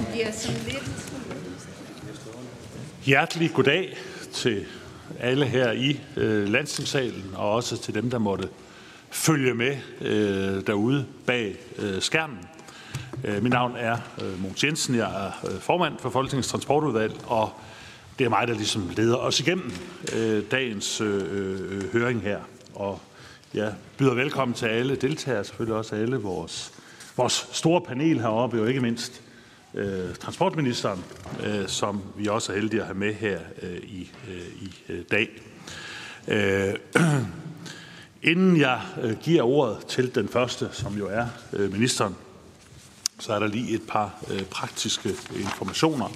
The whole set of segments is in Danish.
Man bliver sådan lidt... Hjertelig goddag til alle her i øh, landstingssalen, og også til dem, der måtte følge med øh, derude bag øh, skærmen. Øh, mit navn er øh, Mogens Jensen, jeg er øh, formand for Folketingets Transportudvalg, og det er mig, der ligesom leder os igennem øh, dagens øh, øh, høring her. Og jeg byder velkommen til alle deltagere, selvfølgelig også alle vores, vores store panel heroppe, og ikke mindst øh, transportministeren, øh, som vi også er heldige at have med her øh, i, øh, i øh, dag. Øh, inden jeg øh, giver ordet til den første, som jo er øh, ministeren, så er der lige et par øh, praktiske informationer.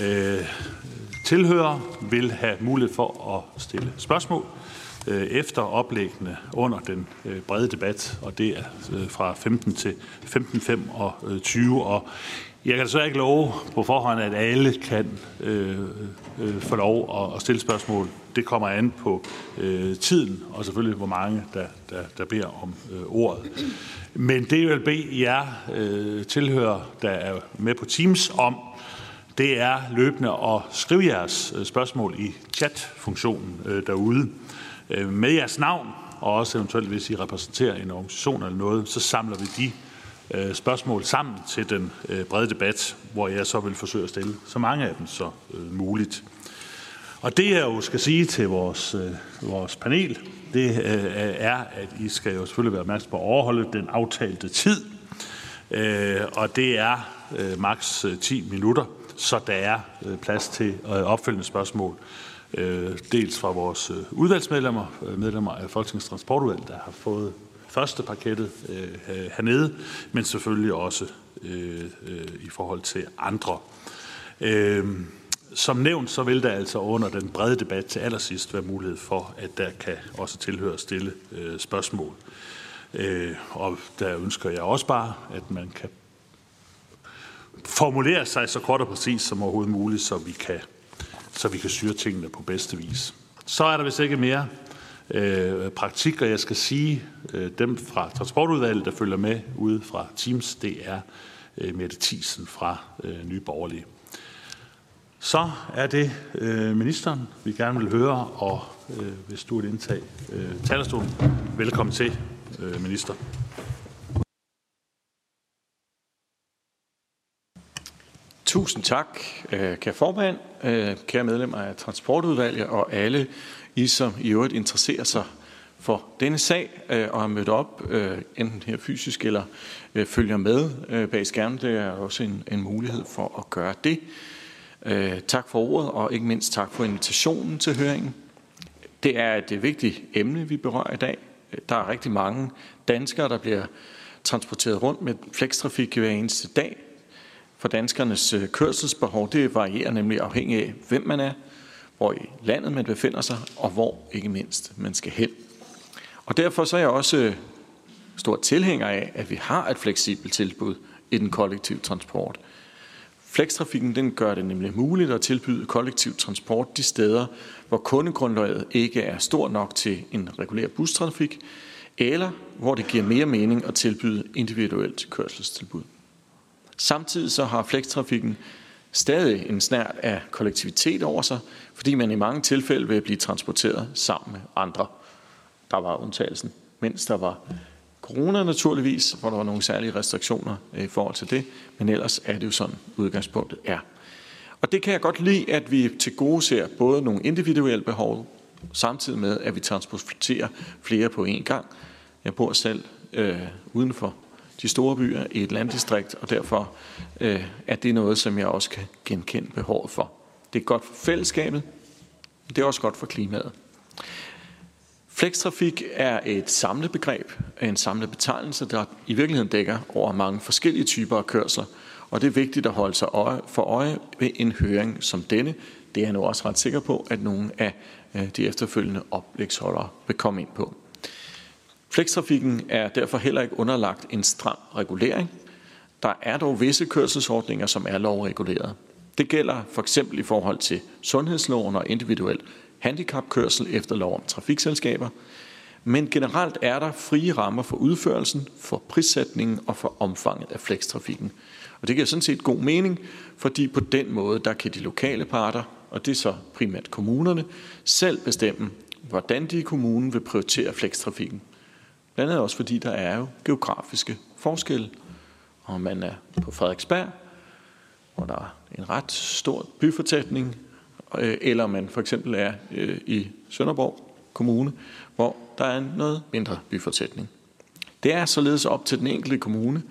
Øh, tilhører vil have mulighed for at stille spørgsmål øh, efter oplæggene under den øh, brede debat, og det er øh, fra 15 til 15.25. Og, øh, 20, og jeg kan så ikke love på forhånd, at alle kan øh, øh, få lov at, at stille spørgsmål. Det kommer an på øh, tiden, og selvfølgelig hvor mange, der, der, der beder om øh, ordet. Men det, jeg vil bede jer øh, tilhører, der er med på Teams om, det er løbende at skrive jeres øh, spørgsmål i chat-funktionen øh, derude. Øh, med jeres navn, og også eventuelt hvis I repræsenterer en organisation eller noget, så samler vi de øh, spørgsmål sammen til den øh, brede debat, hvor jeg så vil forsøge at stille så mange af dem så øh, muligt. Og det jeg jo skal sige til vores, øh, vores panel, det øh, er, at I skal jo selvfølgelig være opmærksom på at overholde den aftalte tid. Øh, og det er øh, maks øh, 10 minutter, så der er øh, plads til øh, opfølgende spørgsmål. Øh, dels fra vores øh, udvalgsmedlemmer, øh, medlemmer af Folketingets Transportudvalg, der har fået første pakettet øh, hernede, men selvfølgelig også øh, øh, i forhold til andre. Øh, som nævnt, så vil der altså under den brede debat til allersidst være mulighed for, at der kan også tilhøre stille øh, spørgsmål. Øh, og der ønsker jeg også bare, at man kan formulere sig så kort og præcis som overhovedet muligt, så vi kan, så vi kan styre tingene på bedste vis. Så er der vist ikke mere øh, praktik, og jeg skal sige, øh, dem fra transportudvalget, der følger med ude fra Teams, det er øh, Mette Thiesen fra øh, Nye Borgerlige. Så er det øh, ministeren, vi gerne vil høre, og øh, hvis du vil indtage øh, talerstolen, velkommen til, øh, minister. Tusind tak, øh, kære formand, øh, kære medlemmer af Transportudvalget og alle i, som i øvrigt interesserer sig for denne sag øh, og har mødt op, øh, enten her fysisk eller øh, følger med øh, bag skærmen. Det er også en, en mulighed for at gøre det. Tak for ordet, og ikke mindst tak for invitationen til høringen. Det er et vigtigt emne, vi berører i dag. Der er rigtig mange danskere, der bliver transporteret rundt med flekstrafik hver eneste dag, for danskernes kørselsbehov, det varierer nemlig afhængig af, hvem man er, hvor i landet man befinder sig, og hvor ikke mindst man skal hen. Og derfor så er jeg også øh, stor tilhænger af, at vi har et fleksibelt tilbud i den kollektive transport. Flekstrafikken den gør det nemlig muligt at tilbyde kollektiv transport de steder, hvor kundegrundlaget ikke er stor nok til en regulær bustrafik, eller hvor det giver mere mening at tilbyde individuelt kørselstilbud. Samtidig så har flekstrafikken stadig en snært af kollektivitet over sig, fordi man i mange tilfælde vil blive transporteret sammen med andre. Der var undtagelsen, mens der var corona naturligvis, hvor der var nogle særlige restriktioner øh, i forhold til det, men ellers er det jo sådan, udgangspunktet er. Og det kan jeg godt lide, at vi til gode ser både nogle individuelle behov, samtidig med, at vi transporterer flere på én gang. Jeg bor selv øh, uden for de store byer i et landdistrikt, og derfor øh, er det noget, som jeg også kan genkende behovet for. Det er godt for fællesskabet, det er også godt for klimaet. Flekstrafik er et samlet begreb, en samlet betegnelse, der i virkeligheden dækker over mange forskellige typer af kørsler, og det er vigtigt at holde sig øje, for øje ved en høring som denne. Det er jeg nu også ret sikker på, at nogle af øh, de efterfølgende oplægsholdere vil komme ind på. Flekstrafikken er derfor heller ikke underlagt en stram regulering. Der er dog visse kørselsordninger, som er lovreguleret. Det gælder for eksempel i forhold til sundhedsloven og individuel handicapkørsel efter lov om trafikselskaber. Men generelt er der frie rammer for udførelsen, for prissætningen og for omfanget af flekstrafikken. Og det giver sådan set god mening, fordi på den måde, der kan de lokale parter, og det er så primært kommunerne, selv bestemme, hvordan de i kommunen vil prioritere flekstrafikken. Blandt andet også fordi der er jo geografiske forskelle. Om man er på Frederiksberg, hvor der er en ret stor byfortætning, øh, eller man for eksempel er øh, i Sønderborg Kommune, hvor der er noget mindre byfortætning. Det er således op til den enkelte kommune,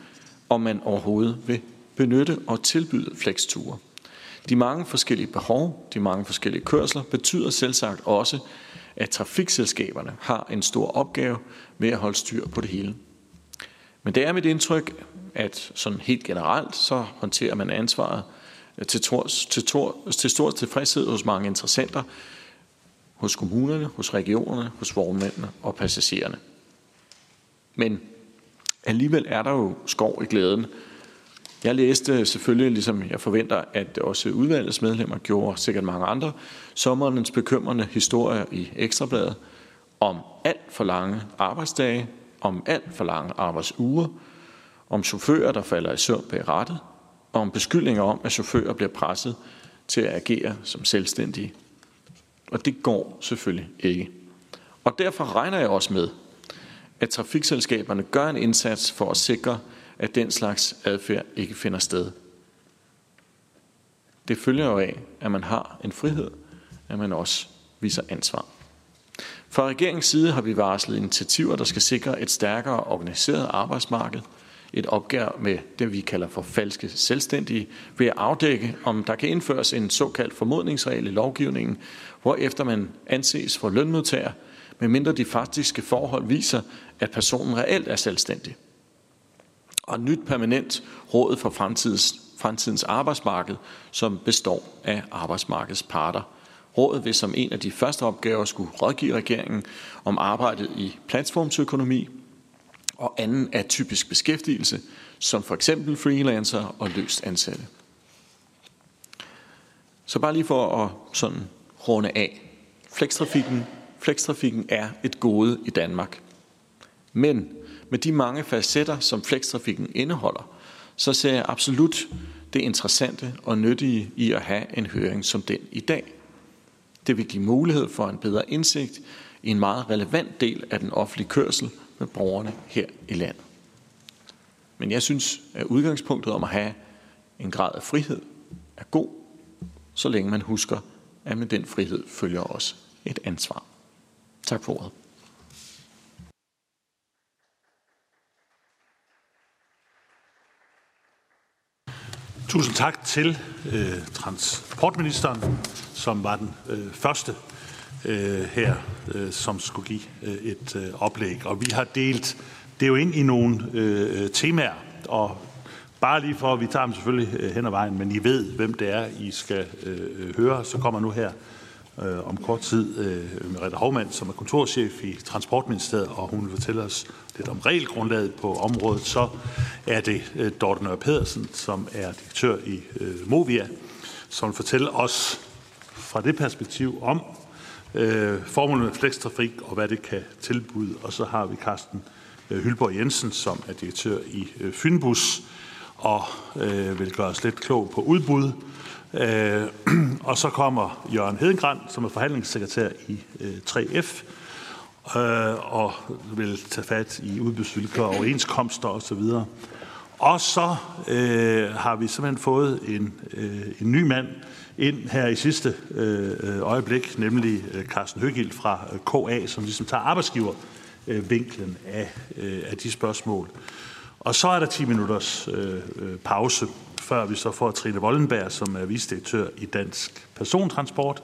om man overhovedet vil benytte og tilbyde flexture. De mange forskellige behov, de mange forskellige kørsler, betyder selvsagt også, at trafikselskaberne har en stor opgave med at holde styr på det hele. Men det er mit indtryk, at sådan helt generelt, så håndterer man ansvaret øh, til, tors, til, tors, til stor tilfredshed hos mange interessenter, hos kommunerne, hos regionerne, hos vognmændene og passagererne. Men alligevel er der jo skov i glæden. Jeg læste selvfølgelig, ligesom jeg forventer, at også udvalgets medlemmer gjorde sikkert mange andre, sommerens bekymrende historier i Ekstrabladet om alt for lange arbejdsdage, om alt for lange arbejdsuger, om chauffører, der falder i søvn bag rattet, og om beskyldninger om, at chauffører bliver presset til at agere som selvstændige. Og det går selvfølgelig ikke. Og derfor regner jeg også med, at trafikselskaberne gør en indsats for at sikre, at den slags adfærd ikke finder sted. Det følger jo af, at man har en frihed, at man også viser ansvar. Fra regeringens side har vi varslet initiativer, der skal sikre et stærkere organiseret arbejdsmarked, et opgør med det, vi kalder for falske selvstændige, ved at afdække, om der kan indføres en såkaldt formodningsregel i lovgivningen, hvor efter man anses for lønmodtager, medmindre de faktiske forhold viser, at personen reelt er selvstændig. Og et nyt permanent råd for fremtidens, fremtidens arbejdsmarked, som består af arbejdsmarkedets parter – Rådet vil som en af de første opgaver skulle rådgive regeringen om arbejdet i platformsøkonomi og anden atypisk beskæftigelse, som for eksempel freelancer og løst ansatte. Så bare lige for at sådan runde af. Flekstrafikken, flekstrafikken er et gode i Danmark. Men med de mange facetter, som flekstrafikken indeholder, så ser jeg absolut det interessante og nyttige i at have en høring som den i dag – det vil give mulighed for en bedre indsigt i en meget relevant del af den offentlige kørsel med borgerne her i landet. Men jeg synes, at udgangspunktet om at have en grad af frihed er god, så længe man husker, at med den frihed følger også et ansvar. Tak for ordet. Tusind tak til øh, transportministeren, som var den øh, første øh, her, øh, som skulle give øh, et øh, oplæg. Og vi har delt det jo ind i nogle øh, temaer, og bare lige for, at vi tager dem selvfølgelig øh, hen ad vejen, men I ved, hvem det er, I skal øh, høre, så kommer nu her øh, om kort tid øh, Merete Hovmand, som er kontorchef i Transportministeriet, og hun vil fortælle os lidt om regelgrundlaget på området. Så er det øh, Dorte Nørre Pedersen, som er direktør i øh, Movia, som vil fortælle os fra det perspektiv om øh, formålet med flekstrafik og hvad det kan tilbyde. Og så har vi Carsten øh, Hylborg Jensen, som er direktør i øh, Fynbus, og øh, vil gøre os lidt klog på udbud Øh, og så kommer Jørgen Hedengrand, som er forhandlingssekretær i øh, 3F, øh, og vil tage fat i udbudsvilkår, overenskomster osv. Og så øh, har vi simpelthen fået en, øh, en ny mand ind her i sidste øh, øjeblik, nemlig øh, Carsten Høgild fra øh, KA, som ligesom tager arbejdsgivervinklen af, øh, af de spørgsmål. Og så er der 10 minutters øh, øh, pause, før vi så får Trine Wollenberg, som er visdirektør i Dansk Persontransport,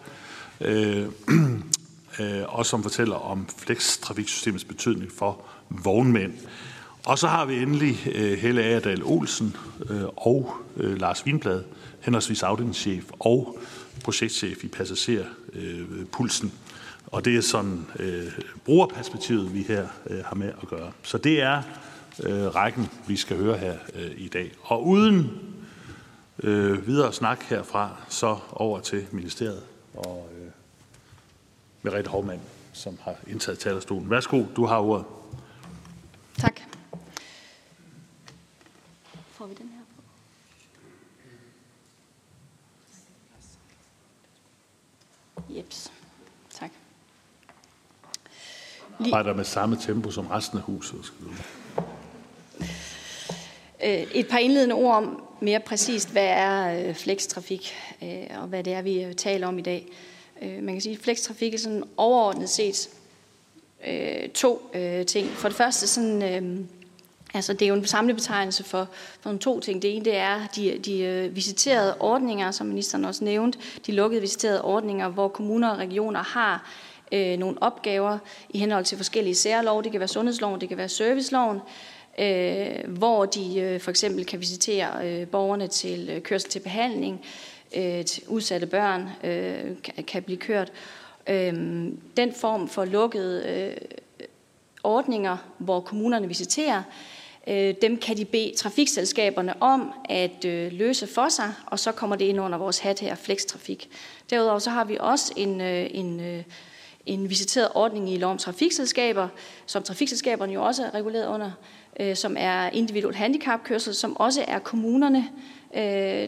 øh, øh, og som fortæller om flekstrafiksystemets betydning for vognmænd. Og så har vi endelig øh, Helle Agerdal Olsen øh, og øh, Lars Winblad, henholdsvis afdelingschef og projektchef i Passagerpulsen. Øh, og det er sådan øh, brugerperspektivet, vi her øh, har med at gøre. Så det er øh, rækken, vi skal høre her øh, i dag. Og uden øh, videre snak herfra, så over til ministeriet og øh, Merete Hovmand. som har indtaget talerstolen. Værsgo, du har ordet. Tak. Får vi den her på? Jeps. Tak. Arbejder med samme tempo som resten af huset. Øh, et par indledende ord om mere præcist, hvad er øh, flekstrafik, øh, og hvad det er, vi taler om i dag. Man kan sige, at flekstrafik er sådan overordnet set to ting. For det første, sådan, altså det er jo en samlebetegnelse for, for nogle to ting. Det ene det er de, de øh, visiterede ordninger, som ministeren også nævnte, de lukkede visiterede ordninger, hvor kommuner og regioner har øh, nogle opgaver i henhold til forskellige særlov. Det kan være sundhedsloven, det kan være serviceloven, øh, hvor de øh, for eksempel kan visitere øh, borgerne til øh, kørsel til behandling, øh, til udsatte børn øh, kan, kan blive kørt. Øh, den form for lukkede øh, ordninger, hvor kommunerne visiterer, øh, Øh, dem kan de bede trafikselskaberne om at øh, løse for sig, og så kommer det ind under vores hat her, flekstrafik. Derudover så har vi også en, øh, en en visiteret ordning i lov om trafikselskaber, som trafikselskaberne jo også er reguleret under, som er individuel handicapkørsel, som også er kommunerne, øh,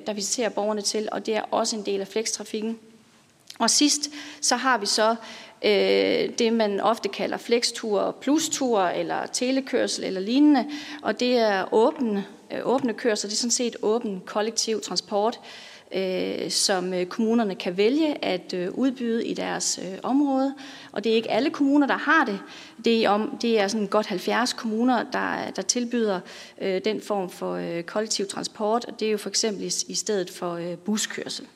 der visiterer borgerne til, og det er også en del af flekstrafikken. Og sidst, så har vi så øh, det, man ofte kalder flextur, plustur eller telekørsel eller lignende, og det er åbne, øh, åbne kørsel, det er sådan set åben kollektiv transport, øh, som øh, kommunerne kan vælge at øh, udbyde i deres øh, område. Og det er ikke alle kommuner, der har det. Det er, om, det er sådan godt 70 kommuner, der, der tilbyder øh, den form for øh, kollektiv transport, og det er jo for eksempel i, i stedet for øh, buskørsel.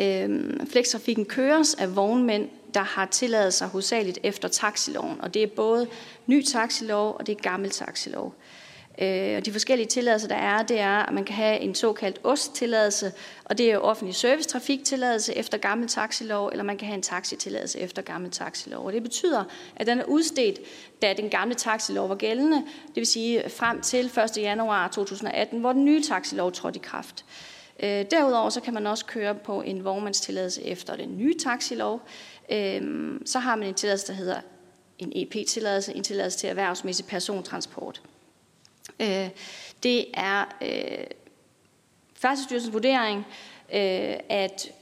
Øh, flekstrafikken køres af vognmænd, der har tilladet sig hovedsageligt efter taxiloven, og det er både ny taxilov og det er gammel taxilov. Øh, og de forskellige tilladelser, der er, det er, at man kan have en såkaldt OST-tilladelse, og det er jo offentlig servicetrafiktilladelse efter gammel taxilov, eller man kan have en taxitilladelse efter gammel taxilov. Og det betyder, at den er udstedt, da den gamle taxilov var gældende, det vil sige frem til 1. januar 2018, hvor den nye taxilov trådte i kraft. Øh, Øh, derudover så kan man også køre på en vognmandstilladelse efter den nye taxilov. Øh, så har man en tilladelse, der hedder en EP-tilladelse, en tilladelse til erhvervsmæssig persontransport. Øh, det er øh, Færdselsstyrelsens vurdering, øh, at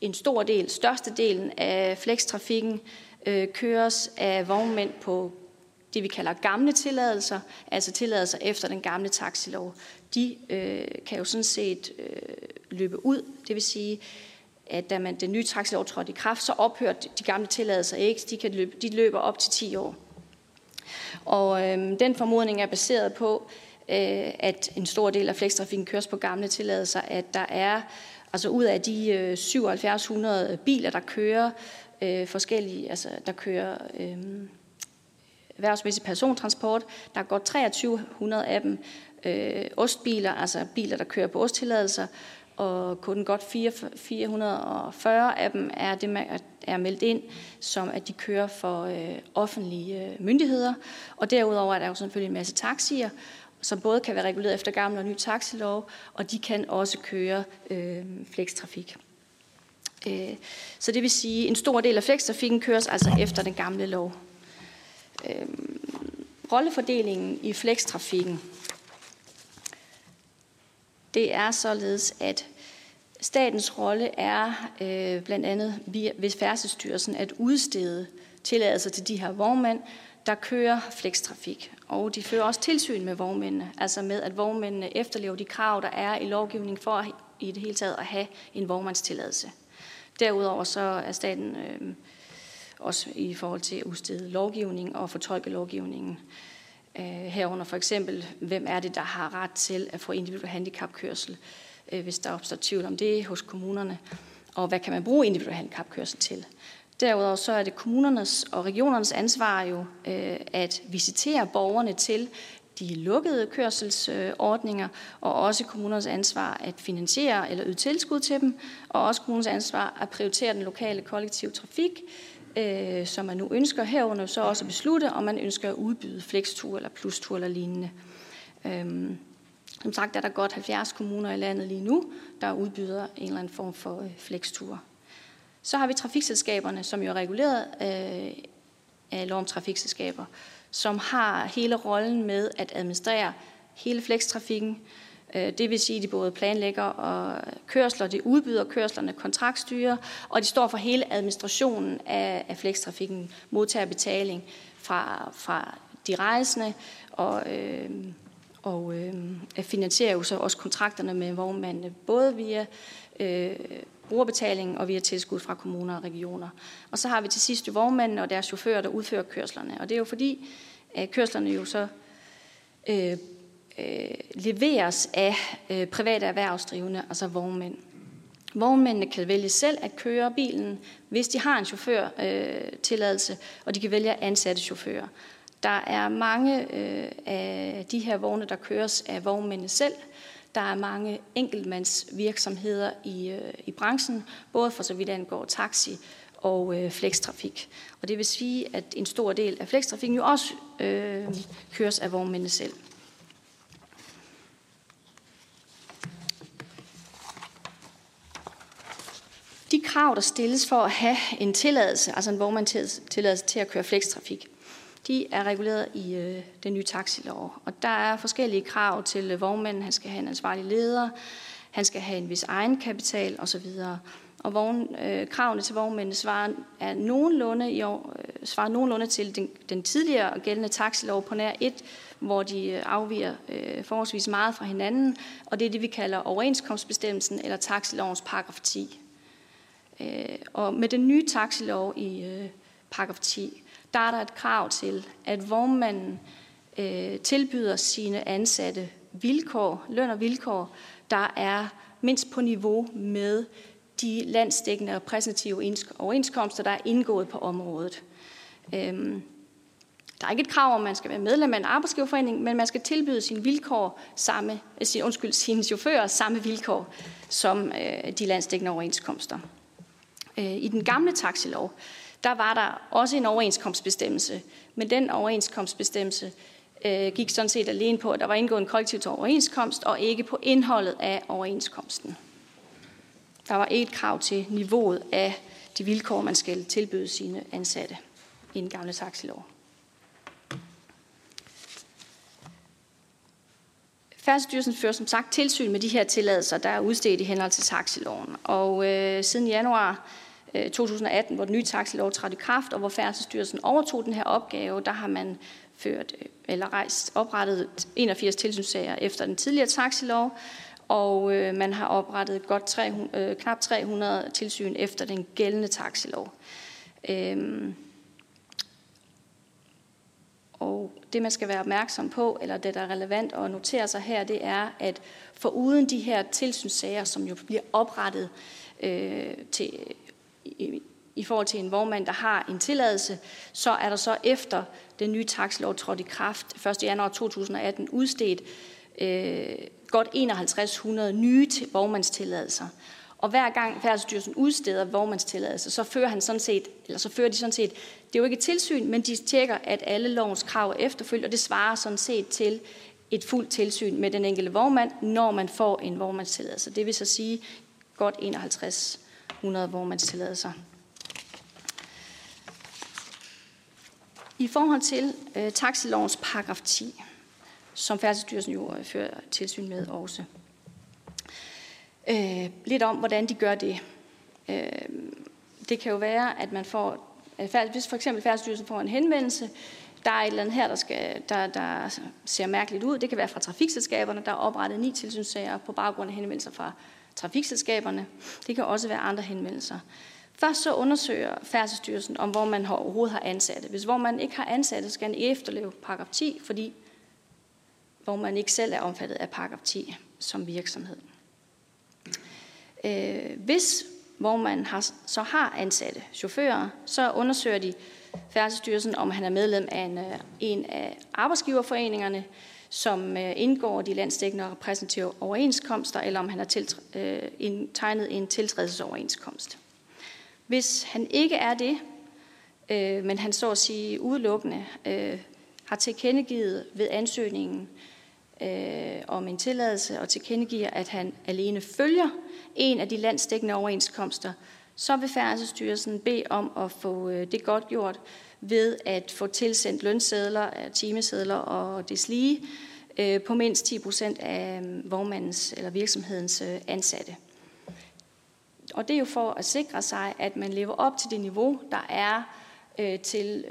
en stor del, størstedelen af flekstrafikken øh, køres af vognmænd på det, vi kalder gamle tilladelser, altså tilladelser efter den gamle taxilov. De øh, kan jo sådan set øh, løbe ud, det vil sige, at da man den nye taxilov trådte i kraft, så ophører de gamle tilladelser ikke. De, kan løbe, de løber op til 10 år. Og øh, den formodning er baseret på, øh, at en stor del af flekstrafikken køres på gamle tilladelser, at der er, altså ud af de øh, 7700 biler, der kører øh, forskellige, altså der kører øh, erhvervsmæssig persontransport, der er godt 2300 af dem øh, ostbiler, altså biler, der kører på osttilladelser, og kun godt 440 af dem er det, man er meldt ind, som at de kører for øh, offentlige øh, myndigheder. Og derudover er der jo selvfølgelig en masse taxier, som både kan være reguleret efter gammel og ny taxilov, og de kan også køre øh, flekstrafik. Øh, så det vil sige, at en stor del af flekstrafikken køres altså efter den gamle lov. Øh, rollefordelingen i flekstrafikken det er således, at statens rolle er øh, blandt andet ved Færdselsstyrelsen at udstede tilladelser til de her vognmænd, der kører flekstrafik. Og de fører også tilsyn med vognmændene, altså med, at vognmændene efterlever de krav, der er i lovgivningen for i det hele taget at have en vognmandstilladelse. Derudover så er staten øh, også i forhold til at udstede lovgivning og fortolke lovgivningen øh, herunder for eksempel, hvem er det, der har ret til at få individuel handicapkørsel, øh, hvis der opstår tvivl om det hos kommunerne, og hvad kan man bruge individuel handicapkørsel til. Derudover så er det kommunernes og regionernes ansvar jo øh, at visitere borgerne til de lukkede kørselsordninger, og også kommunernes ansvar at finansiere eller yde tilskud til dem, og også kommunens ansvar at prioritere den lokale kollektive trafik, øh, som man nu ønsker herunder, så også beslutte, om man ønsker at udbyde flekstur eller plustur eller lignende. Øhm, som sagt er der godt 70 kommuner i landet lige nu, der udbyder en eller anden form for øh, flekstur. Så har vi trafikselskaberne, som jo er reguleret øh, af lov om trafikselskaber, som har hele rollen med at administrere hele flekstrafikken. Øh, Øh, det vil sige, at de både planlægger og kørsler, de udbyder kørslerne, kontraktstyrer, og de står for hele administrationen af, af flekstrafikken, modtager betaling fra, fra de rejsende, og, øh, og øh, finansierer jo så også kontrakterne med vognmændene, både via øh, brugerbetaling og via tilskud fra kommuner og regioner. Og så har vi til sidst jo vognmændene og deres chauffører, der udfører kørslerne. Og det er jo fordi, at kørslerne jo så øh, øh, leveres af øh, private erhvervsdrivende, altså vognmænd. Vognmændene kan vælge selv at køre bilen, hvis de har en chaufførtilladelse, øh, og de kan vælge at ansætte chauffører. Der er mange øh, af de her vogne, der køres af vognmændene selv. Der er mange enkeltmandsvirksomheder i, øh, i branchen, både for så vidt angår taxi og øh, flekstrafik. Og det vil sige, at en stor del af flekstrafikken jo også øh, køres af vognmændene selv. De krav, der stilles for at have en tilladelse, altså en vognmandstilladelse til at køre flekstrafik, de er reguleret i øh, den nye taxilov. Og der er forskellige krav til øh, vognmanden. Han skal have en ansvarlig leder, han skal have en vis egenkapital osv. Og vogn, øh, kravene til vognmændene svarer, er nogenlunde, i år, øh, svarer nogenlunde til den, den tidligere gældende taxilov på nær et, hvor de øh, afviger øh, forholdsvis meget fra hinanden, og det er det, vi kalder overenskomstbestemmelsen eller taxilovens paragraf 10. Øh, og med den nye taxilov i øh, paragraf 10, der er der et krav til, at vognmanden øh, tilbyder sine ansatte vilkår, løn og vilkår, der er mindst på niveau med de landsdækkende og præsentative overenskomster, der er indgået på området. Øhm, der er ikke et krav om, at man skal være medlem af en arbejdsgiverforening, men man skal tilbyde sine vilkår samme, øh, sin, undskyld, sine chauffører samme vilkår som øh, de landsdækkende overenskomster. Øh, I den gamle taxilov, der var der også en overenskomstbestemmelse, men den overenskomstbestemmelse øh, gik sådan set alene på, at der var indgået en kollektiv overenskomst, og ikke på indholdet af overenskomsten. Der var et krav til niveauet af de vilkår, man skal tilbyde sine ansatte i den gamle taxilov. Færdsstyrelsen fører som sagt tilsyn med de her tilladelser, der er udstedt i henhold til taxiloven. Og øh, siden januar Øh, 2018, hvor den nye taxilov trådte i kraft, og hvor Færdselsstyrelsen overtog den her opgave, der har man ført øh, eller rejst oprettet 81 tilsynssager efter den tidligere taxilov, og øh, man har oprettet godt 300, øh, knap 300 tilsyn efter den gældende taxilov. Øhm, og det, man skal være opmærksom på, eller det, der er relevant at notere sig her, det er, at for uden de her tilsynssager, som jo bliver oprettet øh, til i, i forhold til en vognmand, der har en tilladelse, så er der så efter den nye takslov trådte i kraft 1. januar 2018 udstedt øh, godt 5100 nye vognmandstilladelser. Og hver gang Færdsstyrelsen udsteder vognmandstilladelse, så fører han sådan set, eller så fører de sådan set, det er jo ikke et tilsyn, men de tjekker, at alle lovens krav er efterfulgt, og det svarer sådan set til et fuldt tilsyn med den enkelte vognmand, når man får en vognmandstilladelse. Det vil så sige godt 51 100 vognmandstilladelser. I forhold til øh, taxilovens paragraf 10, som Færdselsstyrelsen jo øh, fører tilsyn med også. Øh, lidt om, hvordan de gør det. Øh, det kan jo være, at man får, øh, at hvis for eksempel Færdselsstyrelsen får en henvendelse, der er et eller andet her, der, skal, der, der ser mærkeligt ud. Det kan være fra trafikselskaberne, der er oprettet ni tilsynssager på baggrund af henvendelser fra trafikselskaberne. Det kan også være andre henvendelser. Først så undersøger Færdselsstyrelsen, om hvor man overhovedet har ansatte. Hvis hvor man ikke har ansatte, skal man efterleve paragraf 10, fordi hvor man ikke selv er omfattet af paragraf 10 som virksomhed. Øh, hvis hvor man har, så har ansatte chauffører, så undersøger de Færdselsstyrelsen, om han er medlem af en, øh, en af arbejdsgiverforeningerne, som øh, indgår de landsdækkende og repræsentative overenskomster, eller om han har øh, tegnet en tiltrædelsesoverenskomst. Hvis han ikke er det, øh, men han så at sige udelukkende øh, har tilkendegivet ved ansøgningen om en tilladelse og tilkendegiver, at han alene følger en af de landsdækkende overenskomster, så vil Færdselsstyrelsen bede om at få øh, det godt gjort ved at få tilsendt lønsedler, øh, timesedler og deslige øh, på mindst 10 procent af mm, vognmandens eller virksomhedens øh, ansatte. Og det er jo for at sikre sig, at man lever op til det niveau, der er øh, til,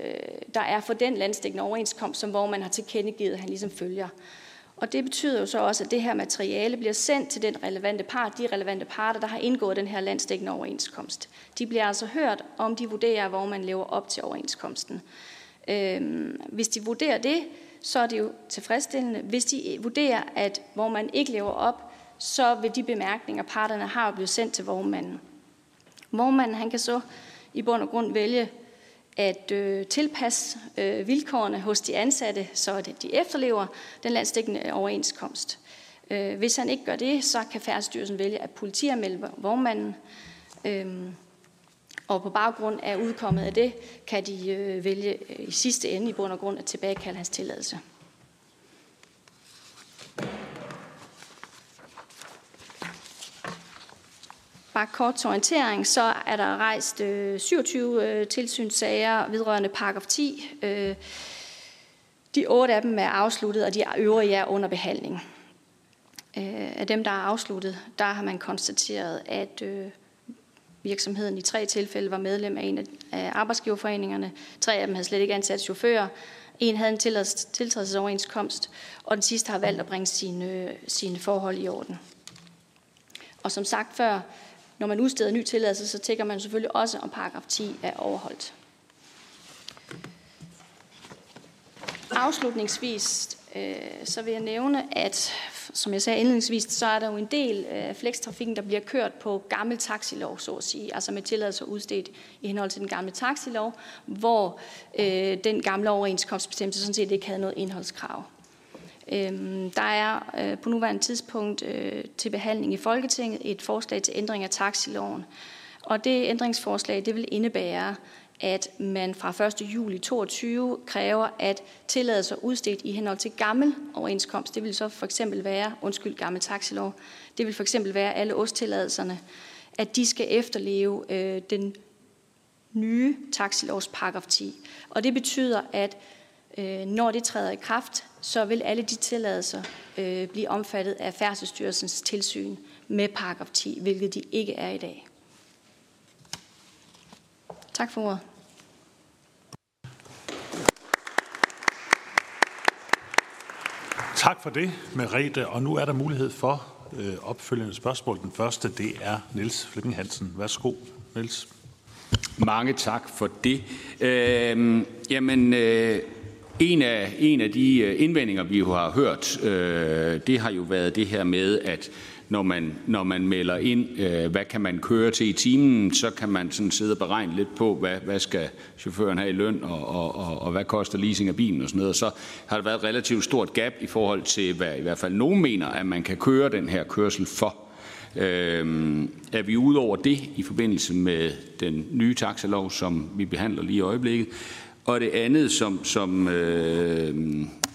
der er for den landstækkende overenskomst, som hvor man har tilkendegivet, at han ligesom følger. Og det betyder jo så også, at det her materiale bliver sendt til den relevante part, de relevante parter, der har indgået den her landstækkende overenskomst. De bliver altså hørt, om de vurderer, hvor man lever op til overenskomsten. Øhm, hvis de vurderer det, så er det jo tilfredsstillende. Hvis de vurderer, at hvor man ikke lever op, så vil de bemærkninger, parterne har, blive sendt til vognmanden. Vognmanden han kan så i bund og grund vælge at øh, tilpasse øh, vilkårene hos de ansatte, så de efterlever den landstækkende overenskomst. Øh, hvis han ikke gør det, så kan Færdsstyrelsen vælge at politianmelde vognmanden, øh, og på baggrund af udkommet af det, kan de øh, vælge øh, i sidste ende i bund og grund at tilbagekalde hans tilladelse. Bare kort til orientering, så er der rejst øh, 27 øh, tilsynssager vedrørende paragraf 10. Øh, de otte af dem er afsluttet, og de øvrige er under behandling. Øh, af dem, der er afsluttet, der har man konstateret, at øh, virksomheden i tre tilfælde var medlem af en af arbejdsgiverforeningerne. Tre af dem havde slet ikke ansat chauffører. En havde en tiltrædelsesoverenskomst, og den sidste har valgt at bringe sine, øh, sine forhold i orden. Og som sagt før, når man udsteder ny tilladelse, så tænker man selvfølgelig også, om paragraf 10 er overholdt. Afslutningsvis øh, så vil jeg nævne, at som jeg sagde indledningsvis, så er der jo en del øh, af flekstrafikken, der bliver kørt på gammel taxilov, så at sige, altså med tilladelse udstedt i henhold til den gamle taxilov, hvor øh, den gamle overenskomstbestemmelse sådan set ikke havde noget indholdskrav. Øhm, der er øh, på nuværende tidspunkt øh, til behandling i Folketinget et forslag til ændring af taxiloven. Og det ændringsforslag det vil indebære, at man fra 1. juli 2022 kræver, at tilladelser udstedt i henhold til gammel overenskomst, det vil så for eksempel være, undskyld, gammel taxilov, det vil for eksempel være alle osttilladelserne, at de skal efterleve øh, den nye taxilovs paragraf 10. Og det betyder, at øh, når det træder i kraft, så vil alle de tilladelser øh, blive omfattet af Færdselsstyrelsens tilsyn med paragraf 10, hvilket de ikke er i dag. Tak for ordet. Tak for det, Merete. Og nu er der mulighed for øh, opfølgende spørgsmål. Den første, det er Niels Flemming Hansen. Værsgo, Niels. Mange tak for det. Øh, jamen, øh, en af, en af de øh, indvendinger, vi jo har hørt, øh, det har jo været det her med, at når man, når man melder ind, øh, hvad kan man køre til i timen, så kan man sådan sidde og beregne lidt på, hvad, hvad skal chaufføren have i løn, og, og, og, og hvad koster leasing af bilen og sådan noget. Og så har der været et relativt stort gap i forhold til, hvad i hvert fald nogen mener, at man kan køre den her kørsel for. Øh, er vi ude over det i forbindelse med den nye taxalov, som vi behandler lige i øjeblikket, og det andet, som, som, øh,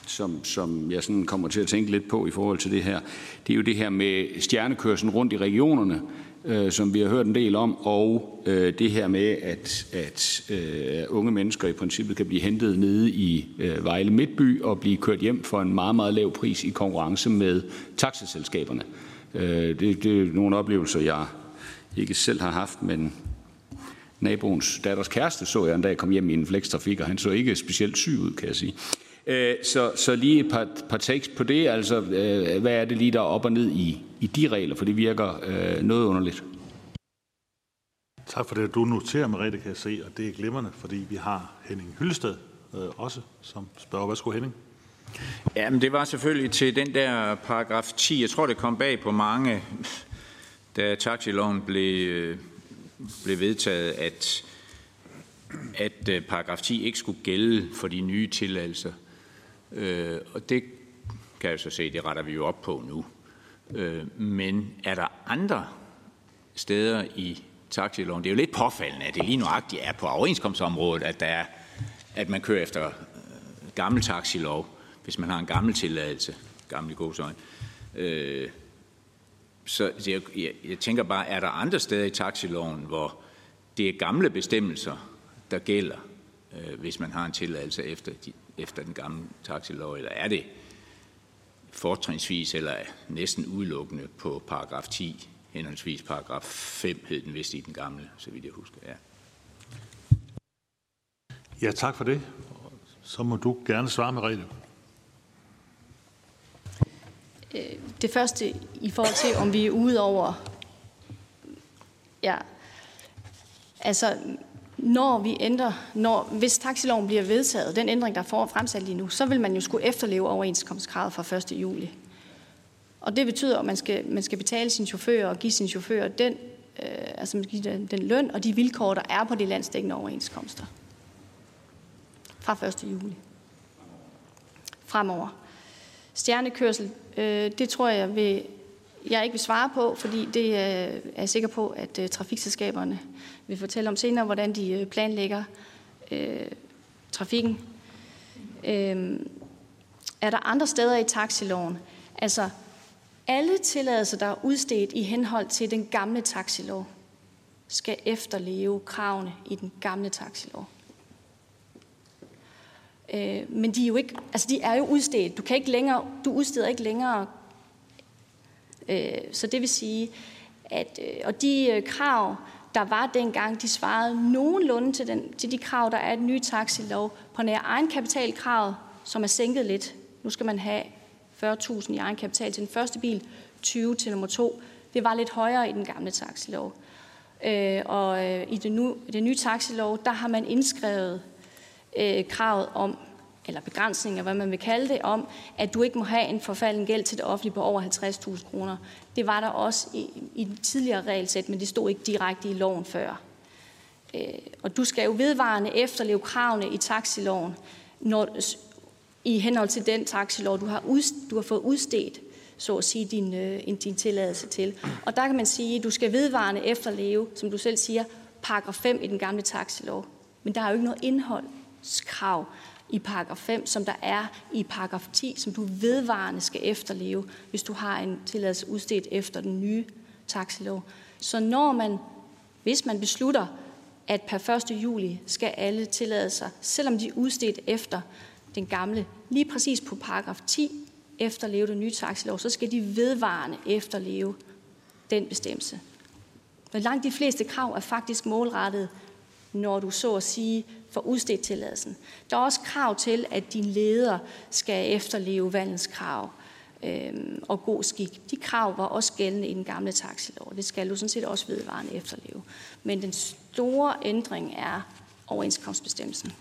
som, som jeg sådan kommer til at tænke lidt på i forhold til det her, det er jo det her med stjernekørselen rundt i regionerne, øh, som vi har hørt en del om, og øh, det her med, at, at øh, unge mennesker i princippet kan blive hentet nede i øh, Vejle Midtby og blive kørt hjem for en meget, meget lav pris i konkurrence med taxaselskaberne. Øh, det, det er nogle oplevelser, jeg ikke selv har haft, men naboens datters kæreste så jeg en dag kom hjem i en flekstrafik, og han så ikke specielt syg ud, kan jeg sige. Øh, så, så lige et par, par takes på det, altså øh, hvad er det lige, der er op og ned i, i de regler, for det virker øh, noget underligt. Tak for det. Du noterer, Merete, kan jeg se, og det er glimrende, fordi vi har Henning Hyllested øh, også, som spørger. Værsgo, Henning. Jamen, det var selvfølgelig til den der paragraf 10. Jeg tror, det kom bag på mange, da taxiloven blev, blev vedtaget, at, at øh, paragraf 10 ikke skulle gælde for de nye tilladelser. Øh, og det kan jeg så se, det retter vi jo op på nu. Øh, men er der andre steder i taxiloven? Det er jo lidt påfaldende, at det lige nuagtigt er på overenskomstområdet, at, der er, at man kører efter øh, gammel taxilov, hvis man har en gammel tilladelse, gammel i godsøjne. Øh, så jeg, jeg, jeg tænker bare, er der andre steder i taxiloven, hvor det er gamle bestemmelser, der gælder, øh, hvis man har en tilladelse efter, de, efter den gamle taxilov, eller er det fortrinsvis eller næsten udelukkende på paragraf 10, henholdsvis paragraf 5 hed den vist i den gamle, så vidt jeg husker. Ja. Ja, tak for det. Så må du gerne svare, Merete. Øh, det første i forhold til, om vi er ude over... Ja, altså, når vi ændrer, når, hvis taxiloven bliver vedtaget, den ændring, der er fremsat lige nu, så vil man jo skulle efterleve overenskomstkravet fra 1. juli. Og det betyder, at man skal, man skal betale sin chauffør og give sin chauffør den, øh, altså man skal give den, den løn og de vilkår, der er på de landsdækkende overenskomster. Fra 1. juli. Fremover. Stjernekørsel, øh, det tror jeg, vil, jeg ikke vil svare på, fordi det øh, er jeg sikker på, at øh, trafikselskaberne vil fortælle om senere, hvordan de øh, planlægger øh, trafikken. Øh, er der andre steder i taxiloven? Altså, alle tilladelser, der er udstedt i henhold til den gamle taxilov, skal efterleve kravene i den gamle taxilov. Øh, men de er jo ikke, altså de er jo udstedt. Du kan ikke længere, du udsteder ikke længere. Øh, så det vil sige, at øh, og de øh, krav, der var dengang, de svarede nogenlunde til, den, til de krav, der er i den nye taxilov på nær egenkapitalkravet, som er sænket lidt. Nu skal man have 40.000 i egenkapital til den første bil, 20 til nummer to. Det var lidt højere i den gamle taxilov. Øh, og øh, i det, nu, det nye taxilov, der har man indskrevet øh, kravet om, eller begrænsninger, hvad man vil kalde det, om, at du ikke må have en forfalden gæld til det offentlige på over 50.000 kroner. Det var der også i, i den tidligere regelsæt, men det stod ikke direkte i loven før. Øh, og du skal jo vedvarende efterleve kravene i taxiloven, når, i henhold til den taxilov, du har, ud, du har fået udstedt, så at sige, din, øh, din tilladelse til. Og der kan man sige, at du skal vedvarende efterleve, som du selv siger, paragraf 5 i den gamle taxilov. Men der er jo ikke noget indhold krav i paragraf 5, som der er i paragraf 10, som du vedvarende skal efterleve, hvis du har en tilladelse udstedt efter den nye taxilov. Så når man, hvis man beslutter, at per 1. juli skal alle tilladelser, selvom de er udstedt efter den gamle, lige præcis på paragraf 10, efterleve den nye taxilov, så skal de vedvarende efterleve den bestemmelse. Men langt de fleste krav er faktisk målrettet, når du så at sige får udstedt tilladelsen. Der er også krav til, at din leder skal efterleve valgens krav øh, og god skik. De krav var også gældende i den gamle taxilov. Det skal du sådan set også vedvarende efterleve. Men den store ændring er overenskomstbestemmelsen.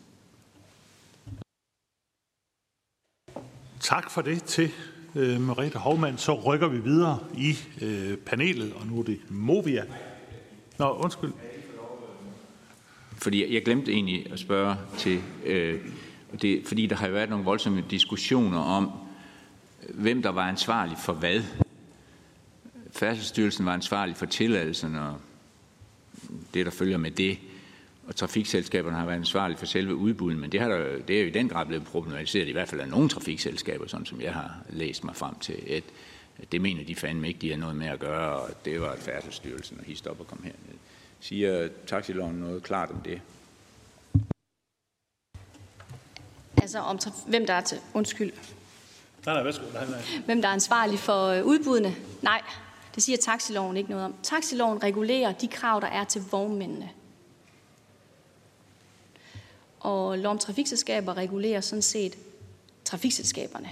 Tak for det til øh, Merete Hovmand. Så rykker vi videre i øh, panelet, og nu er det Movia. Nå, undskyld. Fordi jeg glemte egentlig at spørge til, øh, det, fordi der har jo været nogle voldsomme diskussioner om, hvem der var ansvarlig for hvad. Færdselsstyrelsen var ansvarlig for tilladelsen og det, der følger med det og trafikselskaberne har været ansvarlige for selve udbuddet, men det, har der, det er jo i den grad blevet problematiseret, i hvert fald af nogle trafikselskaber, sådan som jeg har læst mig frem til, at, at det mener de fandme ikke, de har noget med at gøre, og det var Færdselsstyrelsen, og hist op og kom herned. Siger taxiloven noget klart om det? Altså om hvem der er til, undskyld. Nej, nej, værsgo. Nej, nej. Hvem der er ansvarlig for øh, udbuddene? Nej, det siger taxiloven ikke noget om. Taxiloven regulerer de krav, der er til vognmændene. Og lov om trafikselskaber regulerer sådan set trafikselskaberne.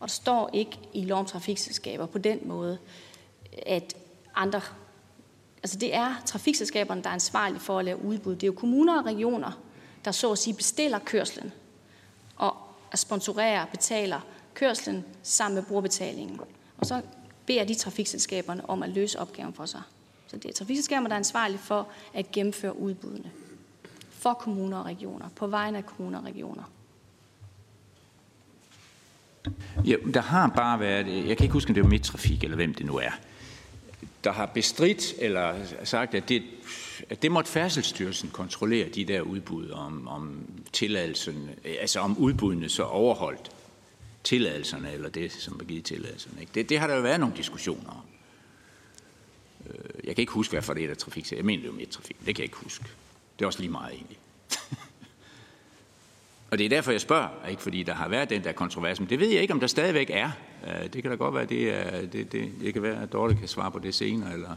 Og der står ikke i lov om trafikselskaber på den måde, at andre... Altså det er trafikselskaberne, der er ansvarlige for at lave udbud. Det er jo kommuner og regioner, der så at sige bestiller kørslen og sponsorerer og betaler kørslen sammen med brugerbetalingen. Og så beder de trafikselskaberne om at løse opgaven for sig. Så det er trafikselskaberne, der er ansvarlige for at gennemføre udbuddene for kommuner og regioner, på vegne af kommuner og regioner? Ja, der har bare været, jeg kan ikke huske, om det var Midtrafik eller hvem det nu er, der har bestridt eller sagt, at det, at det måtte Færdselsstyrelsen kontrollere de der udbud om, om tilladelsen, altså om udbuddene så overholdt tilladelserne, eller det, som var givet tilladelserne. Ikke? Det, det har der jo været nogle diskussioner om. Øh, jeg kan ikke huske, hvad for det er trafik. Jeg mener, det er jo trafik. Det kan jeg ikke huske. Det er også lige meget egentlig. og det er derfor, jeg spørger, ikke fordi der har været den der kontrovers, men det ved jeg ikke, om der stadigvæk er. Øh, det kan da godt være, det, er, det, det, det kan være, at Dorte kan svare på det senere, eller,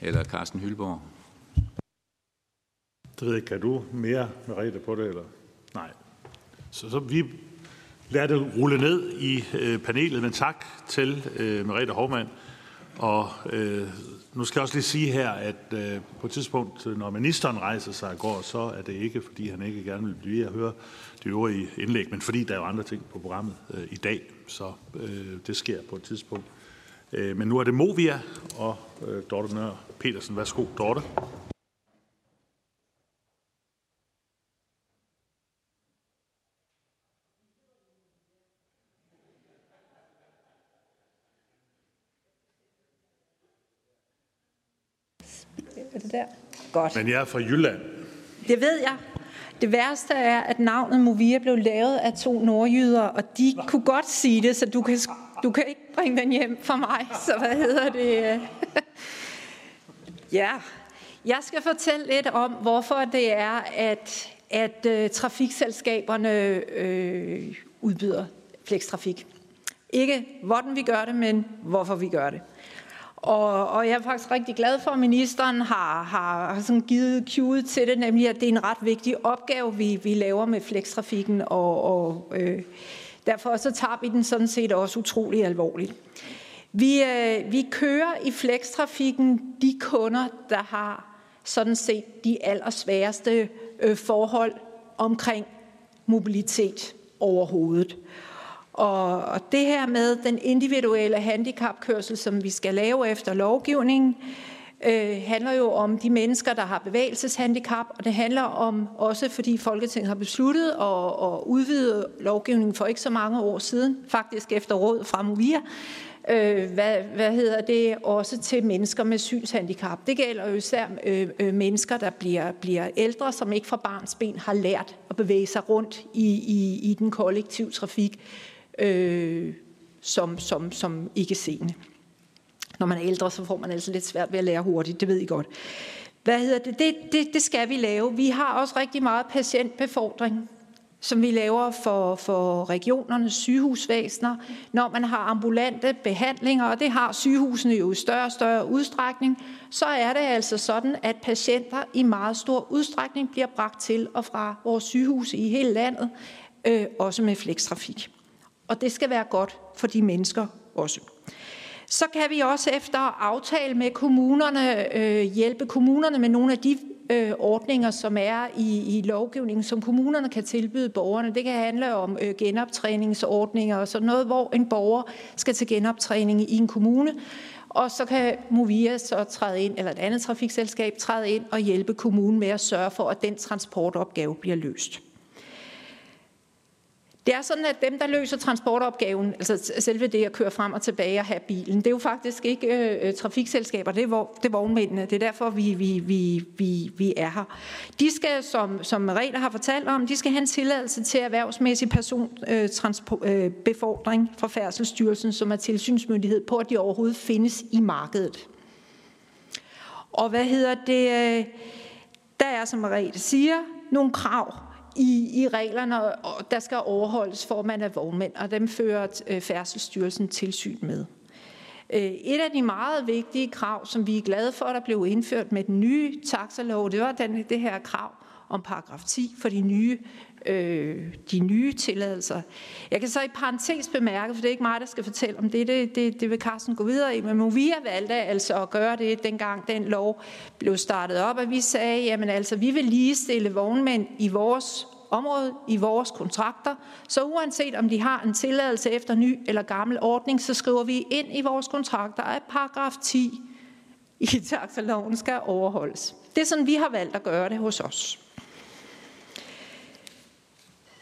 eller Carsten Hylborg. Det ved jeg, kan du mere, Merete, på det, eller? Nej. Så, så vi lader det rulle ned i øh, panelet, men tak til øh, Merete Hovmand. Og øh, nu skal jeg også lige sige her, at øh, på et tidspunkt, når ministeren rejser sig i går, så er det ikke, fordi han ikke gerne vil blive at høre de øvrige indlæg, men fordi der er jo andre ting på programmet øh, i dag, så øh, det sker på et tidspunkt. Øh, men nu er det Movia og øh, Dorte Nør Petersen. Værsgo, Dorte. Er det der? Godt. Men jeg er fra Jylland. Det ved jeg. Det værste er, at navnet Movia blev lavet af to nordjyder, og de kunne godt sige det, så du kan, du kan ikke bringe den hjem for mig. Så hvad hedder det? ja, jeg skal fortælle lidt om, hvorfor det er, at, at uh, trafikselskaberne øh, udbyder flekstrafik. Ikke hvordan vi gør det, men hvorfor vi gør det. Og, og jeg er faktisk rigtig glad for, at ministeren har, har, har sådan givet cue til det, nemlig at det er en ret vigtig opgave, vi, vi laver med flekstrafikken, og, og øh, derfor så tager vi den sådan set også utrolig alvorligt. Vi, øh, vi kører i flekstrafikken de kunder, der har sådan set de allersværeste øh, forhold omkring mobilitet overhovedet. Og, og det her med den individuelle handicapkørsel, som vi skal lave efter lovgivningen, øh, handler jo om de mennesker, der har bevægelseshandicap, og det handler om også, fordi Folketinget har besluttet at, at udvide lovgivningen for ikke så mange år siden, faktisk efter råd fra Movia, øh, hvad, hvad hedder det, også til mennesker med synshandicap. Det gælder jo især øh, øh, mennesker, der bliver, bliver ældre, som ikke fra barns ben har lært at bevæge sig rundt i, i, i den kollektive trafik øh, som, som, som ikke seende. Når man er ældre, så får man altså lidt svært ved at lære hurtigt, det ved I godt. Hvad hedder det? Det, det, det skal vi lave. Vi har også rigtig meget patientbefordring, som vi laver for, for regionernes sygehusvæsener, når man har ambulante behandlinger, og det har sygehusene jo i større og større udstrækning, så er det altså sådan, at patienter i meget stor udstrækning bliver bragt til og fra vores sygehuse i hele landet, øh, også med flekstrafik og det skal være godt for de mennesker også. Så kan vi også efter aftale med kommunerne øh, hjælpe kommunerne med nogle af de øh, ordninger, som er i, i lovgivningen, som kommunerne kan tilbyde borgerne. Det kan handle om øh, genoptræningsordninger og sådan noget, hvor en borger skal til genoptræning i en kommune, og så kan Movia så træde ind, eller et andet trafikselskab træde ind og hjælpe kommunen med at sørge for, at den transportopgave bliver løst. Det er sådan, at dem, der løser transportopgaven, altså selve det at køre frem og tilbage og have bilen, det er jo faktisk ikke øh, øh trafikselskaber, det er, hvor, det er vognmændene. Det er derfor, vi, vi, vi, vi, vi er her. De skal, som, som regler har fortalt om, de skal have en tilladelse til erhvervsmæssig personbefordring øh, øh fra Færdselsstyrelsen, som er tilsynsmyndighed på, at de overhovedet findes i markedet. Og hvad hedder det? Øh, der er, som Merete siger, nogle krav i, i reglerne, der skal overholdes, for man er vognmænd, og dem fører øh, Færdselsstyrelsen tilsyn med. Øh, et af de meget vigtige krav, som vi er glade for, der blev indført med den nye taxalov, det var den, det her krav om paragraf 10 for de nye, øh, de nye tilladelser. Jeg kan så i parentes bemærke, for det er ikke mig, der skal fortælle om det, det, det, det vil Carsten gå videre i, men Movia valgte altså at gøre det, dengang den lov blev startet op, at vi sagde, jamen altså, vi vil ligestille vognmænd i vores område, i vores kontrakter, så uanset om de har en tilladelse efter ny eller gammel ordning, så skriver vi ind i vores kontrakter, at paragraf 10 i taxaloven skal overholdes. Det er sådan, vi har valgt at gøre det hos os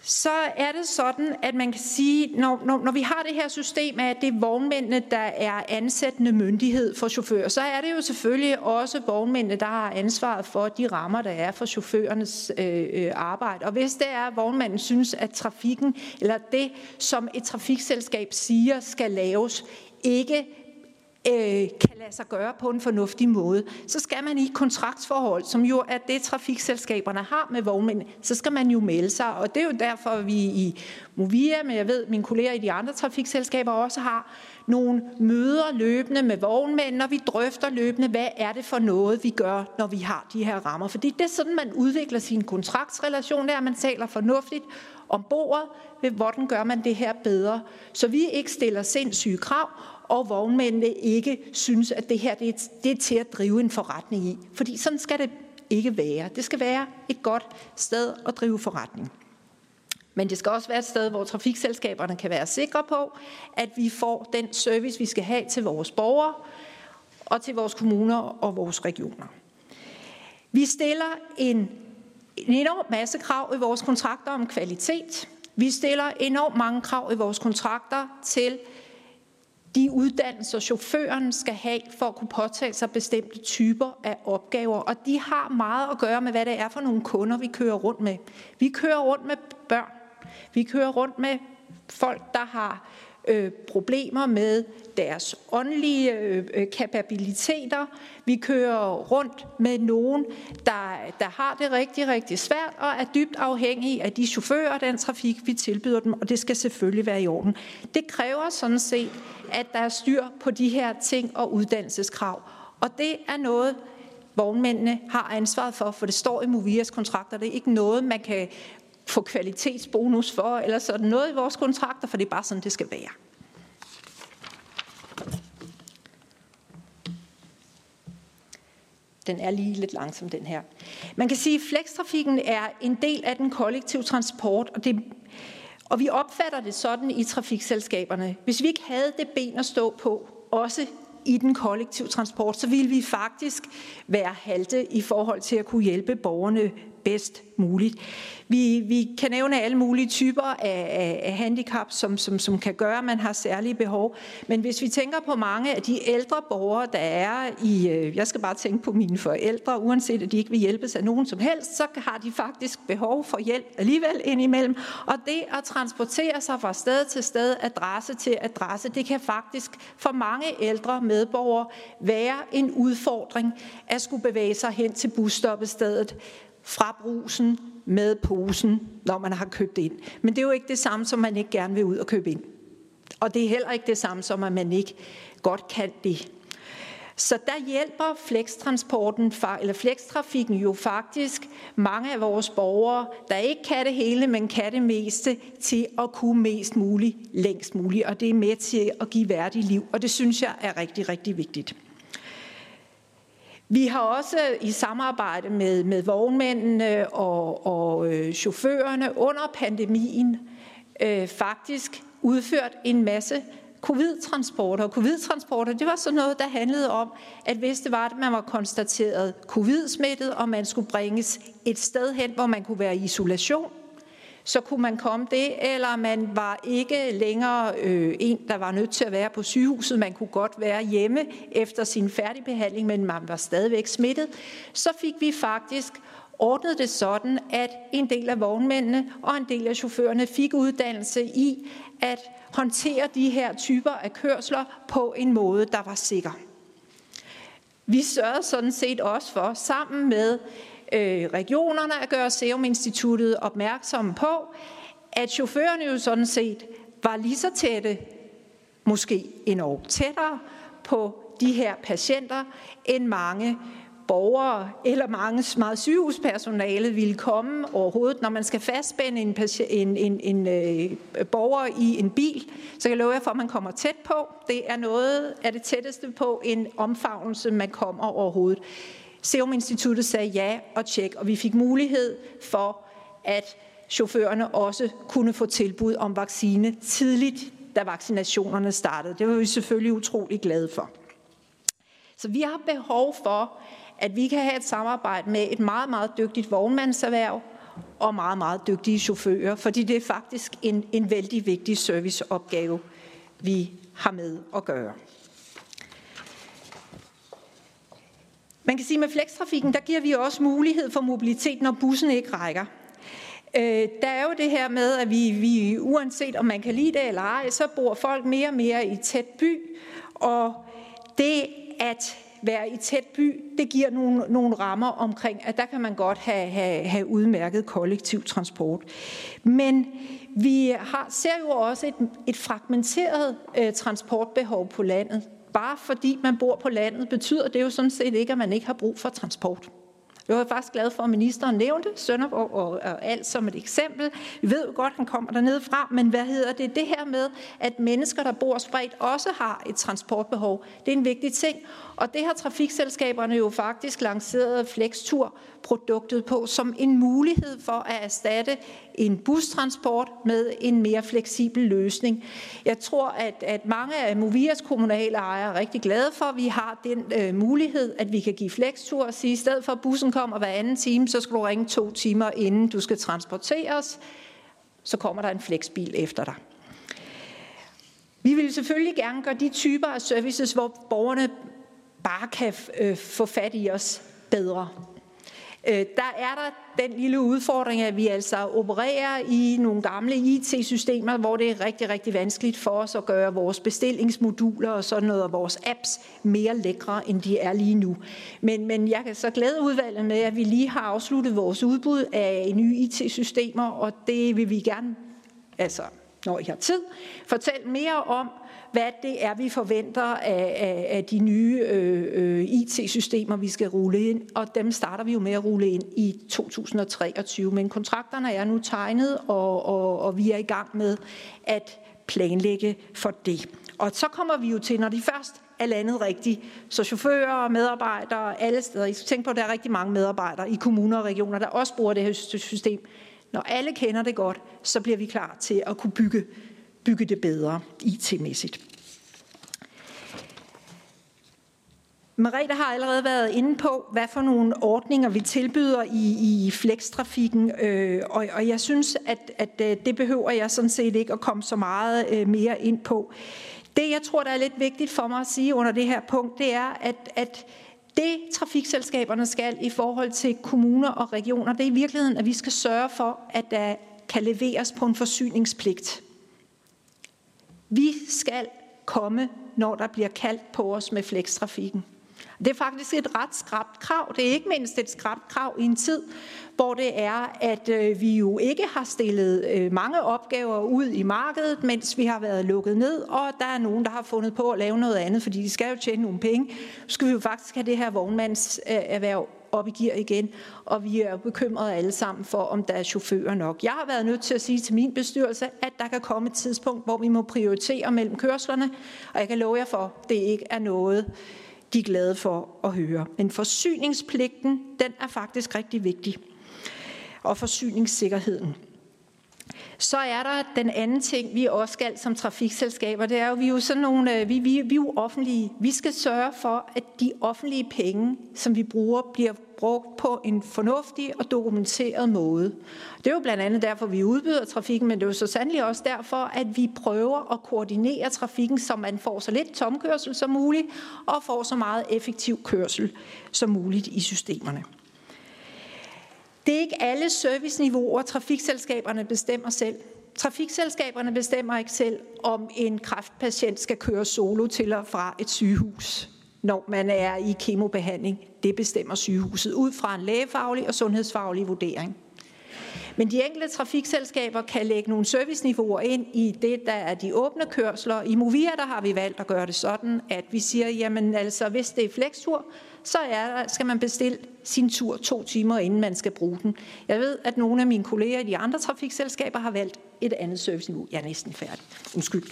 så er det sådan, at man kan sige, når, når, når vi har det her system af, at det er vognmændene, der er ansættende myndighed for chauffører, så er det jo selvfølgelig også vognmændene, der har ansvaret for de rammer, der er for chaufførernes øh, øh arbejde. Og hvis det er, at vognmanden synes, at trafikken, eller det, som et trafikselskab siger, skal laves, ikke øh, kan lade sig gøre på en fornuftig måde, så skal man i kontraktsforhold, som jo er det, trafikselskaberne har med vognmænd, så skal man jo melde sig. Og det er jo derfor, vi i Movia, men jeg ved, mine kolleger i de andre trafikselskaber også har, nogle møder løbende med vognmænd, når vi drøfter løbende, hvad er det for noget, vi gør, når vi har de her rammer. Fordi det er sådan, man udvikler sin kontraktsrelation, der man taler fornuftigt om bordet, ved hvordan gør man det her bedre, så vi ikke stiller sindssyge krav, og vognmændene ikke synes, at det her det er, det er til at drive en forretning i. Fordi sådan skal det ikke være. Det skal være et godt sted at drive forretning. Men det skal også være et sted, hvor trafikselskaberne kan være sikre på, at vi får den service, vi skal have til vores borgere og til vores kommuner og vores regioner. Vi stiller en, en enorm masse krav i vores kontrakter om kvalitet. Vi stiller enormt mange krav i vores kontrakter til de uddannelser, chaufføren skal have for at kunne påtage sig bestemte typer af opgaver. Og de har meget at gøre med, hvad det er for nogle kunder, vi kører rundt med. Vi kører rundt med børn. Vi kører rundt med folk, der har øh, problemer med deres åndelige øh, kapabiliteter. Vi kører rundt med nogen, der, der har det rigtig, rigtig svært og er dybt afhængige af de chauffører og den trafik, vi tilbyder dem, og det skal selvfølgelig være i orden. Det kræver sådan set, at der er styr på de her ting og uddannelseskrav. Og det er noget, vognmændene har ansvaret for, for det står i Movias kontrakter. Det er ikke noget, man kan få kvalitetsbonus for, eller sådan noget i vores kontrakter, for det er bare sådan, det skal være. Den er lige lidt langsom, den her. Man kan sige, at flekstrafikken er en del af den kollektive transport, og, det, og vi opfatter det sådan i trafikselskaberne. Hvis vi ikke havde det ben at stå på, også i den kollektive transport, så ville vi faktisk være halte i forhold til at kunne hjælpe borgerne bedst muligt. Vi, vi kan nævne alle mulige typer af, af, af handicap, som, som, som kan gøre, at man har særlige behov. Men hvis vi tænker på mange af de ældre borgere, der er i, øh, jeg skal bare tænke på mine forældre, uanset at de ikke vil hjælpes af nogen som helst, så har de faktisk behov for hjælp alligevel indimellem. Og det at transportere sig fra sted til sted, adresse til adresse, det kan faktisk for mange ældre medborgere være en udfordring at skulle bevæge sig hen til busstoppestedet fra brusen med posen, når man har købt ind. Men det er jo ikke det samme, som man ikke gerne vil ud og købe ind. Og det er heller ikke det samme, som at man ikke godt kan det. Så der hjælper flekstransporten, eller flekstrafikken jo faktisk mange af vores borgere, der ikke kan det hele, men kan det meste, til at kunne mest muligt, længst muligt. Og det er med til at give værdig liv, og det synes jeg er rigtig, rigtig vigtigt. Vi har også i samarbejde med, med vognmændene og, og øh, chaufførerne under pandemien øh, faktisk udført en masse covid-transporter. Og covid-transporter, det var sådan noget, der handlede om, at hvis det var, at man var konstateret covid-smittet, og man skulle bringes et sted hen, hvor man kunne være i isolation, så kunne man komme det, eller man var ikke længere øh, en, der var nødt til at være på sygehuset. Man kunne godt være hjemme efter sin færdigbehandling, men man var stadigvæk smittet. Så fik vi faktisk ordnet det sådan, at en del af vognmændene og en del af chaufførerne fik uddannelse i at håndtere de her typer af kørsler på en måde, der var sikker. Vi sørgede sådan set også for, sammen med øh, regionerne at gøre Seruminstituttet opmærksom på, at chaufførerne jo sådan set var lige så tætte, måske endnu tættere på de her patienter, end mange borgere eller mange meget sygehuspersonale ville komme overhovedet. Når man skal fastspænde en, en, en, en øh, borger i en bil, så kan jeg love jer for, at man kommer tæt på. Det er noget af det tætteste på en omfavnelse, man kommer overhovedet. Serum Instituttet sagde ja og tjek, og vi fik mulighed for, at chaufførerne også kunne få tilbud om vaccine tidligt, da vaccinationerne startede. Det var vi selvfølgelig utrolig glade for. Så vi har behov for, at vi kan have et samarbejde med et meget, meget dygtigt vognmandserhverv og meget, meget dygtige chauffører, fordi det er faktisk en, en vældig vigtig serviceopgave, vi har med at gøre. Man kan sige, at med flekstrafikken, der giver vi også mulighed for mobilitet, når bussen ikke rækker. Øh, der er jo det her med, at vi, vi uanset om man kan lide det eller ej, så bor folk mere og mere i tæt by, og Det at være i tæt by, det giver nogle, nogle rammer omkring, at der kan man godt have, have, have udmærket kollektiv transport. Men vi har, ser jo også et, et fragmenteret øh, transportbehov på landet. Bare fordi man bor på landet, betyder det jo sådan set ikke, at man ikke har brug for transport. Jeg var faktisk glad for, at ministeren nævnte Sønderborg og, og alt som et eksempel. Vi ved jo godt, at han kommer dernede fra, men hvad hedder det? Det her med, at mennesker, der bor spredt, også har et transportbehov. Det er en vigtig ting. Og det har trafikselskaberne jo faktisk lanceret produktet på som en mulighed for at erstatte en bustransport med en mere fleksibel løsning. Jeg tror, at, at mange af Movias kommunale ejere er rigtig glade for, at vi har den øh, mulighed, at vi kan give Flextur og sige, at i stedet for at bussen kommer hver anden time, så skal du ringe to timer, inden du skal transporteres. Så kommer der en flexbil efter dig. Vi vil selvfølgelig gerne gøre de typer af services, hvor borgerne bare kan øh, få fat i os bedre. Øh, der er der den lille udfordring, at vi altså opererer i nogle gamle IT-systemer, hvor det er rigtig, rigtig vanskeligt for os at gøre vores bestillingsmoduler og sådan noget, og vores apps mere lækre, end de er lige nu. Men, men jeg kan så glæde udvalget med, at vi lige har afsluttet vores udbud af nye IT-systemer, og det vil vi gerne, altså når I har tid, fortælle mere om, hvad det er, vi forventer af, af, af de nye øh, øh IT-systemer, vi skal rulle ind. Og dem starter vi jo med at rulle ind i 2023. Men kontrakterne er nu tegnet, og, og, og vi er i gang med at planlægge for det. Og så kommer vi jo til, når de først er landet rigtigt. Så chauffører og medarbejdere alle steder. I skal tænke på, at der er rigtig mange medarbejdere i kommuner og regioner, der også bruger det her system. Når alle kender det godt, så bliver vi klar til at kunne bygge bygge det bedre IT-mæssigt. Merete har allerede været inde på, hvad for nogle ordninger vi tilbyder i, i flekstrafikken, øh, og, og jeg synes, at, at øh, det behøver jeg sådan set ikke at komme så meget øh, mere ind på. Det, jeg tror, der er lidt vigtigt for mig at sige under det her punkt, det er, at, at det trafikselskaberne skal i forhold til kommuner og regioner, det er i virkeligheden, at vi skal sørge for, at der kan leveres på en forsyningspligt. Vi skal komme, når der bliver kaldt på os med flekstrafikken. Det er faktisk et ret skrabt krav. Det er ikke mindst et skrabt krav i en tid, hvor det er, at øh, vi jo ikke har stillet øh, mange opgaver ud i markedet, mens vi har været lukket ned, og der er nogen, der har fundet på at lave noget andet, fordi de skal jo tjene nogle penge. Så skal vi jo faktisk have det her vognmandserhverv op i gear igen, og vi er bekymrede alle sammen for, om der er chauffører nok. Jeg har været nødt til at sige til min bestyrelse, at der kan komme et tidspunkt, hvor vi må prioritere mellem kørslerne, og jeg kan love jer for, at det ikke er noget, de er glade for at høre. Men forsyningspligten, den er faktisk rigtig vigtig. Og forsyningssikkerheden. Så er der den anden ting, vi også skal som trafikselskaber, det er jo, vi er jo sådan nogle, øh, vi, vi, vi er jo offentlige. Vi skal sørge for, at de offentlige penge, som vi bruger, bliver brugt på en fornuftig og dokumenteret måde. Det er jo blandt andet derfor, vi udbyder trafikken, men det er jo så sandelig også derfor, at vi prøver at koordinere trafikken, så man får så lidt tomkørsel som muligt, og får så meget effektiv kørsel som muligt i systemerne. Det er ikke alle serviceniveauer, trafikselskaberne bestemmer selv. Trafikselskaberne bestemmer ikke selv, om en kræftpatient skal køre solo til og fra et sygehus, når man er i kemobehandling. Det bestemmer sygehuset ud fra en lægefaglig og sundhedsfaglig vurdering. Men de enkelte trafikselskaber kan lægge nogle serviceniveauer ind i det, der er de åbne kørsler. I Movia der har vi valgt at gøre det sådan, at vi siger, jamen altså, hvis det er flextur, så er, skal man bestille sin tur to timer, inden man skal bruge den. Jeg ved, at nogle af mine kolleger i de andre trafikselskaber har valgt et andet serviceniveau. Jeg er næsten færdig. Undskyld.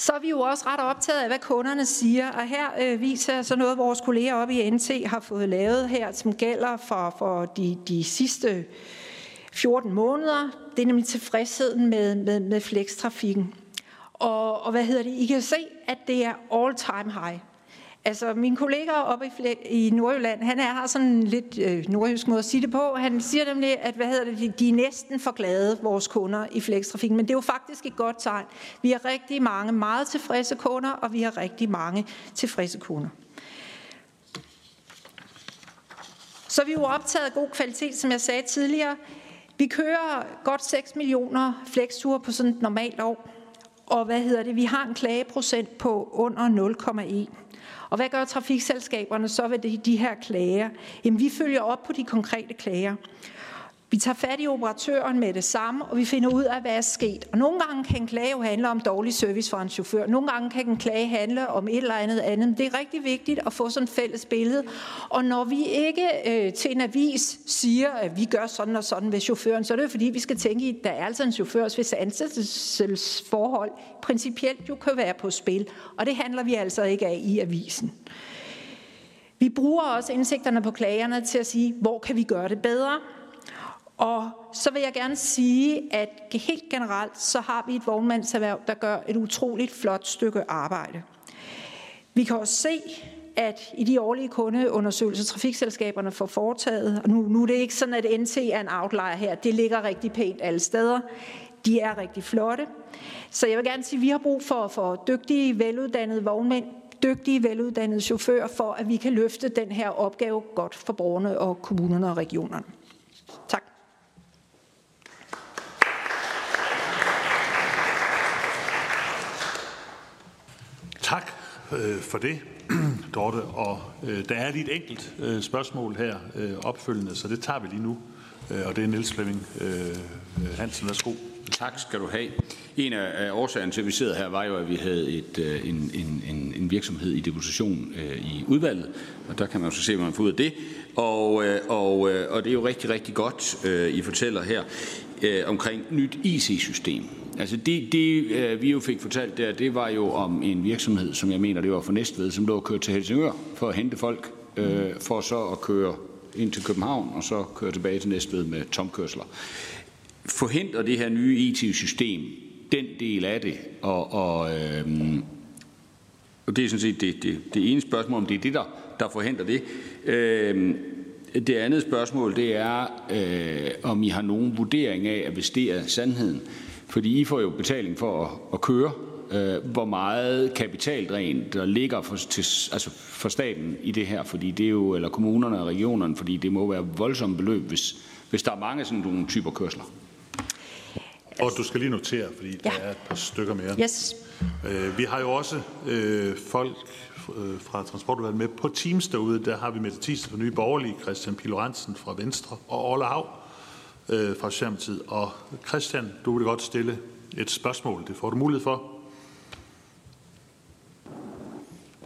så er vi jo også ret optaget af, hvad kunderne siger. Og her øh, viser så noget, vores kolleger oppe i NT har fået lavet her, som gælder for, for de, de sidste 14 måneder. Det er nemlig tilfredsheden med, med, med flekstrafikken. Og, og hvad hedder det? I kan se, at det er all time high. Altså, min kollega oppe i, i Nordjylland, han er, har sådan en lidt øh, nordjysk måde at sige det på. Han siger nemlig, at hvad hedder det, de er næsten for glade, vores kunder i flextrafikken. Men det er jo faktisk et godt tegn. Vi har rigtig mange meget tilfredse kunder, og vi har rigtig mange tilfredse kunder. Så vi er jo optaget af god kvalitet, som jeg sagde tidligere. Vi kører godt 6 millioner flexture på sådan et normalt år. Og hvad hedder det? Vi har en klageprocent på under 0,1. Og hvad gør trafikselskaberne så ved de, her klager? Jamen, vi følger op på de konkrete klager. Vi tager fat i operatøren med det samme, og vi finder ud af, hvad er sket. Og nogle gange kan en klage jo handle om dårlig service fra en chauffør. Nogle gange kan en klage handle om et eller andet andet. Det er rigtig vigtigt at få sådan et fælles billede. Og når vi ikke øh, til en avis siger, at vi gør sådan og sådan ved chaufføren, så er det jo fordi, vi skal tænke i, at der er altså en chauffør, hvis ansættelsesforhold principielt jo kan være på spil. Og det handler vi altså ikke af i avisen. Vi bruger også indsigterne på klagerne til at sige, hvor kan vi gøre det bedre? Og så vil jeg gerne sige, at helt generelt så har vi et vognmandserhverv, der gør et utroligt flot stykke arbejde. Vi kan også se, at i de årlige kundeundersøgelser, trafikselskaberne får foretaget, og nu, nu er det ikke sådan, at NT er en outlier her, det ligger rigtig pænt alle steder. De er rigtig flotte. Så jeg vil gerne sige, at vi har brug for, for dygtige, veluddannede vognmænd, dygtige, veluddannede chauffører, for at vi kan løfte den her opgave godt for borgerne og kommunerne og regionerne. Tak. Tak øh, for det, Dorte. Og øh, der er lige et enkelt øh, spørgsmål her øh, opfølgende, så det tager vi lige nu. Øh, og det er Niels Flemming øh, øh Hansen. Værsgo. Tak skal du have. En af årsagerne til, at vi sidder her, var jo, at vi havde et, øh, en, en, en virksomhed i deputation øh, i udvalget, og der kan man jo så se, hvad man får ud af det. Og, øh, og, øh, og det er jo rigtig, rigtig godt, I fortæller her, omkring nyt IC-system. Altså det, det, øh, vi jo fik fortalt der, det var jo om en virksomhed, som jeg mener, det var for Næstved, som lå og kørte til Helsingør for at hente folk, øh, for så at køre ind til København, og så køre tilbage til Næstved med tomkørsler. Forhindrer det her nye IT-system den del af det, og, og, øh, og det er sådan set det, det, det ene spørgsmål, om det er det, der, der forhindrer det. Øh, det andet spørgsmål, det er, øh, om I har nogen vurdering af, at hvis det er sandheden, fordi I får jo betaling for at, at køre, øh, hvor meget kapitaldræn der ligger for, til, altså for staten i det her, fordi det er jo, eller kommunerne og regionerne, fordi det må være voldsomme beløb, hvis, hvis der er mange sådan nogle typer kørsler. Og du skal lige notere, fordi ja. der er et par stykker mere. Yes. Øh, vi har jo også øh, folk øh, fra Transportudvalget med på Teams derude. Der har vi Mette Thiesen fra Nye Borgerlige, Christian Pilorensen fra Venstre og Olle Hav øh, fra Socialdemokratiet. Og Christian, du vil godt stille et spørgsmål. Det får du mulighed for.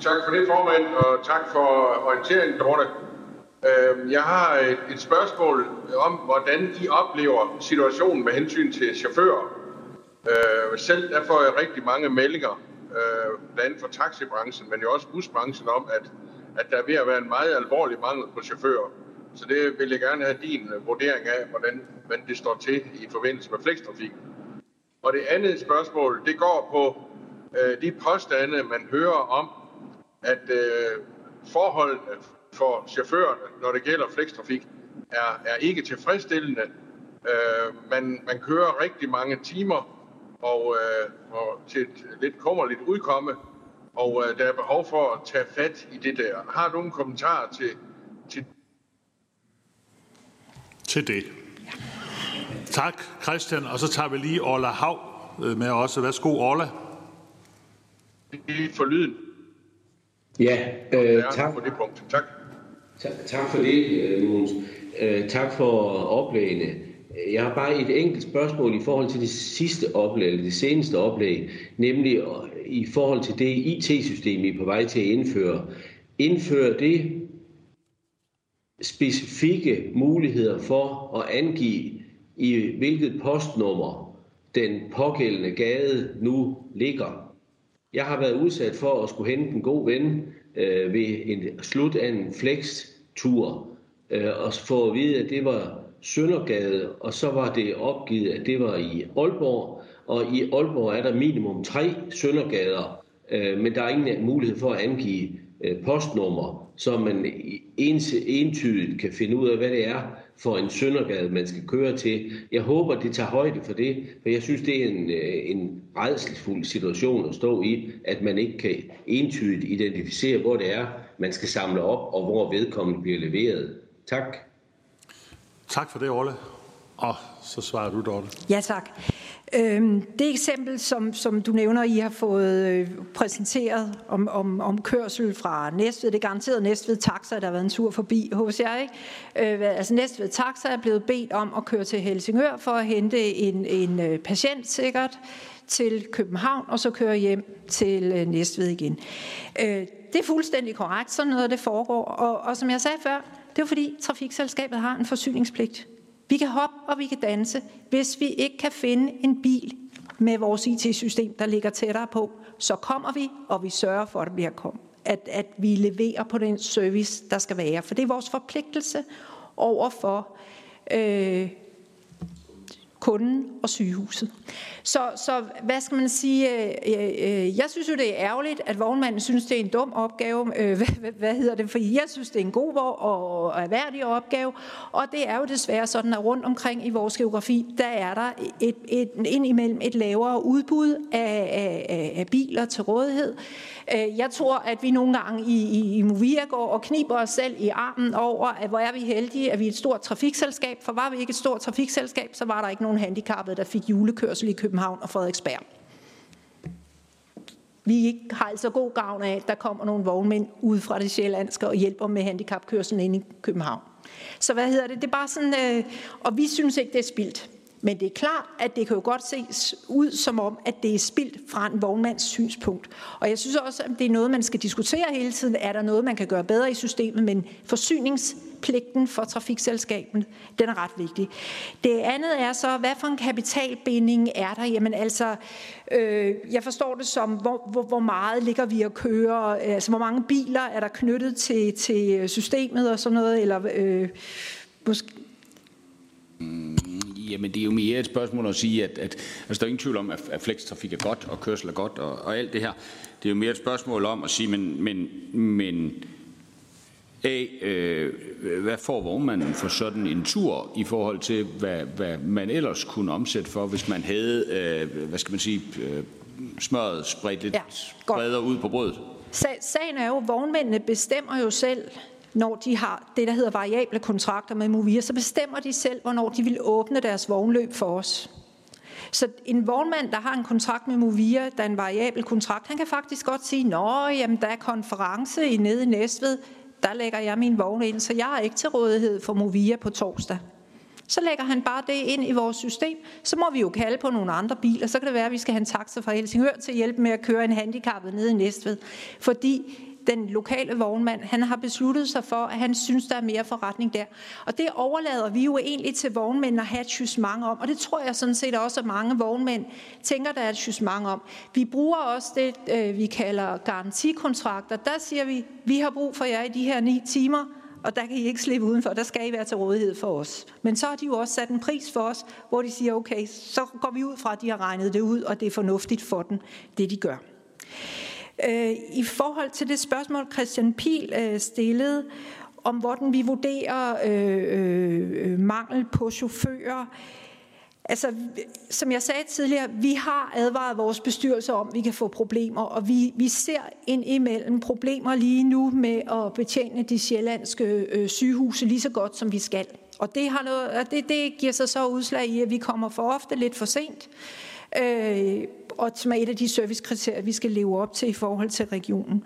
Tak for det, formand, og tak for orienteringen, Dorte. Øhm, jeg har et, et spørgsmål om, hvordan I oplever situationen med hensyn til chauffører. Øh, selv der får jeg rigtig mange meldinger, øh, blandt andet fra taxibranchen, men jo også busbranchen om, at, at der er ved at være en meget alvorlig mangel på chauffører. Så det vil jeg gerne have din øh, vurdering af, hvordan, hvordan det står til i forbindelse med flekstrafik. Og det andet spørgsmål, det går på øh, de påstande, man hører om, at øh, forholdene øh, for chaufførerne, når det gælder flekstrafik, er, er ikke tilfredsstillende. Øh, man, man kører rigtig mange timer og, øh, og til et lidt kummerligt udkomme, og øh, der er behov for at tage fat i det der. Har du en kommentar til til det. Tak, Christian. Og så tager vi lige Ola Hav øh, med også. Værsgo, Ola. Lige for lyden. Ja, øh, tak. På det punkt. Tak. Tak for det, øh, Mogens. Øh, tak for oplægene. Jeg har bare et enkelt spørgsmål i forhold til det sidste oplæg, eller det seneste oplæg, nemlig i forhold til det IT-system, I er på vej til at indføre. Indføre det specifikke muligheder for at angive, i hvilket postnummer den pågældende gade nu ligger. Jeg har været udsat for at skulle hente en god ven øh, ved en slut af en flex-tur, øh, og få at vide, at det var Søndergade, og så var det opgivet, at det var i Aalborg, og i Aalborg er der minimum tre Søndergader, øh, men der er ingen mulighed for at angive postnummer, så man ens, entydigt kan finde ud af, hvad det er for en Søndergade, man skal køre til. Jeg håber, det tager højde for det, for jeg synes, det er en, øh, en redselsfuld situation at stå i, at man ikke kan entydigt identificere, hvor det er, man skal samle op, og hvor vedkommende bliver leveret. Tak. Tak for det, Olle. Og så svarer du, Dorte. Ja, tak. Øhm, det eksempel, som, som du nævner, I har fået øh, præsenteret om, om, om kørsel fra Næstved, det er garanteret Næstved Taxa, der har været en tur forbi hos jer, ikke? Øh, altså Næstved Taxa er blevet bedt om at køre til Helsingør for at hente en, en øh, patient sikkert til København, og så køre hjem til Næstved igen. Det er fuldstændig korrekt, sådan noget det foregår, og, og som jeg sagde før, det er fordi trafikselskabet har en forsyningspligt. Vi kan hoppe, og vi kan danse. Hvis vi ikke kan finde en bil med vores IT-system, der ligger tættere på, så kommer vi, og vi sørger for, at, det bliver kom, at, at vi leverer på den service, der skal være. For det er vores forpligtelse over for øh, kunden og sygehuset. Så, så hvad skal man sige? Øh, øh, øh, jeg synes jo, det er ærgerligt, at vognmanden synes, det er en dum opgave. Hvad, hvad hedder det? For jeg synes, det er en god og værdig opgave. Og det er jo desværre sådan, at rundt omkring i vores geografi, der er der et, et, ind imellem et lavere udbud af, af, af biler til rådighed. Jeg tror, at vi nogle gange i, i, i Movia går og kniber os selv i armen over, at hvor er vi heldige, at vi er et stort trafikselskab. For var vi ikke et stort trafikselskab, så var der ikke nogen handicappede, der fik julekørsel i København og Frederiksberg. Vi har altså god gavn af, at der kommer nogle vognmænd ud fra det sjællandske og hjælper med handicapkørselen ind i København. Så hvad hedder det? Det er bare sådan, øh, og vi synes ikke, det er spildt. Men det er klart, at det kan jo godt ses ud som om, at det er spildt fra en vognmands synspunkt. Og jeg synes også, at det er noget, man skal diskutere hele tiden. Er der noget, man kan gøre bedre i systemet? Men forsynings forsyningspligten for trafikselskaben, den er ret vigtig. Det andet er så, hvad for en kapitalbinding er der? Jamen altså, øh, jeg forstår det som, hvor, hvor, hvor meget ligger vi at køre? Altså, hvor mange biler er der knyttet til, til systemet og sådan noget? Eller øh, måske, mm, Jamen, det er jo mere et spørgsmål at sige, at, at altså, der er ingen tvivl om, at, at flekstrafik er godt, og kørsel er godt, og, og alt det her. Det er jo mere et spørgsmål om at sige, men, men, men A, øh, hvad får vognmanden for sådan en tur i forhold til, hvad, hvad man ellers kunne omsætte for, hvis man havde, øh, hvad skal man sige, øh, smøret spredt lidt ja, bredere ud på brødet? Sagen er jo, at vognmændene bestemmer jo selv, når de har det, der hedder variable kontrakter med Movia, så bestemmer de selv, hvornår de vil åbne deres vognløb for os. Så en vognmand, der har en kontrakt med Movia, der er en variabel kontrakt, han kan faktisk godt sige, nå, jamen, der er konference i nede i Næstved, der lægger jeg min vogn ind, så jeg er ikke til rådighed for Movia på torsdag. Så lægger han bare det ind i vores system. Så må vi jo kalde på nogle andre biler. Så kan det være, at vi skal have en taxa fra Helsingør til at hjælpe med at køre en handicappet ned i Næstved. Fordi den lokale vognmand, han har besluttet sig for, at han synes, der er mere forretning der. Og det overlader vi jo egentlig til vognmænd at have et mange om, og det tror jeg sådan set også, at mange vognmænd tænker, der er et mange om. Vi bruger også det, øh, vi kalder garantikontrakter. Der siger vi, vi har brug for jer i de her ni timer, og der kan I ikke slippe udenfor, der skal I være til rådighed for os. Men så har de jo også sat en pris for os, hvor de siger, okay, så går vi ud fra, at de har regnet det ud, og det er fornuftigt for dem, det de gør. Øh, I forhold til det spørgsmål, Christian Pil øh, stillede, om hvordan vi vurderer øh, øh, øh, mangel på chauffører. Altså, som jeg sagde tidligere, vi har advaret vores bestyrelse om, at vi kan få problemer, og vi, vi ser ind imellem problemer lige nu med at betjene de sjællandske øh, sygehuse lige så godt, som vi skal. Og det, har noget, det, det giver sig så udslag i, at vi kommer for ofte lidt for sent. Øh, og som er et af de servicekriterier, vi skal leve op til i forhold til regionen.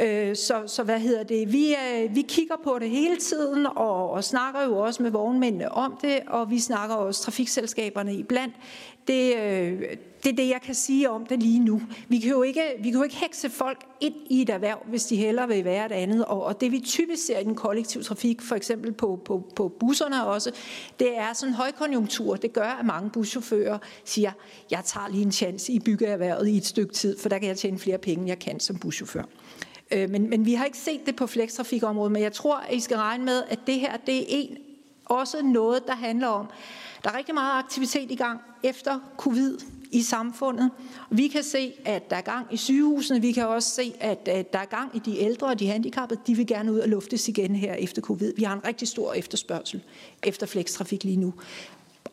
Øh, så, så hvad hedder det? Vi, øh, vi kigger på det hele tiden, og, og snakker jo også med vognmændene om det, og vi snakker også trafikselskaberne iblandt. Det, øh, det er det, jeg kan sige om det lige nu. Vi kan jo ikke, vi kan jo ikke hekse folk ind i et erhverv, hvis de hellere vil være et andet. Og, og det vi typisk ser i den kollektive trafik, for eksempel på, på, på busserne også, det er sådan en højkonjunktur. Det gør, at mange buschauffører siger, jeg tager lige en chance i byggeerhvervet i et stykke tid, for der kan jeg tjene flere penge, end jeg kan som buschauffør. Øh, men, men vi har ikke set det på flekstrafikområdet, men jeg tror, at I skal regne med, at det her det er en, også noget, der handler om, der er rigtig meget aktivitet i gang efter covid i samfundet. Vi kan se, at der er gang i sygehusene. Vi kan også se, at, øh, der er gang i de ældre og de handicappede. De vil gerne ud og luftes igen her efter covid. Vi har en rigtig stor efterspørgsel efter flekstrafik lige nu.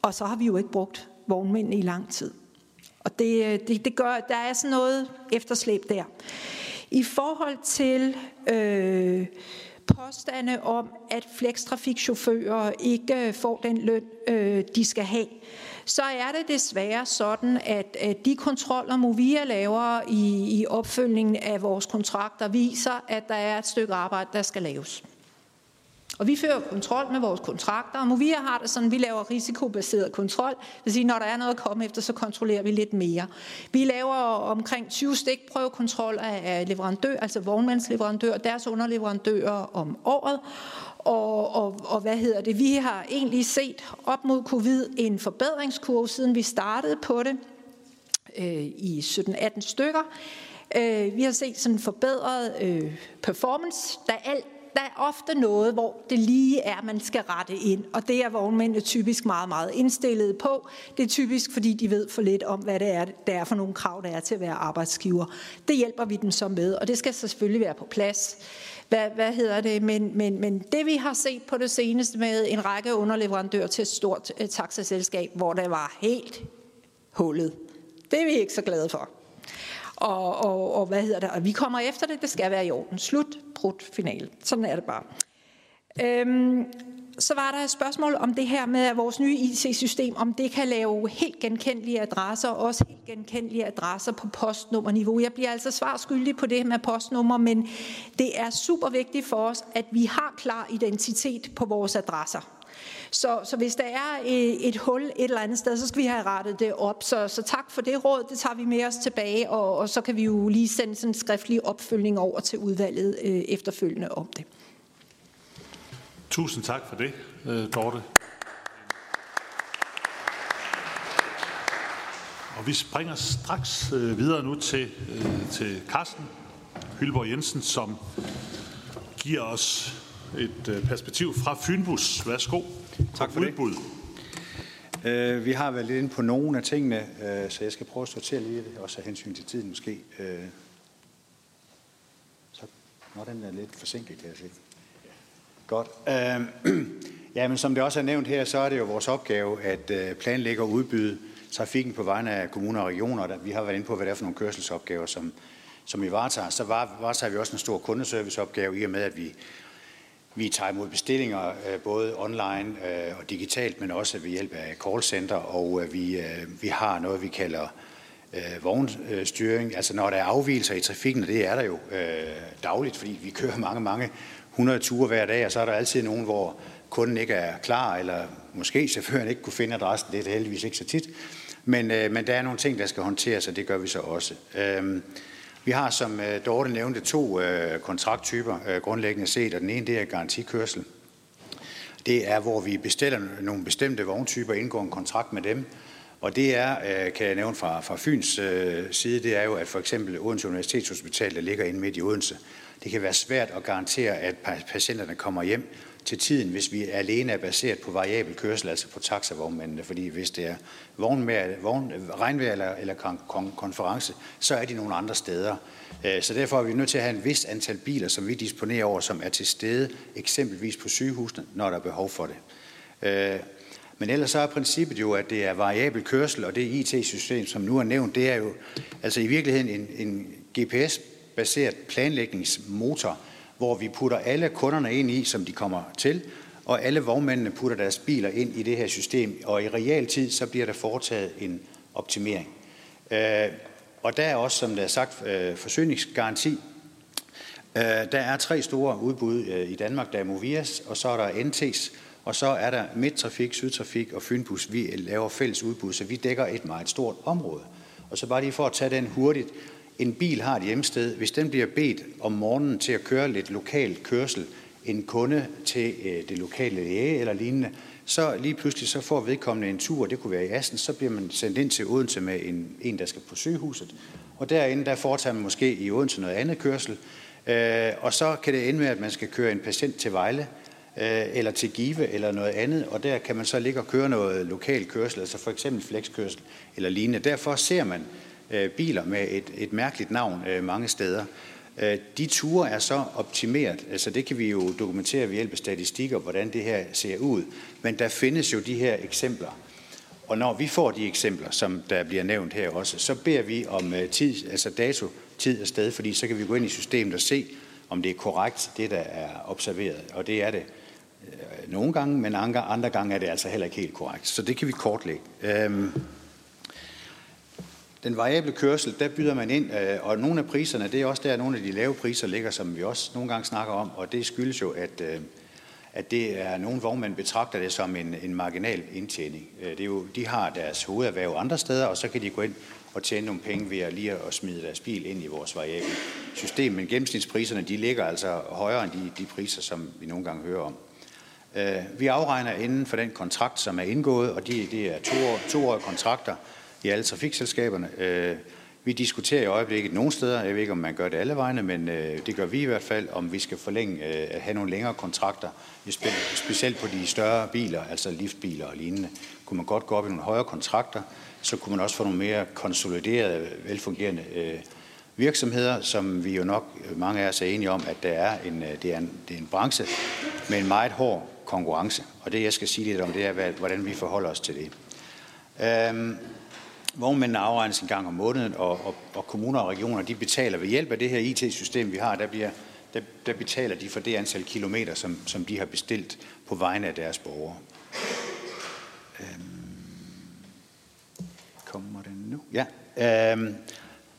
Og så har vi jo ikke brugt vognmændene i lang tid. Og det, øh, det, det gør, der er sådan noget efterslæb der. I forhold til øh, påstande om, at flekstrafikchauffører ikke får den løn, øh, de skal have, så er det desværre sådan, at, at de kontroller, Movia laver i, i opfølgningen af vores kontrakter, viser, at der er et stykke arbejde, der skal laves. Og vi fører kontrol med vores kontrakter, og Movia har det sådan, vi laver risikobaseret kontrol. Det vil sige, når der er noget at komme efter, så kontrollerer vi lidt mere. Vi laver omkring 20 stikprøvekontrol af leverandør, altså vognmandsleverandør, deres underleverandører om året. Og, og, og hvad hedder det? Vi har egentlig set op mod covid en forbedringskurve, siden vi startede på det øh, i 17-18 stykker. Øh, vi har set sådan en forbedret øh, performance, der alt der er ofte noget, hvor det lige er, man skal rette ind, og det er vognmændene typisk meget, meget indstillet på. Det er typisk, fordi de ved for lidt om, hvad det er, der er for nogle krav, der er til at være arbejdsgiver. Det hjælper vi dem så med, og det skal selvfølgelig være på plads. Hvad, hvad hedder det? Men, men, men det vi har set på det seneste med en række underleverandører til et stort øh, taxaselskab, hvor det var helt hullet, det er vi ikke så glade for. Og, og, og hvad hedder det? Og vi kommer efter det, det skal være i orden. Slut, brudt, final. Sådan er det bare. Øhm, så var der et spørgsmål om det her med vores nye IT-system, om det kan lave helt genkendelige adresser, og også helt genkendelige adresser på postnummerniveau. Jeg bliver altså svarskyldig på det med postnummer, men det er super vigtigt for os, at vi har klar identitet på vores adresser. Så, så hvis der er et, hul et eller andet sted, så skal vi have rettet det op. Så, så tak for det råd, det tager vi med os tilbage, og, og så kan vi jo lige sende sådan en skriftlig opfølgning over til udvalget øh, efterfølgende om det. Tusind tak for det, øh, Dorte. Og vi springer straks øh, videre nu til, øh, til Carsten Hylborg Jensen, som giver os et perspektiv fra Fynbus. Værsgo. Tak for udbud. det. Uh, vi har været lidt inde på nogle af tingene, uh, så jeg skal prøve at sortere lige det, også af hensyn til tiden måske. Uh, så, nå, den er lidt forsinket, kan jeg se. Godt. Ja, men som det også er nævnt her, så er det jo vores opgave at planlægge og udbyde trafikken på vegne af kommuner og regioner. Vi har været inde på, hvad det er for nogle kørselsopgaver, som, som vi varetager. Så varetager vi også en stor kundeserviceopgave i og med, at vi vi tager imod bestillinger øh, både online øh, og digitalt, men også ved hjælp af callcenter, og øh, vi, vi har noget, vi kalder vognstyring. Altså når der er afvielser i trafikken, og det er der jo dagligt, fordi vi kører mange, mange 100 ture hver dag, og så er der altid nogen, hvor kunden ikke er klar, eller måske chaufføren ikke kunne finde adressen. Det er det heldigvis ikke så tit. Men, men der er nogle ting, der skal håndteres, og det gør vi så også. Øh, vi har, som øh, Dorte nævnte, to øh, kontrakttyper øh, grundlæggende set, og den ene det er garantikørsel. Det er, hvor vi bestiller nogle bestemte vogntyper, indgår en kontrakt med dem, og det er, kan jeg nævne fra, fra Fyns side, det er jo, at for eksempel Odense Universitetshospital, der ligger inde midt i Odense, det kan være svært at garantere, at patienterne kommer hjem til tiden, hvis vi alene er baseret på variabel kørsel, altså på taxavognmændene. Fordi hvis det er vognvejr, vogn, regnvejr eller, eller kon, konference, så er de nogle andre steder. Øh, så derfor er vi nødt til at have en vis antal biler, som vi disponerer over, som er til stede, eksempelvis på sygehusene, når der er behov for det. Øh, men ellers så er princippet jo, at det er variabel kørsel, og det IT-system, som nu er nævnt, det er jo altså i virkeligheden en, en GPS-baseret planlægningsmotor, hvor vi putter alle kunderne ind i, som de kommer til, og alle vognmændene putter deres biler ind i det her system, og i realtid så bliver der foretaget en optimering. Øh, og der er også, som der er sagt, øh, forsyningsgaranti. Øh, der er tre store udbud øh, i Danmark. Der er Movias, og så er der NT's, og så er der Midtrafik, Sydtrafik og Fynbus. Vi laver fælles udbud, så vi dækker et meget stort område. Og så bare lige for at tage den hurtigt en bil har et hjemsted, hvis den bliver bedt om morgenen til at køre lidt lokal kørsel, en kunde til øh, det lokale læge eller lignende, så lige pludselig så får vedkommende en tur, det kunne være i Assen, så bliver man sendt ind til Odense med en, en der skal på sygehuset. Og derinde, der foretager man måske i Odense noget andet kørsel. Øh, og så kan det ende med, at man skal køre en patient til Vejle, øh, eller til Give, eller noget andet, og der kan man så ligge og køre noget lokal kørsel, altså for eksempel flexkørsel eller lignende. Derfor ser man Øh, biler med et, et mærkeligt navn øh, mange steder. Øh, de ture er så optimeret, altså det kan vi jo dokumentere ved hjælp af statistikker, hvordan det her ser ud. Men der findes jo de her eksempler. Og når vi får de eksempler, som der bliver nævnt her også, så beder vi om øh, tid, altså dato, tid og sted, fordi så kan vi gå ind i systemet og se, om det er korrekt, det der er observeret. Og det er det nogle gange, men andre, andre gange er det altså heller ikke helt korrekt. Så det kan vi kortlægge. Øhm, den variable kørsel, der byder man ind, øh, og nogle af priserne, det er også der, nogle af de lave priser ligger, som vi også nogle gange snakker om, og det skyldes jo, at, øh, at det er nogle vognmænd betragter det som en, en marginal indtjening. Øh, det er jo, de har deres hovederhverv andre steder, og så kan de gå ind og tjene nogle penge ved at lige at smide deres bil ind i vores variable system. Men gennemsnitspriserne, de ligger altså højere end de, de priser, som vi nogle gange hører om. Øh, vi afregner inden for den kontrakt, som er indgået, og de, det er to, år, i alle trafikselskaberne. Øh, vi diskuterer i øjeblikket nogle steder, jeg ved ikke om man gør det alle vegne, men øh, det gør vi i hvert fald, om vi skal forlænge øh, at have nogle længere kontrakter, specielt på de større biler, altså liftbiler og lignende. Kunne man godt gå op i nogle højere kontrakter, så kunne man også få nogle mere konsoliderede, velfungerende øh, virksomheder, som vi jo nok øh, mange af os er enige om, at der er en, øh, det, er en, det er en branche med en meget hård konkurrence. Og det, jeg skal sige lidt om, det er, hvordan vi forholder os til det. Øhm, vognmændene afregnes en gang om måneden, og, og, og kommuner og regioner de betaler ved hjælp af det her IT-system, vi har, der, bliver, der, der betaler de for det antal kilometer, som, som de har bestilt på vegne af deres borgere. Øhm, kommer den nu? Ja. Øhm,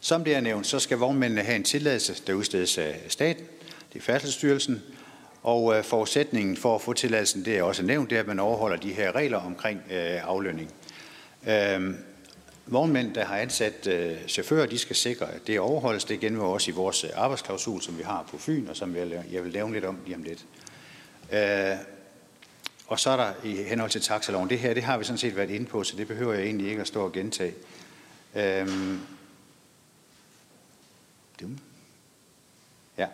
som det er nævnt, så skal vognmændene have en tilladelse, der udstedes af staten, det er Færdselsstyrelsen, og øh, forudsætningen for at få tilladelsen, det er også nævnt, det er, at man overholder de her regler omkring øh, aflønning. Øhm, Vognmænd, der har ansat øh, chauffører, de skal sikre, at det overholdes. Det gennemgår også i vores øh, arbejdsklausul, som vi har på Fyn, og som jeg, jeg vil lave lidt om lige om lidt. Øh, og så er der i henhold til taxaloven, det her, det har vi sådan set været inde på, så det behøver jeg egentlig ikke at stå og gentage. Øh, ja.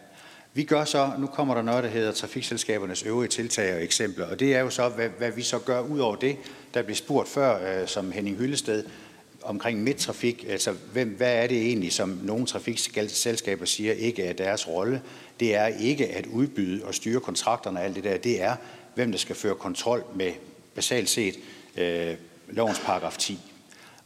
Vi gør så, nu kommer der noget, der hedder trafikselskabernes øvrige tiltag og eksempler, og det er jo så, hvad, hvad vi så gør ud over det. Der blev spurgt før, øh, som Henning Hyllested, omkring midttrafik, altså hvem, hvad er det egentlig, som nogle trafikselskaber siger ikke er deres rolle? Det er ikke at udbyde og styre kontrakterne og alt det der. Det er, hvem der skal føre kontrol med basalt set øh, lovens paragraf 10.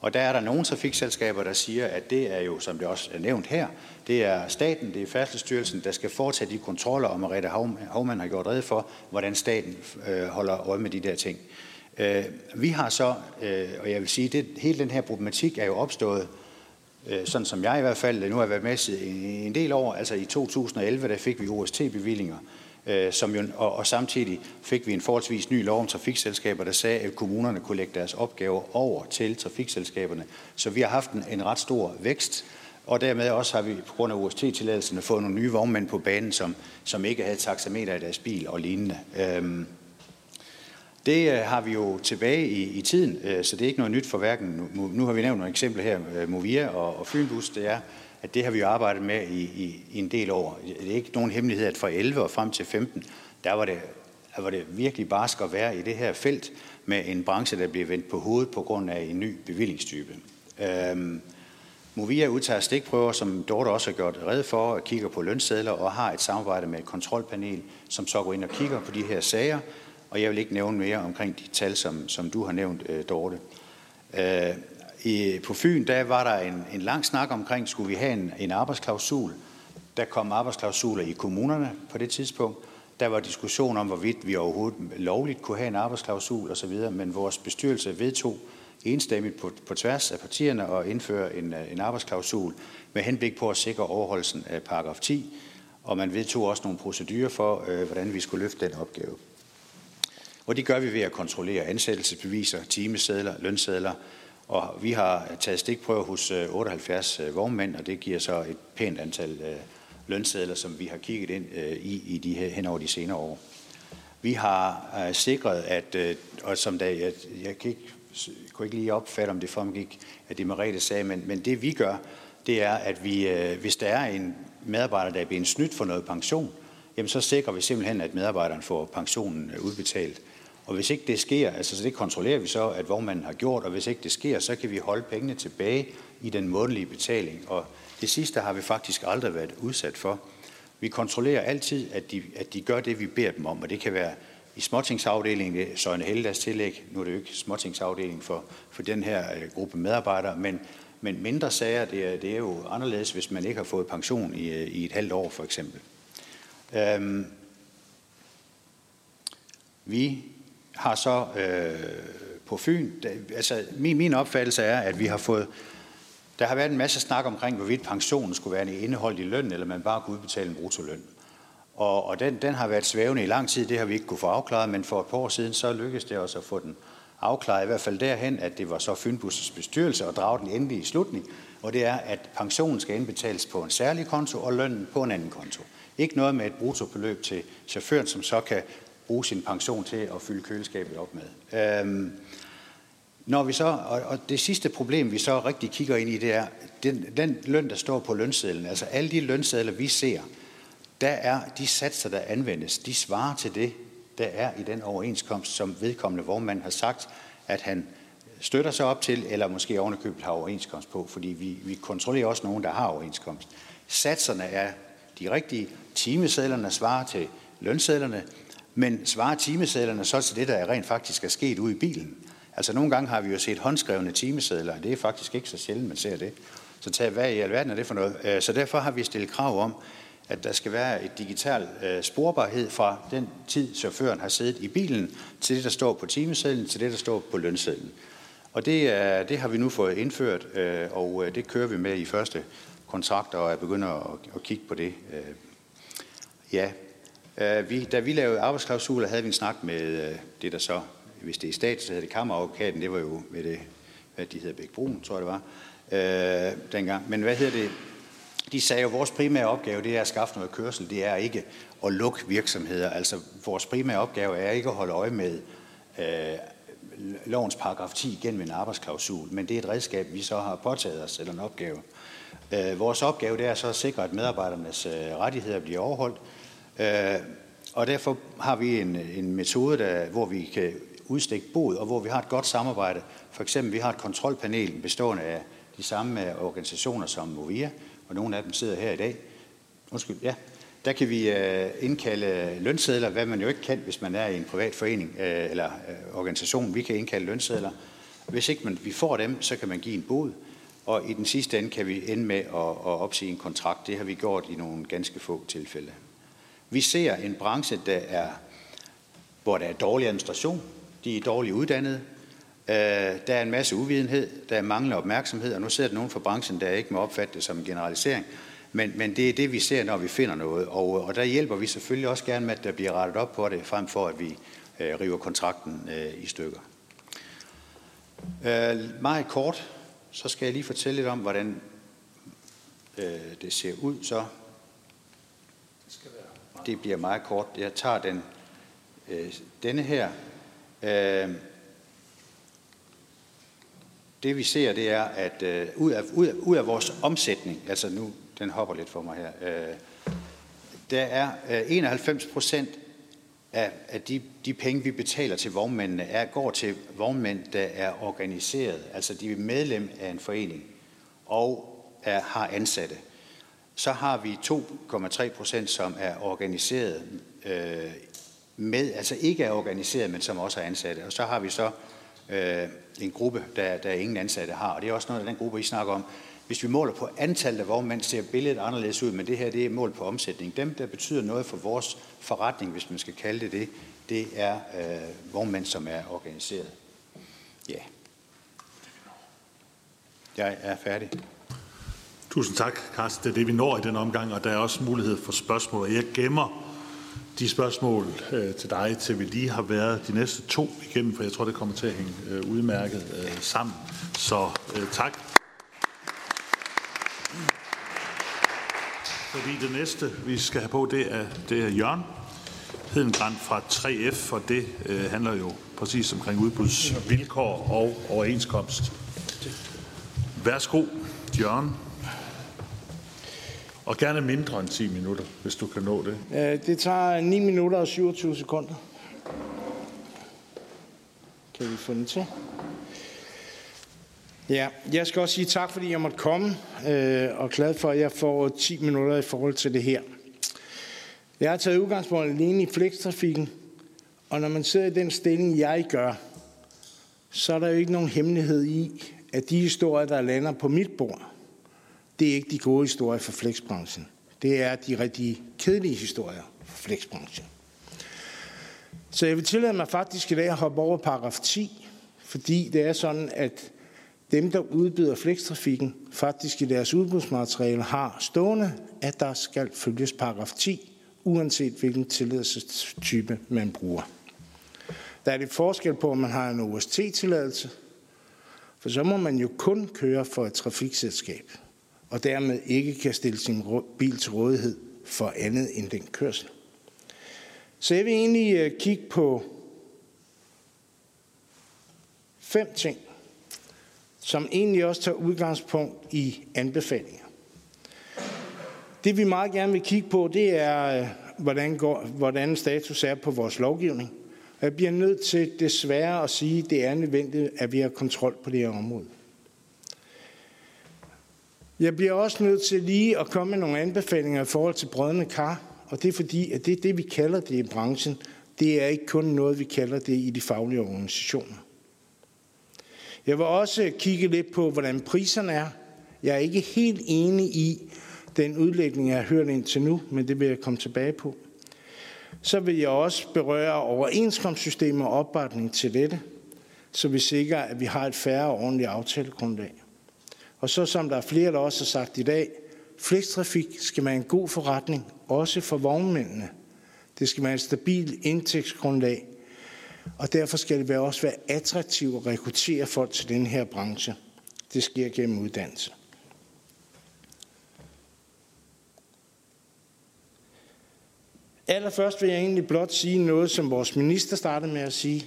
Og der er der nogle trafikselskaber, der siger, at det er jo, som det også er nævnt her, det er staten, det er Færdselsstyrelsen, der skal foretage de kontroller, og Mariette Havmann har gjort red for, hvordan staten øh, holder øje med de der ting. Øh, Øh, vi har så, øh, og jeg vil sige, at hele den her problematik er jo opstået, øh, sådan som jeg i hvert fald, nu har jeg været med i en del år, altså i 2011, der fik vi OST-bevillinger, som jo, og, og samtidig fik vi en forholdsvis ny lov om trafikselskaber, der sagde, at kommunerne kunne lægge deres opgaver over til trafikselskaberne. Så vi har haft en, en ret stor vækst, og dermed også har vi på grund af OST-tilladelserne fået nogle nye vognmænd på banen, som, som ikke havde taxameter i deres bil og lignende. Øhm, det øh, har vi jo tilbage i, i tiden, øh, så det er ikke noget nyt for hverken. Nu, nu har vi nævnt nogle eksempler her, øh, Movia og, og Fynbus, det er, at det har vi jo arbejdet med i, i, i en del år. Det er ikke nogen hemmelighed, at fra 11 og frem til 15, der var det, der var det virkelig barsk at være i det her felt med en branche, der bliver vendt på hovedet på grund af en ny bevillingstype. Øhm, Movia udtager stikprøver, som Dorte også har gjort red for, kigger på lønsedler og har et samarbejde med et kontrolpanel, som så går ind og kigger på de her sager, og jeg vil ikke nævne mere omkring de tal, som, som du har nævnt, øh, Dorte. Øh, i, på Fyn, der var der en, en lang snak omkring, skulle vi have en, en arbejdsklausul. Der kom arbejdsklausuler i kommunerne på det tidspunkt. Der var diskussion om, hvorvidt vi overhovedet lovligt kunne have en arbejdsklausul osv., men vores bestyrelse vedtog enstemmigt på, på tværs af partierne at indføre en, øh, en arbejdsklausul med henblik på at sikre overholdelsen af paragraf 10, og man vedtog også nogle procedurer for, øh, hvordan vi skulle løfte den opgave. Og det gør vi ved at kontrollere ansættelsesbeviser, timesedler, lønsedler, og vi har taget stikprøver hos øh, 78 øh, vognmænd, og det giver så et pænt antal øh, lønsedler, som vi har kigget ind i, i de her, hen over de senere år. Vi har sikret, at, og som da, jeg, jeg kan ikke, kunne ikke lige opfatte, om det fremgik, at det Merete sagde, men, men det vi gør, det er, at vi, hvis der er en medarbejder, der er blevet snydt for noget pension, jamen så sikrer vi simpelthen, at medarbejderen får pensionen udbetalt. Og hvis ikke det sker, altså så det kontrollerer vi så, at vognmanden har gjort, og hvis ikke det sker, så kan vi holde pengene tilbage i den månedlige betaling. Og det sidste har vi faktisk aldrig været udsat for. Vi kontrollerer altid, at de, at de gør det, vi beder dem om, og det kan være i småtingsafdelingen, så en heldags tillæg, nu er det jo ikke småtingsafdelingen for, for den her øh, gruppe medarbejdere, men, men mindre sager, det er, det er jo anderledes, hvis man ikke har fået pension i, øh, i et halvt år for eksempel. Øhm, vi har så øh, på Fyn, der, altså min, min opfattelse er, at vi har fået, der har været en masse snak omkring, hvorvidt pensionen skulle være indeholdt i løn, eller man bare kunne udbetale en brutoløn. Og, og den, den har været svævende i lang tid, det har vi ikke kunne få afklaret, men for et par år siden, så lykkedes det også at få den afklaret, i hvert fald derhen, at det var så Fynbussens bestyrelse at drage den endelige slutning, og det er, at pensionen skal indbetales på en særlig konto, og lønnen på en anden konto. Ikke noget med et brutobeløb til chaufføren, som så kan bruge sin pension til at fylde køleskabet op med. Øhm, når vi så, og, og det sidste problem, vi så rigtig kigger ind i, det er, den, den løn, der står på lønsedlen, altså alle de lønsedler, vi ser, der er de satser, der anvendes, de svarer til det, der er i den overenskomst, som vedkommende vognmand har sagt, at han støtter sig op til, eller måske ovenikøbet har overenskomst på, fordi vi, vi kontrollerer også nogen, der har overenskomst. Satserne er de rigtige, timesedlerne svarer til lønsedlerne, men svarer timesedlerne så til det, der rent faktisk er sket ude i bilen? Altså nogle gange har vi jo set håndskrevne timesedler, og det er faktisk ikke så sjældent, man ser det. Så tag, hvad i alverden er det for noget? Øh, så derfor har vi stillet krav om, at der skal være et digital øh, sporbarhed fra den tid, chaufføren har siddet i bilen, til det, der står på timesedlen, til det, der står på lønsedlen. Og det, det har vi nu fået indført, øh, og det kører vi med i første kontrakt, og er begyndt at, at kigge på det. Ja, Øh, vi, da vi lavede arbejdsklausuler, havde vi en snak med øh, det, der så hvis det er stat, så hedder det kammeradvokaten, det var jo med det, hvad de hedder, Bæk Brun, tror jeg det var, øh, dengang. Men hvad hedder det? De sagde jo, at vores primære opgave, det er at skaffe noget kørsel, det er ikke at lukke virksomheder. Altså, vores primære opgave er ikke at holde øje med øh, lovens paragraf 10 gennem en arbejdsklausul, men det er et redskab, vi så har påtaget os, eller en opgave. Øh, vores opgave, det er så at sikre, at medarbejdernes øh, rettigheder bliver overholdt, Øh, og derfor har vi en, en metode, der, hvor vi kan udstikke bod, og hvor vi har et godt samarbejde. For eksempel, vi har et kontrolpanel bestående af de samme øh, organisationer som Movia, og nogle af dem sidder her i dag. Undskyld, ja. Der kan vi øh, indkalde lønsedler, hvad man jo ikke kan, hvis man er i en privat forening eller organisation. Vi kan indkalde lønsedler. Hvis ikke man, vi får dem, så kan man give en bod, og i den sidste ende kan vi ende med at, at opsige en kontrakt. Det har vi gjort i nogle ganske få tilfælde. Vi ser en branche, der er, hvor der er dårlig administration, de er dårligt uddannede, øh, der er en masse uvidenhed, der er manglende opmærksomhed, og nu sidder der nogen fra branchen, der ikke må opfatte det som en generalisering, men, men det er det, vi ser, når vi finder noget, og, og der hjælper vi selvfølgelig også gerne med, at der bliver rettet op på det, frem for at vi øh, river kontrakten øh, i stykker. Øh, meget kort, så skal jeg lige fortælle lidt om, hvordan øh, det ser ud så. Det bliver meget kort. Jeg tager den, øh, denne her, Øh, det vi ser, det er, at øh, ud, af, ud, af, ud af vores omsætning, altså nu, den hopper lidt for mig her, øh, der er øh, 91 procent af, af de, de penge, vi betaler til vognmændene, er, går til vognmænd, der er organiseret, altså de er medlem af en forening og er, har ansatte. Så har vi 2,3 procent, som er organiseret øh, med, altså ikke er organiseret, men som også er ansatte. Og så har vi så øh, en gruppe, der, der ingen ansatte har, og det er også noget af den gruppe, I snakker om. Hvis vi måler på antallet af vognmænd, ser billedet anderledes ud, men det her det er mål på omsætning. Dem, der betyder noget for vores forretning, hvis man skal kalde det det, det er øh, vognmænd, som er organiseret. Ja. Jeg er færdig. Tusind tak, Carsten. Det er det, vi når i den omgang, og der er også mulighed for spørgsmål. Jeg gemmer de spørgsmål øh, til dig, til vi lige har været de næste to igennem, for jeg tror, det kommer til at hænge øh, udmærket øh, sammen. Så øh, tak. Fordi det næste, vi skal have på, det er, det er Jørgen Hedengrand fra 3F, og det øh, handler jo præcis omkring udbudsvilkår og overenskomst. Værsgo, Jørgen. Og gerne mindre end 10 minutter, hvis du kan nå det. Øh, det tager 9 minutter og 27 sekunder. Kan vi få den til? Ja, jeg skal også sige tak, fordi jeg måtte komme, øh, og glad for, at jeg får 10 minutter i forhold til det her. Jeg har taget udgangspunkt alene i flekstrafikken, og når man sidder i den stilling, jeg gør, så er der jo ikke nogen hemmelighed i, at de historier, der lander på mit bord, det er ikke de gode historier for flexbranchen. Det er de rigtig kedelige historier for flexbranchen. Så jeg vil tillade mig faktisk i dag at hoppe over paragraf 10, fordi det er sådan, at dem, der udbyder flekstrafikken, faktisk i deres udbudsmateriale har stående, at der skal følges paragraf 10, uanset hvilken tilladelsestype man bruger. Der er det forskel på, om man har en OST-tilladelse, for så må man jo kun køre for et trafikselskab, og dermed ikke kan stille sin bil til rådighed for andet end den kørsel. Så jeg vil egentlig øh, kigge på fem ting, som egentlig også tager udgangspunkt i anbefalinger. Det vi meget gerne vil kigge på, det er, øh, hvordan, går, hvordan status er på vores lovgivning. Jeg bliver nødt til desværre at sige, at det er nødvendigt, at vi har kontrol på det her område. Jeg bliver også nødt til lige at komme med nogle anbefalinger i forhold til brødende kar, og det er fordi, at det er det, vi kalder det i branchen. Det er ikke kun noget, vi kalder det i de faglige organisationer. Jeg vil også kigge lidt på, hvordan priserne er. Jeg er ikke helt enig i den udlægning, jeg har hørt indtil nu, men det vil jeg komme tilbage på. Så vil jeg også berøre overenskomstsystemet og opbakning til dette, så vi sikrer, at vi har et færre og ordentligt aftalegrundlag. Og så som der er flere, der også har sagt i dag, flekstrafik skal være en god forretning, også for vognmændene. Det skal være et stabilt indtægtsgrundlag, og derfor skal det også være attraktivt at rekruttere folk til den her branche. Det sker gennem uddannelse. Allerførst vil jeg egentlig blot sige noget, som vores minister startede med at sige.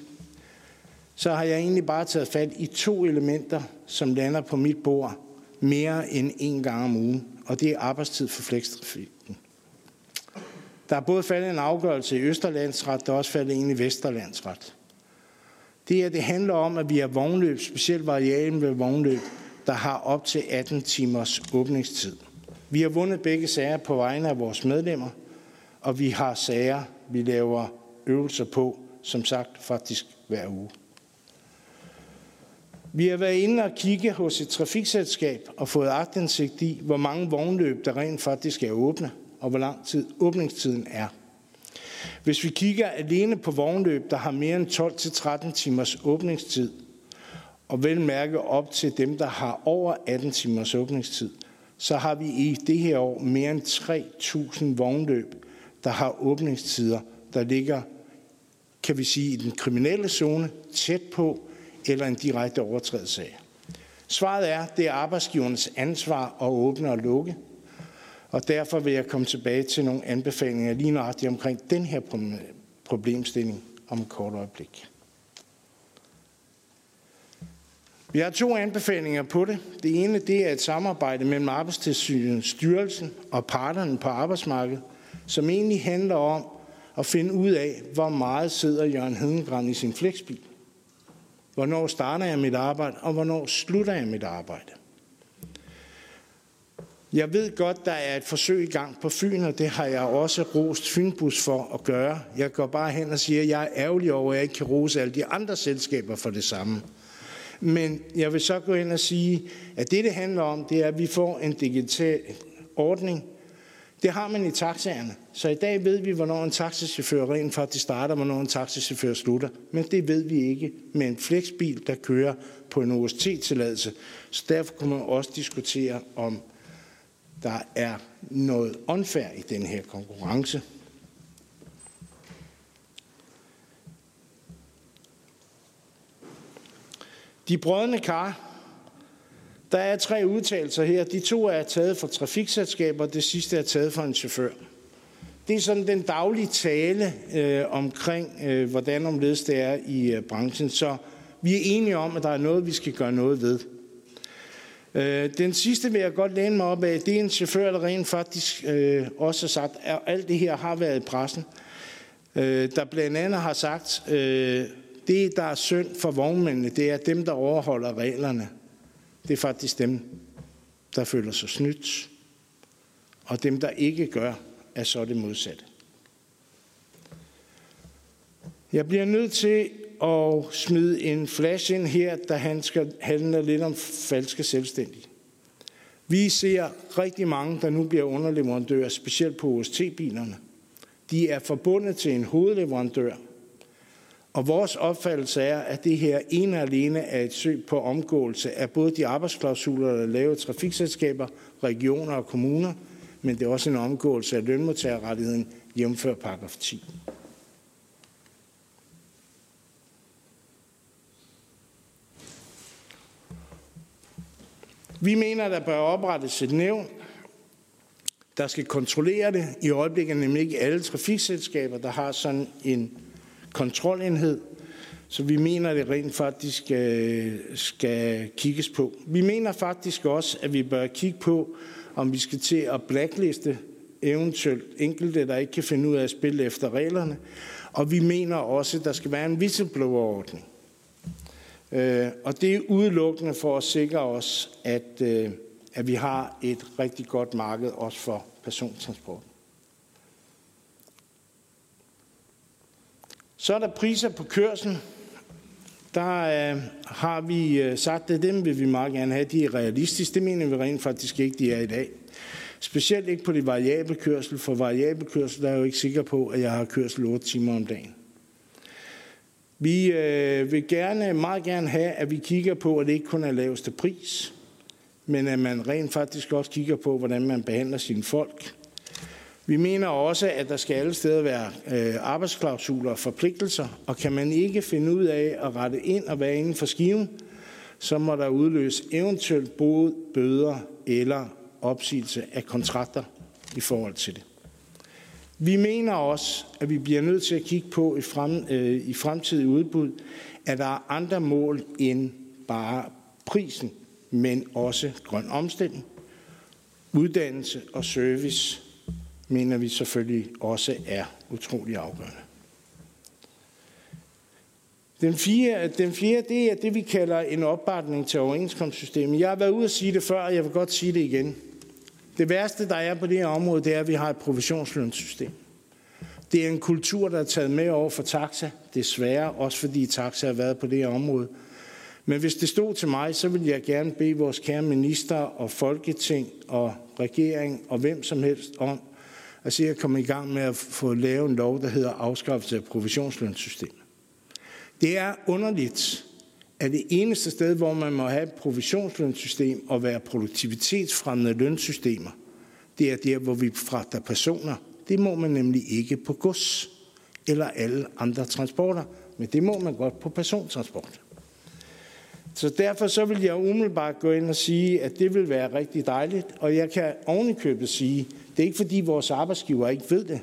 Så har jeg egentlig bare taget fat i to elementer, som lander på mit bord mere end en gang om ugen, og det er arbejdstid for flekstrafikken. Der er både faldet en afgørelse i Østerlandsret, der er også faldet en i Vesterlandsret. Det her det handler om, at vi har vognløb, specielt variablen ved vognløb, der har op til 18 timers åbningstid. Vi har vundet begge sager på vegne af vores medlemmer, og vi har sager, vi laver øvelser på, som sagt faktisk hver uge. Vi har været inde og kigge hos et trafikselskab og fået agtindsigt i, hvor mange vognløb, der rent faktisk er åbne, og hvor lang tid åbningstiden er. Hvis vi kigger alene på vognløb, der har mere end 12-13 timers åbningstid, og vel mærke op til dem, der har over 18 timers åbningstid, så har vi i det her år mere end 3.000 vognløb, der har åbningstider, der ligger, kan vi sige, i den kriminelle zone, tæt på eller en direkte overtrædelse af. Svaret er, det er arbejdsgivernes ansvar at åbne og lukke, og derfor vil jeg komme tilbage til nogle anbefalinger lige nøjagtigt omkring den her problemstilling om et kort øjeblik. Vi har to anbefalinger på det. Det ene det er et samarbejde mellem Arbejdstilsynet, styrelsen og parterne på arbejdsmarkedet, som egentlig handler om at finde ud af, hvor meget sidder Jørgen Hedengren i sin flexbil. Hvornår starter jeg mit arbejde, og hvornår slutter jeg mit arbejde. Jeg ved godt, der er et forsøg i gang på Fyn, og det har jeg også rost Fynbus for at gøre. Jeg går bare hen og siger, at jeg er ærgerlig over, at jeg ikke kan rose alle de andre selskaber for det samme. Men jeg vil så gå ind og sige, at det, det handler om, det er, at vi får en digital ordning. Det har man i taxaerne. Så i dag ved vi, hvornår en taxichauffør rent faktisk starter, hvornår en taxichauffør slutter. Men det ved vi ikke med en flexbil, der kører på en OST-tilladelse. Så derfor kunne man også diskutere, om der er noget åndfærd i den her konkurrence. De brødne kar. Der er tre udtalelser her. De to er taget fra trafikselskaber, og det sidste er taget fra en chauffør. Det er sådan den daglige tale øh, omkring, øh, hvordan omledes det er i øh, branchen. Så vi er enige om, at der er noget, vi skal gøre noget ved. Øh, den sidste vil jeg godt læne mig op af. Det er en chauffør, der rent faktisk øh, også har sagt, at alt det her har været i pressen. Øh, der blandt andet har sagt, øh, det der er synd for vognmændene, det er dem, der overholder reglerne. Det er faktisk dem, der føler sig snydt. Og dem, der ikke gør, er så det modsatte. Jeg bliver nødt til at smide en flash ind her, der han skal handle lidt om falske selvstændige. Vi ser rigtig mange, der nu bliver underleverandører, specielt på OST-bilerne. De er forbundet til en hovedleverandør, og vores opfattelse er, at det her ene og alene er et søg på omgåelse af både de arbejdsklausuler, der laver trafikselskaber, regioner og kommuner, men det er også en omgåelse af lønmodtagerrettigheden jævnfør paragraf 10. Vi mener, at der bør oprettes et nævn, der skal kontrollere det. I øjeblikket er nemlig ikke alle trafikselskaber, der har sådan en kontrolenhed. Så vi mener, at det rent faktisk skal, skal kigges på. Vi mener faktisk også, at vi bør kigge på, om vi skal til at blackliste eventuelt enkelte, der ikke kan finde ud af at spille efter reglerne. Og vi mener også, at der skal være en whistleblower-ordning. Øh, og det er udelukkende for at sikre os, at, øh, at vi har et rigtig godt marked også for persontransport. Så er der priser på kørsel. Der øh, har vi øh, sagt, at dem vil vi meget gerne have. De er realistiske. Det mener vi rent faktisk ikke, de er i dag. Specielt ikke på det variable kørsel. For variable kørsel der er jeg jo ikke sikker på, at jeg har kørsel 8 timer om dagen. Vi øh, vil gerne, meget gerne have, at vi kigger på, at det ikke kun er laveste pris, men at man rent faktisk også kigger på, hvordan man behandler sine folk. Vi mener også, at der skal alle steder være øh, arbejdsklausuler og forpligtelser, og kan man ikke finde ud af at rette ind og være inden for skiven, så må der udløse eventuelt både bøder eller opsigelse af kontrakter i forhold til det. Vi mener også, at vi bliver nødt til at kigge på i, frem, øh, i fremtidig udbud, at der er andre mål end bare prisen, men også grøn omstilling, uddannelse og service, mener vi selvfølgelig også er utrolig afgørende. Den fjerde, den fjerde, det er det, vi kalder en opbakning til overenskomstsystemet. Jeg har været ude at sige det før, og jeg vil godt sige det igen. Det værste, der er på det her område, det er, at vi har et provisionslønssystem. Det er en kultur, der er taget med over for taxa, desværre, også fordi taxa har været på det her område. Men hvis det stod til mig, så ville jeg gerne bede vores kære minister og folketing og regering og hvem som helst om at se at komme i gang med at få lavet en lov, der hedder afskaffelse af provisionslønssystemet. Det er underligt, at det eneste sted, hvor man må have et provisionslønssystem og være produktivitetsfremmende lønsystemer, det er der, hvor vi fragter personer. Det må man nemlig ikke på gods eller alle andre transporter, men det må man godt på persontransport. Så derfor så vil jeg umiddelbart gå ind og sige, at det vil være rigtig dejligt, og jeg kan ovenikøbet sige, det er ikke fordi vores arbejdsgiver ikke ved det,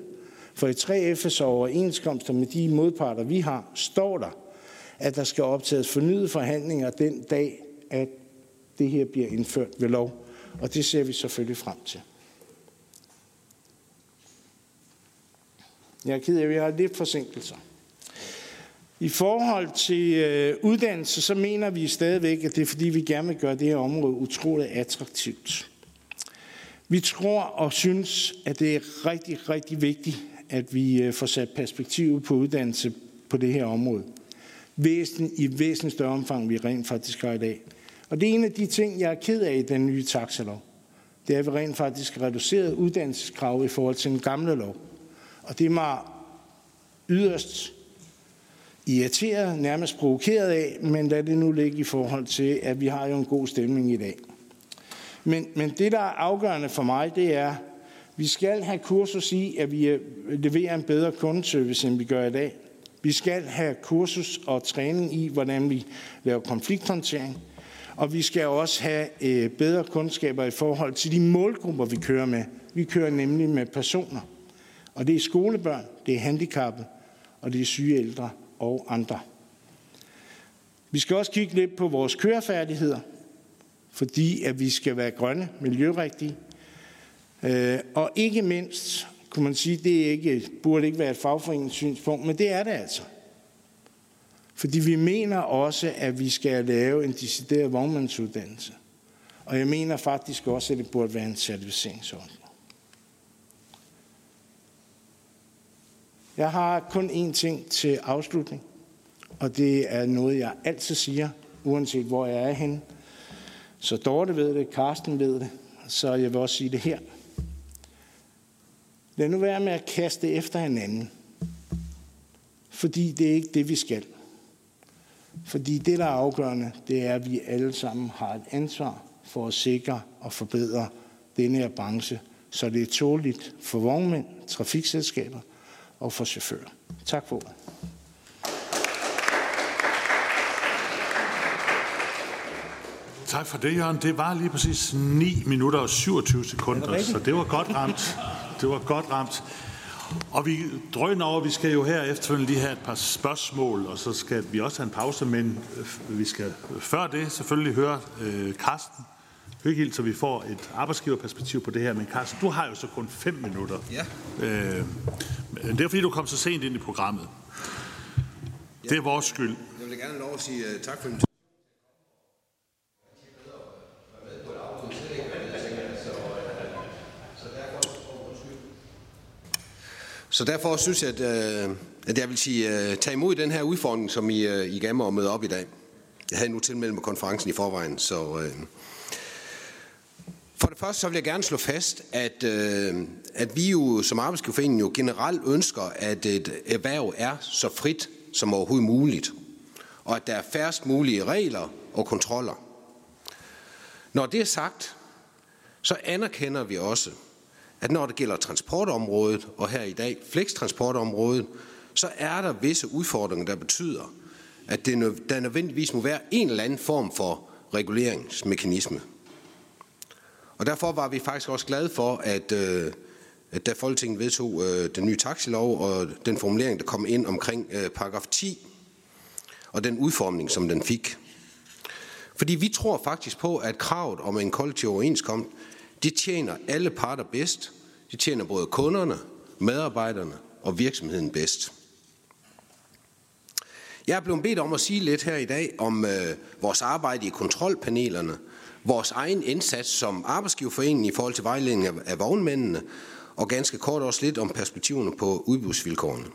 for i 3F's overenskomster med de modparter, vi har, står der, at der skal optages fornyede forhandlinger den dag, at det her bliver indført ved lov. Og det ser vi selvfølgelig frem til. Jeg er ked af, at vi har lidt forsinkelser. I forhold til øh, uddannelse, så mener vi stadigvæk, at det er fordi, vi gerne vil gøre det her område utroligt attraktivt. Vi tror og synes, at det er rigtig, rigtig vigtigt, at vi øh, får sat perspektiv på uddannelse på det her område væsen, i væsentligt større omfang, vi rent faktisk har i dag. Og det er en af de ting, jeg er ked af i den nye taxalov. Det er, at vi rent faktisk reduceret uddannelseskrav i forhold til den gamle lov. Og det er mig yderst irriteret, nærmest provokeret af, men lad det nu ligge i forhold til, at vi har jo en god stemning i dag. Men, men det, der er afgørende for mig, det er, at vi skal have kursus i, at vi øh, leverer en bedre kundeservice, end vi gør i dag. Vi skal have kursus og træning i, hvordan vi laver konflikthåndtering. Og vi skal også have øh, bedre kundskaber i forhold til de målgrupper, vi kører med. Vi kører nemlig med personer. Og det er skolebørn, det er handicappede, og det er syge ældre og andre. Vi skal også kigge lidt på vores kørefærdigheder, fordi at vi skal være grønne, miljørigtige. Øh, og ikke mindst kunne man sige, det ikke, burde ikke være et fagforeningssynspunkt, men det er det altså. Fordi vi mener også, at vi skal lave en decideret vognmandsuddannelse. Og jeg mener faktisk også, at det burde være en certificeringsordning. Jeg har kun én ting til afslutning, og det er noget, jeg altid siger, uanset hvor jeg er henne. Så Dorte ved det, Karsten ved det, så jeg vil også sige det her. Lad nu være med at kaste efter hinanden. Fordi det er ikke det, vi skal. Fordi det, der er afgørende, det er, at vi alle sammen har et ansvar for at sikre og forbedre denne her branche, så det er tåligt for vognmænd, trafikselskaber og for chauffører. Tak for ordet. Tak for det, Jørgen. Det var lige præcis 9 minutter og 27 sekunder, så det var godt ramt. Det var godt ramt. Og vi drøner over, vi skal jo her efterfølgende lige have et par spørgsmål, og så skal vi også have en pause, men øh, vi skal før det selvfølgelig høre øh, Carsten Høghild, så vi får et arbejdsgiverperspektiv på det her. Men Carsten, du har jo så kun 5 minutter. Ja. Øh, det er fordi, du kom så sent ind i programmet. Ja. Det er vores skyld. Jeg vil gerne lov at sige uh, tak for Så derfor synes jeg, at, øh, at jeg vil sige, øh, tage imod den her udfordring, som I, øh, I gav mig at møde op i dag. Jeg havde nu tilmeldt mig konferencen i forvejen, så... Øh, for det første så vil jeg gerne slå fast, at, øh, at vi jo som arbejdsgiverforening jo generelt ønsker, at et erhverv er så frit som overhovedet muligt, og at der er færrest mulige regler og kontroller. Når det er sagt, så anerkender vi også, at når det gælder transportområdet, og her i dag flekstransportområdet, så er der visse udfordringer, der betyder, at det, der nødvendigvis må være en eller anden form for reguleringsmekanisme. Og derfor var vi faktisk også glade for, at, øh, at da Folketinget vedtog øh, den nye taxilov og den formulering, der kom ind omkring øh, paragraf 10, og den udformning, som den fik. Fordi vi tror faktisk på, at kravet om en kollektiv overenskomst, det tjener alle parter bedst. Det tjener både kunderne, medarbejderne og virksomheden bedst. Jeg er blevet bedt om at sige lidt her i dag om øh, vores arbejde i kontrolpanelerne, vores egen indsats som arbejdsgiverforening i forhold til vejledning af, af vognmændene, og ganske kort også lidt om perspektiverne på udbudsvilkårene.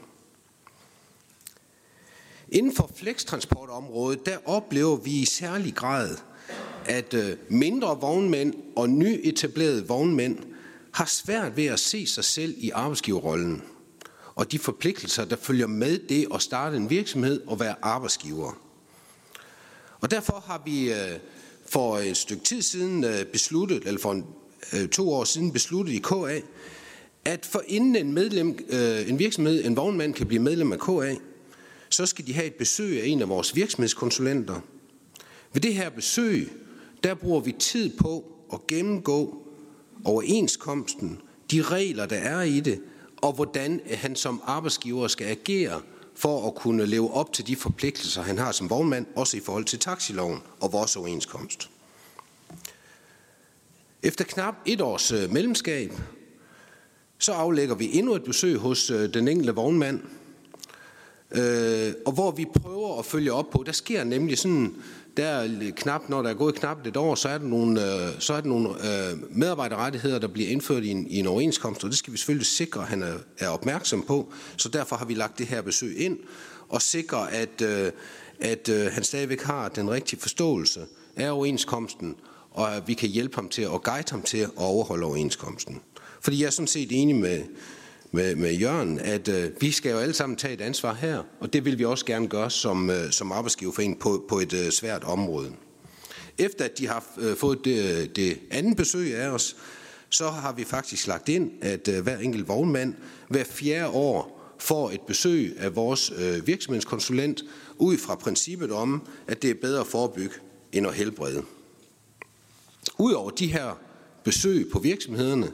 Inden for flekstransportområdet, der oplever vi i særlig grad, at øh, mindre vognmænd og nyetablerede vognmænd har svært ved at se sig selv i arbejdsgiverrollen og de forpligtelser, der følger med det at starte en virksomhed og være arbejdsgiver. Og derfor har vi øh, for et stykke tid siden øh, besluttet, eller for to år siden besluttet i KA, at for inden en, medlem, en virksomhed, en vognmand kan blive medlem af KA, så skal de have et besøg af en af vores virksomhedskonsulenter. Ved det her besøg, der bruger vi tid på at gennemgå overenskomsten, de regler, der er i det, og hvordan øh, han som arbejdsgiver skal agere for at kunne leve op til de forpligtelser, han har som vognmand, også i forhold til taxiloven og vores overenskomst. Efter knap et års medlemskab, mellemskab, så aflægger vi endnu et besøg hos øh, den enkelte vognmand, og hvor vi prøver at følge op på. Der sker nemlig sådan, der knap, når der er gået knap et år, så er der nogle, øh, så er der nogle øh, medarbejderrettigheder, der bliver indført i en, i en overenskomst, og det skal vi selvfølgelig sikre, at han er, er opmærksom på. Så derfor har vi lagt det her besøg ind, og sikre, at, øh, at øh, han stadigvæk har den rigtige forståelse af overenskomsten, og at vi kan hjælpe ham til at guide ham til at overholde overenskomsten. Fordi jeg er sådan set enig med, med, med Jørgen, at øh, vi skal jo alle sammen tage et ansvar her, og det vil vi også gerne gøre som, øh, som arbejdsgiverforening på, på et øh, svært område. Efter at de har øh, fået det, øh, det andet besøg af os, så har vi faktisk lagt ind, at øh, hver enkelt vognmand hver fjerde år får et besøg af vores øh, virksomhedskonsulent ud fra princippet om, at det er bedre at forebygge end at helbrede. Udover de her besøg på virksomhederne,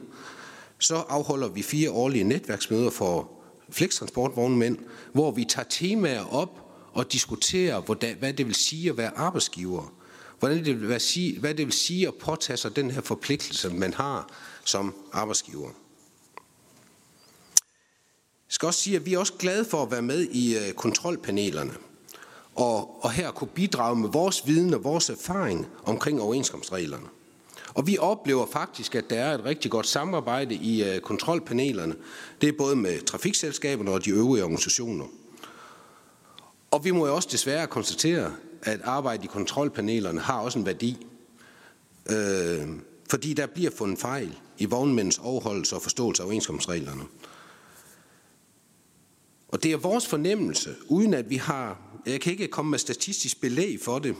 så afholder vi fire årlige netværksmøder for flekstransportvognmænd, hvor vi tager temaer op og diskuterer, hvad det vil sige at være arbejdsgiver. Hvordan det vil sige, hvad det vil sige at påtage sig den her forpligtelse, man har som arbejdsgiver. Jeg skal også sige, at vi er også glade for at være med i øh, kontrolpanelerne. Og, og her kunne bidrage med vores viden og vores erfaring omkring overenskomstreglerne. Og vi oplever faktisk, at der er et rigtig godt samarbejde i øh, kontrolpanelerne. Det er både med trafikselskaberne og de øvrige organisationer. Og vi må jo også desværre konstatere, at arbejde i kontrolpanelerne har også en værdi. Øh, fordi der bliver fundet fejl i vognmændens overholdelse og forståelse af overenskomstreglerne. Og det er vores fornemmelse, uden at vi har, jeg kan ikke komme med statistisk belæg for det,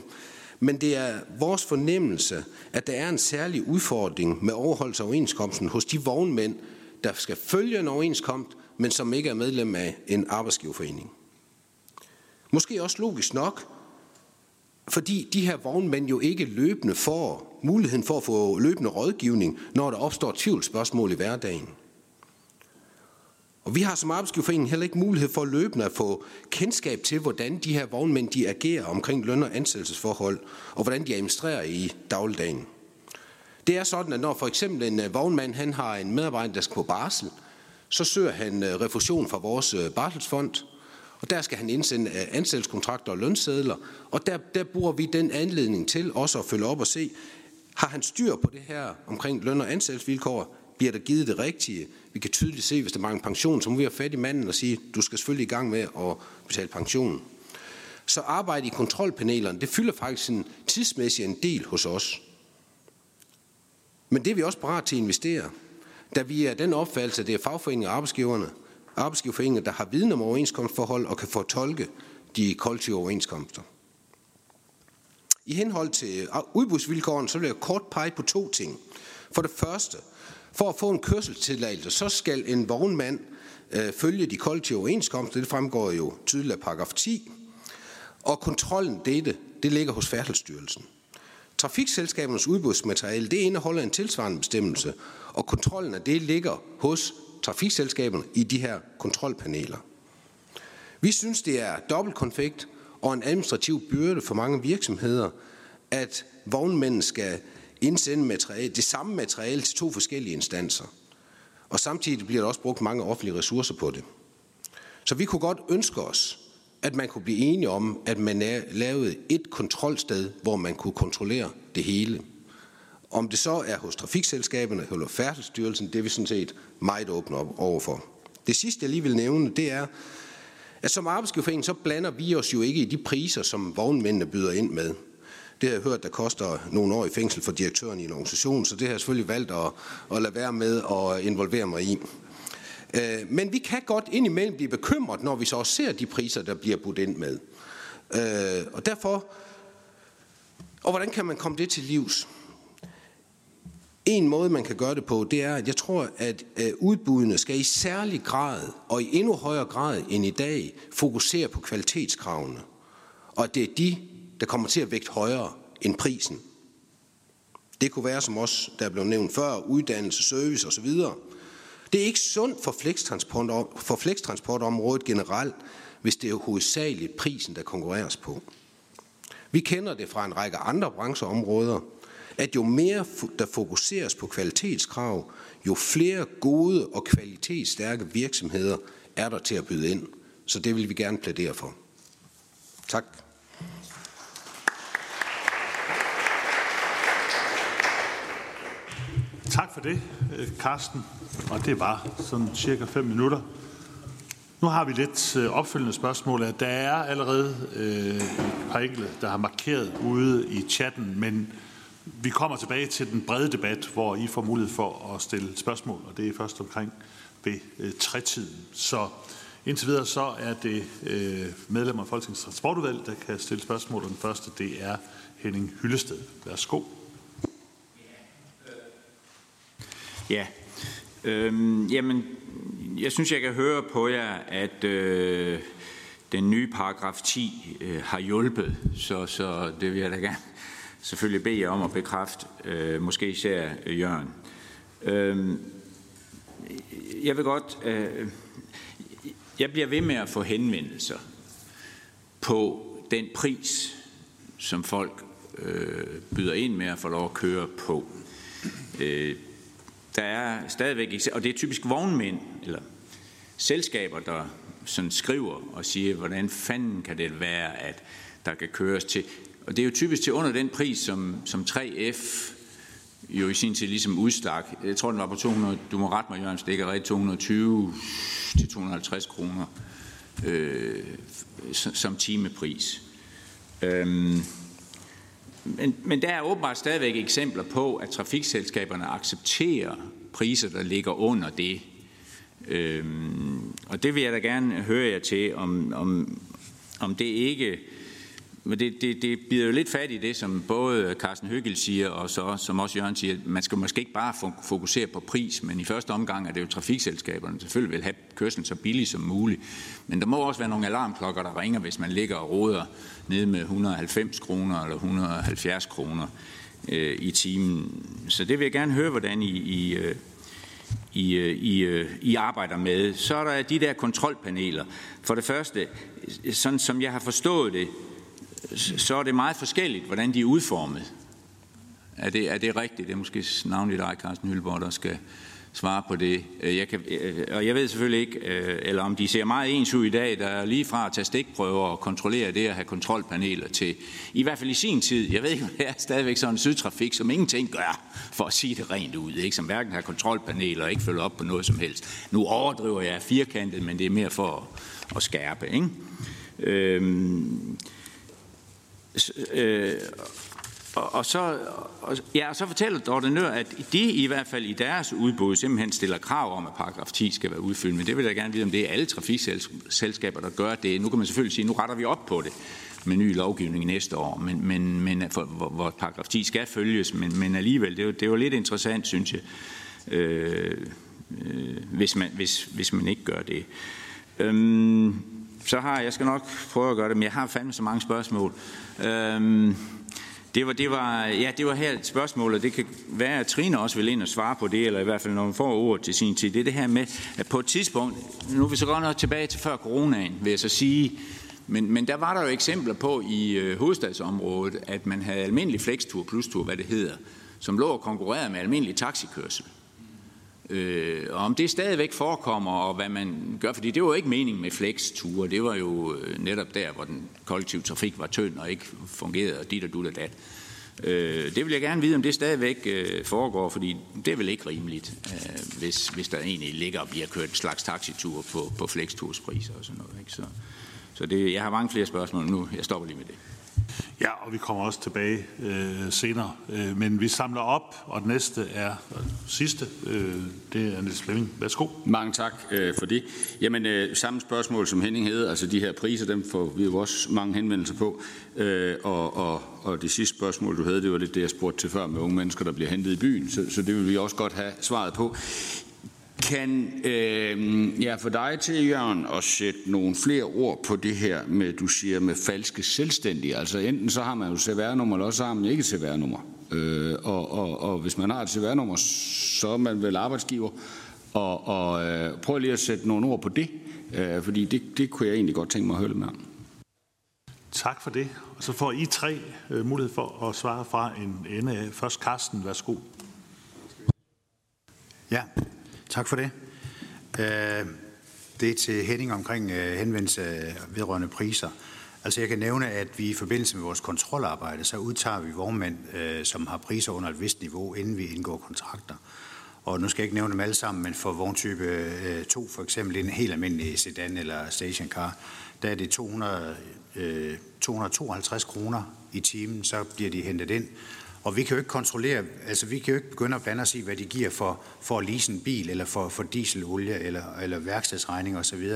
men det er vores fornemmelse, at der er en særlig udfordring med overholdelse af overenskomsten hos de vognmænd, der skal følge en overenskomst, men som ikke er medlem af en arbejdsgiverforening. Måske også logisk nok, fordi de her vognmænd jo ikke løbende får muligheden for at få løbende rådgivning, når der opstår tvivlsspørgsmål i hverdagen. Og vi har som arbejdsgiverforening heller ikke mulighed for løbende at få kendskab til, hvordan de her vognmænd de agerer omkring løn- og ansættelsesforhold, og hvordan de administrerer i dagligdagen. Det er sådan, at når for eksempel en øh, vognmand han har en medarbejder, der skal på barsel, så søger han øh, refusion fra vores øh, barselsfond, og der skal han indsende ansættelseskontrakter og lønsedler, og der, der bruger vi den anledning til også at følge op og se, har han styr på det her omkring løn- og ansættelsesvilkår? Bliver der givet det rigtige? Vi kan tydeligt se, hvis der mangler pension, så må vi have fat i manden og sige, du skal selvfølgelig i gang med at betale pension. Så arbejde i kontrolpanelerne, det fylder faktisk en tidsmæssig en del hos os. Men det er vi også parat til at investere, da vi er den opfattelse, at det er fagforeninger og arbejdsgiverne, arbejdsgiverforeninger, der har viden om overenskomstforhold og kan fortolke de kollektive overenskomster. I henhold til udbudsvilkårene, så vil jeg kort pege på to ting. For det første, for at få en kørselstilladelse, så skal en vognmand øh, følge de kollektive overenskomster. Det fremgår jo tydeligt af paragraf 10. Og kontrollen dette, det ligger hos Færdselsstyrelsen. Trafikselskabernes udbudsmateriale, det indeholder en tilsvarende bestemmelse, og kontrollen af det ligger hos trafikselskaberne i de her kontrolpaneler. Vi synes, det er dobbeltkonfekt og en administrativ byrde for mange virksomheder, at vognmændene skal indsende materiale, det samme materiale til to forskellige instanser. Og samtidig bliver der også brugt mange offentlige ressourcer på det. Så vi kunne godt ønske os, at man kunne blive enige om, at man lavede et kontrolsted, hvor man kunne kontrollere det hele. Om det så er hos trafikselskaberne eller færdselsstyrelsen, det er vi sådan set meget åbne op overfor. Det sidste, jeg lige vil nævne, det er, at som arbejdsgiverforening, så blander vi os jo ikke i de priser, som vognmændene byder ind med. Det har jeg hørt, der koster nogle år i fængsel for direktøren i en organisation, så det har jeg selvfølgelig valgt at, at lade være med at involvere mig i. Øh, men vi kan godt indimellem blive bekymret, når vi så også ser de priser, der bliver budt ind med. Øh, og derfor, og hvordan kan man komme det til livs? En måde, man kan gøre det på, det er, at jeg tror, at udbudene udbuddene skal i særlig grad, og i endnu højere grad end i dag, fokusere på kvalitetskravene. Og det er de, der kommer til at vægte højere end prisen. Det kunne være, som også der blev nævnt før, uddannelse, service osv. Det er ikke sundt for flekstransport, for flekstransportområdet generelt, hvis det er hovedsageligt prisen, der konkurreres på. Vi kender det fra en række andre brancheområder, at jo mere der fokuseres på kvalitetskrav, jo flere gode og kvalitetsstærke virksomheder er der til at byde ind. Så det vil vi gerne plædere for. Tak. Tak for det, øh, Karsten. Og det var sådan cirka 5 minutter. Nu har vi lidt øh, opfølgende spørgsmål. Der er allerede øh, et par enkelte, der har markeret ude i chatten, men vi kommer tilbage til den brede debat, hvor I får mulighed for at stille spørgsmål, og det er først omkring ved øh, trætiden. Så indtil videre så er det øh, medlemmer af Folketingets Transportudvalg, der kan stille spørgsmål, og den første det er Henning Hyllested. Værsgo. Ja, øhm, jamen, jeg synes, jeg kan høre på jer, at øh, den nye paragraf 10 øh, har hjulpet, så, så det vil jeg da gerne selvfølgelig bede jer om at bekræfte, øh, måske især øh, Jørgen. Øhm, jeg vil godt, øh, jeg bliver ved med at få henvendelser på den pris, som folk øh, byder ind med at få lov at køre på. Øh, der er stadigvæk, og det er typisk vognmænd, eller selskaber, der sådan skriver og siger, hvordan fanden kan det være, at der kan køres til. Og det er jo typisk til under den pris, som, som 3F jo i sin tid ligesom udstak. Jeg tror, den var på 200, du må rette mig, Jørgen Stikker, rigtig 220 til 250 kroner øh, som timepris. Øhm, men, men der er åbenbart stadigvæk eksempler på, at trafikselskaberne accepterer priser, der ligger under det. Øhm, og det vil jeg da gerne høre jer til, om, om, om det ikke men det, det, det bider jo lidt fat i det, som både Carsten Høgel siger, og så, som også Jørgen siger, man skal måske ikke bare fokusere på pris, men i første omgang er det jo trafikselskaberne, selvfølgelig vil have kørslen så billig som muligt. Men der må også være nogle alarmklokker, der ringer, hvis man ligger og roder nede med 190 kroner eller 170 kroner øh, i timen. Så det vil jeg gerne høre, hvordan I, I, øh, I, øh, I, øh, I arbejder med. Så er der de der kontrolpaneler. For det første, sådan som jeg har forstået det, så er det meget forskelligt, hvordan de er udformet. Er det, er det rigtigt? Det er måske navnligt dig, Carsten Hylborg, der skal svare på det. Øh, jeg kan, øh, og jeg ved selvfølgelig ikke, øh, eller om de ser meget ens ud i dag, der er lige fra at tage stikprøver og kontrollere det at have kontrolpaneler til, i hvert fald i sin tid, jeg ved ikke, det er stadigvæk sådan en sydtrafik, som ingenting gør, for at sige det rent ud, ikke? som hverken har kontrolpaneler og ikke følger op på noget som helst. Nu overdriver jeg firkantet, men det er mere for at, at skærpe. Ikke? Øhm, øh, og, og, så, og, ja, og så fortæller Dorte Nør, at de i hvert fald i deres udbud simpelthen stiller krav om, at paragraf 10 skal være udfyldt. Men det vil jeg gerne vide, om det er alle trafikselskaber, der gør det. Nu kan man selvfølgelig sige, at nu retter vi op på det med ny lovgivning næste år, men, men, men for, hvor, hvor paragraf 10 skal følges, men, men alligevel, det er, jo, det er jo lidt interessant, synes jeg, øh, øh, hvis, man, hvis, hvis man ikke gør det. Øhm, så har jeg skal nok prøve at gøre det, men jeg har fandme så mange spørgsmål. Øhm, det var, det, var, ja, det var her et spørgsmål, og det kan være, at Trine også vil ind og svare på det, eller i hvert fald når hun får ordet til sin tid. Det er det her med, at på et tidspunkt, nu er vi så godt nok tilbage til før coronaen, vil jeg så sige, men, men der var der jo eksempler på i øh, hovedstadsområdet, at man havde almindelig flextur, plus-tur, hvad det hedder, som lå og konkurrerede med almindelig taxikørsel. Øh, og om det stadigvæk forekommer, og hvad man gør, fordi det var jo ikke meningen med flexture, det var jo øh, netop der, hvor den kollektive trafik var tynd og ikke fungerede, og dit og dut og dat. Øh, det vil jeg gerne vide, om det stadigvæk øh, foregår, fordi det er vel ikke rimeligt, øh, hvis, hvis der egentlig ligger og bliver kørt en slags taxitur på, på flexturspriser og sådan noget. Ikke? Så, så det, jeg har mange flere spørgsmål nu. Jeg stopper lige med det. Ja, og vi kommer også tilbage øh, senere. Øh, men vi samler op, og den næste er øh, sidste. Øh, det er Niels Flemming. Værsgo. Mange tak øh, for det. Jamen, øh, samme spørgsmål som Henning havde. Altså de her priser, dem får vi jo også mange henvendelser på. Øh, og, og, og det sidste spørgsmål, du havde, det var lidt det, jeg spurgte til før med unge mennesker, der bliver hentet i byen. Så, så det vil vi også godt have svaret på. Kan øh, jeg få dig til, Jørgen, at sætte nogle flere ord på det her med, du siger, med falske selvstændige? Altså enten så har man jo CVR-nummer, eller også har man ikke CVR-nummer. Øh, og, og, og hvis man har et CVR-nummer, så er man vel arbejdsgiver. Og, og øh, prøv lige at sætte nogle ord på det, øh, fordi det, det kunne jeg egentlig godt tænke mig at høre lidt mere om. Tak for det. Og så får I tre øh, mulighed for at svare fra en ende af. Først Carsten, værsgo. Ja, Tak for det. Øh, det er til Henning omkring øh, henvendelse vedrørende priser. Altså jeg kan nævne, at vi i forbindelse med vores kontrolarbejde, så udtager vi vognmænd, øh, som har priser under et vist niveau, inden vi indgår kontrakter. Og nu skal jeg ikke nævne dem alle sammen, men for vogntype 2, for eksempel en helt almindelig sedan eller stationcar, der er det 200, 252 kroner i timen, så bliver de hentet ind. Og vi kan jo ikke kontrollere, altså vi kan jo ikke begynde at blande os i, hvad de giver for, for at lease en bil, eller for, for dieselolie, eller, eller værkstedsregning osv.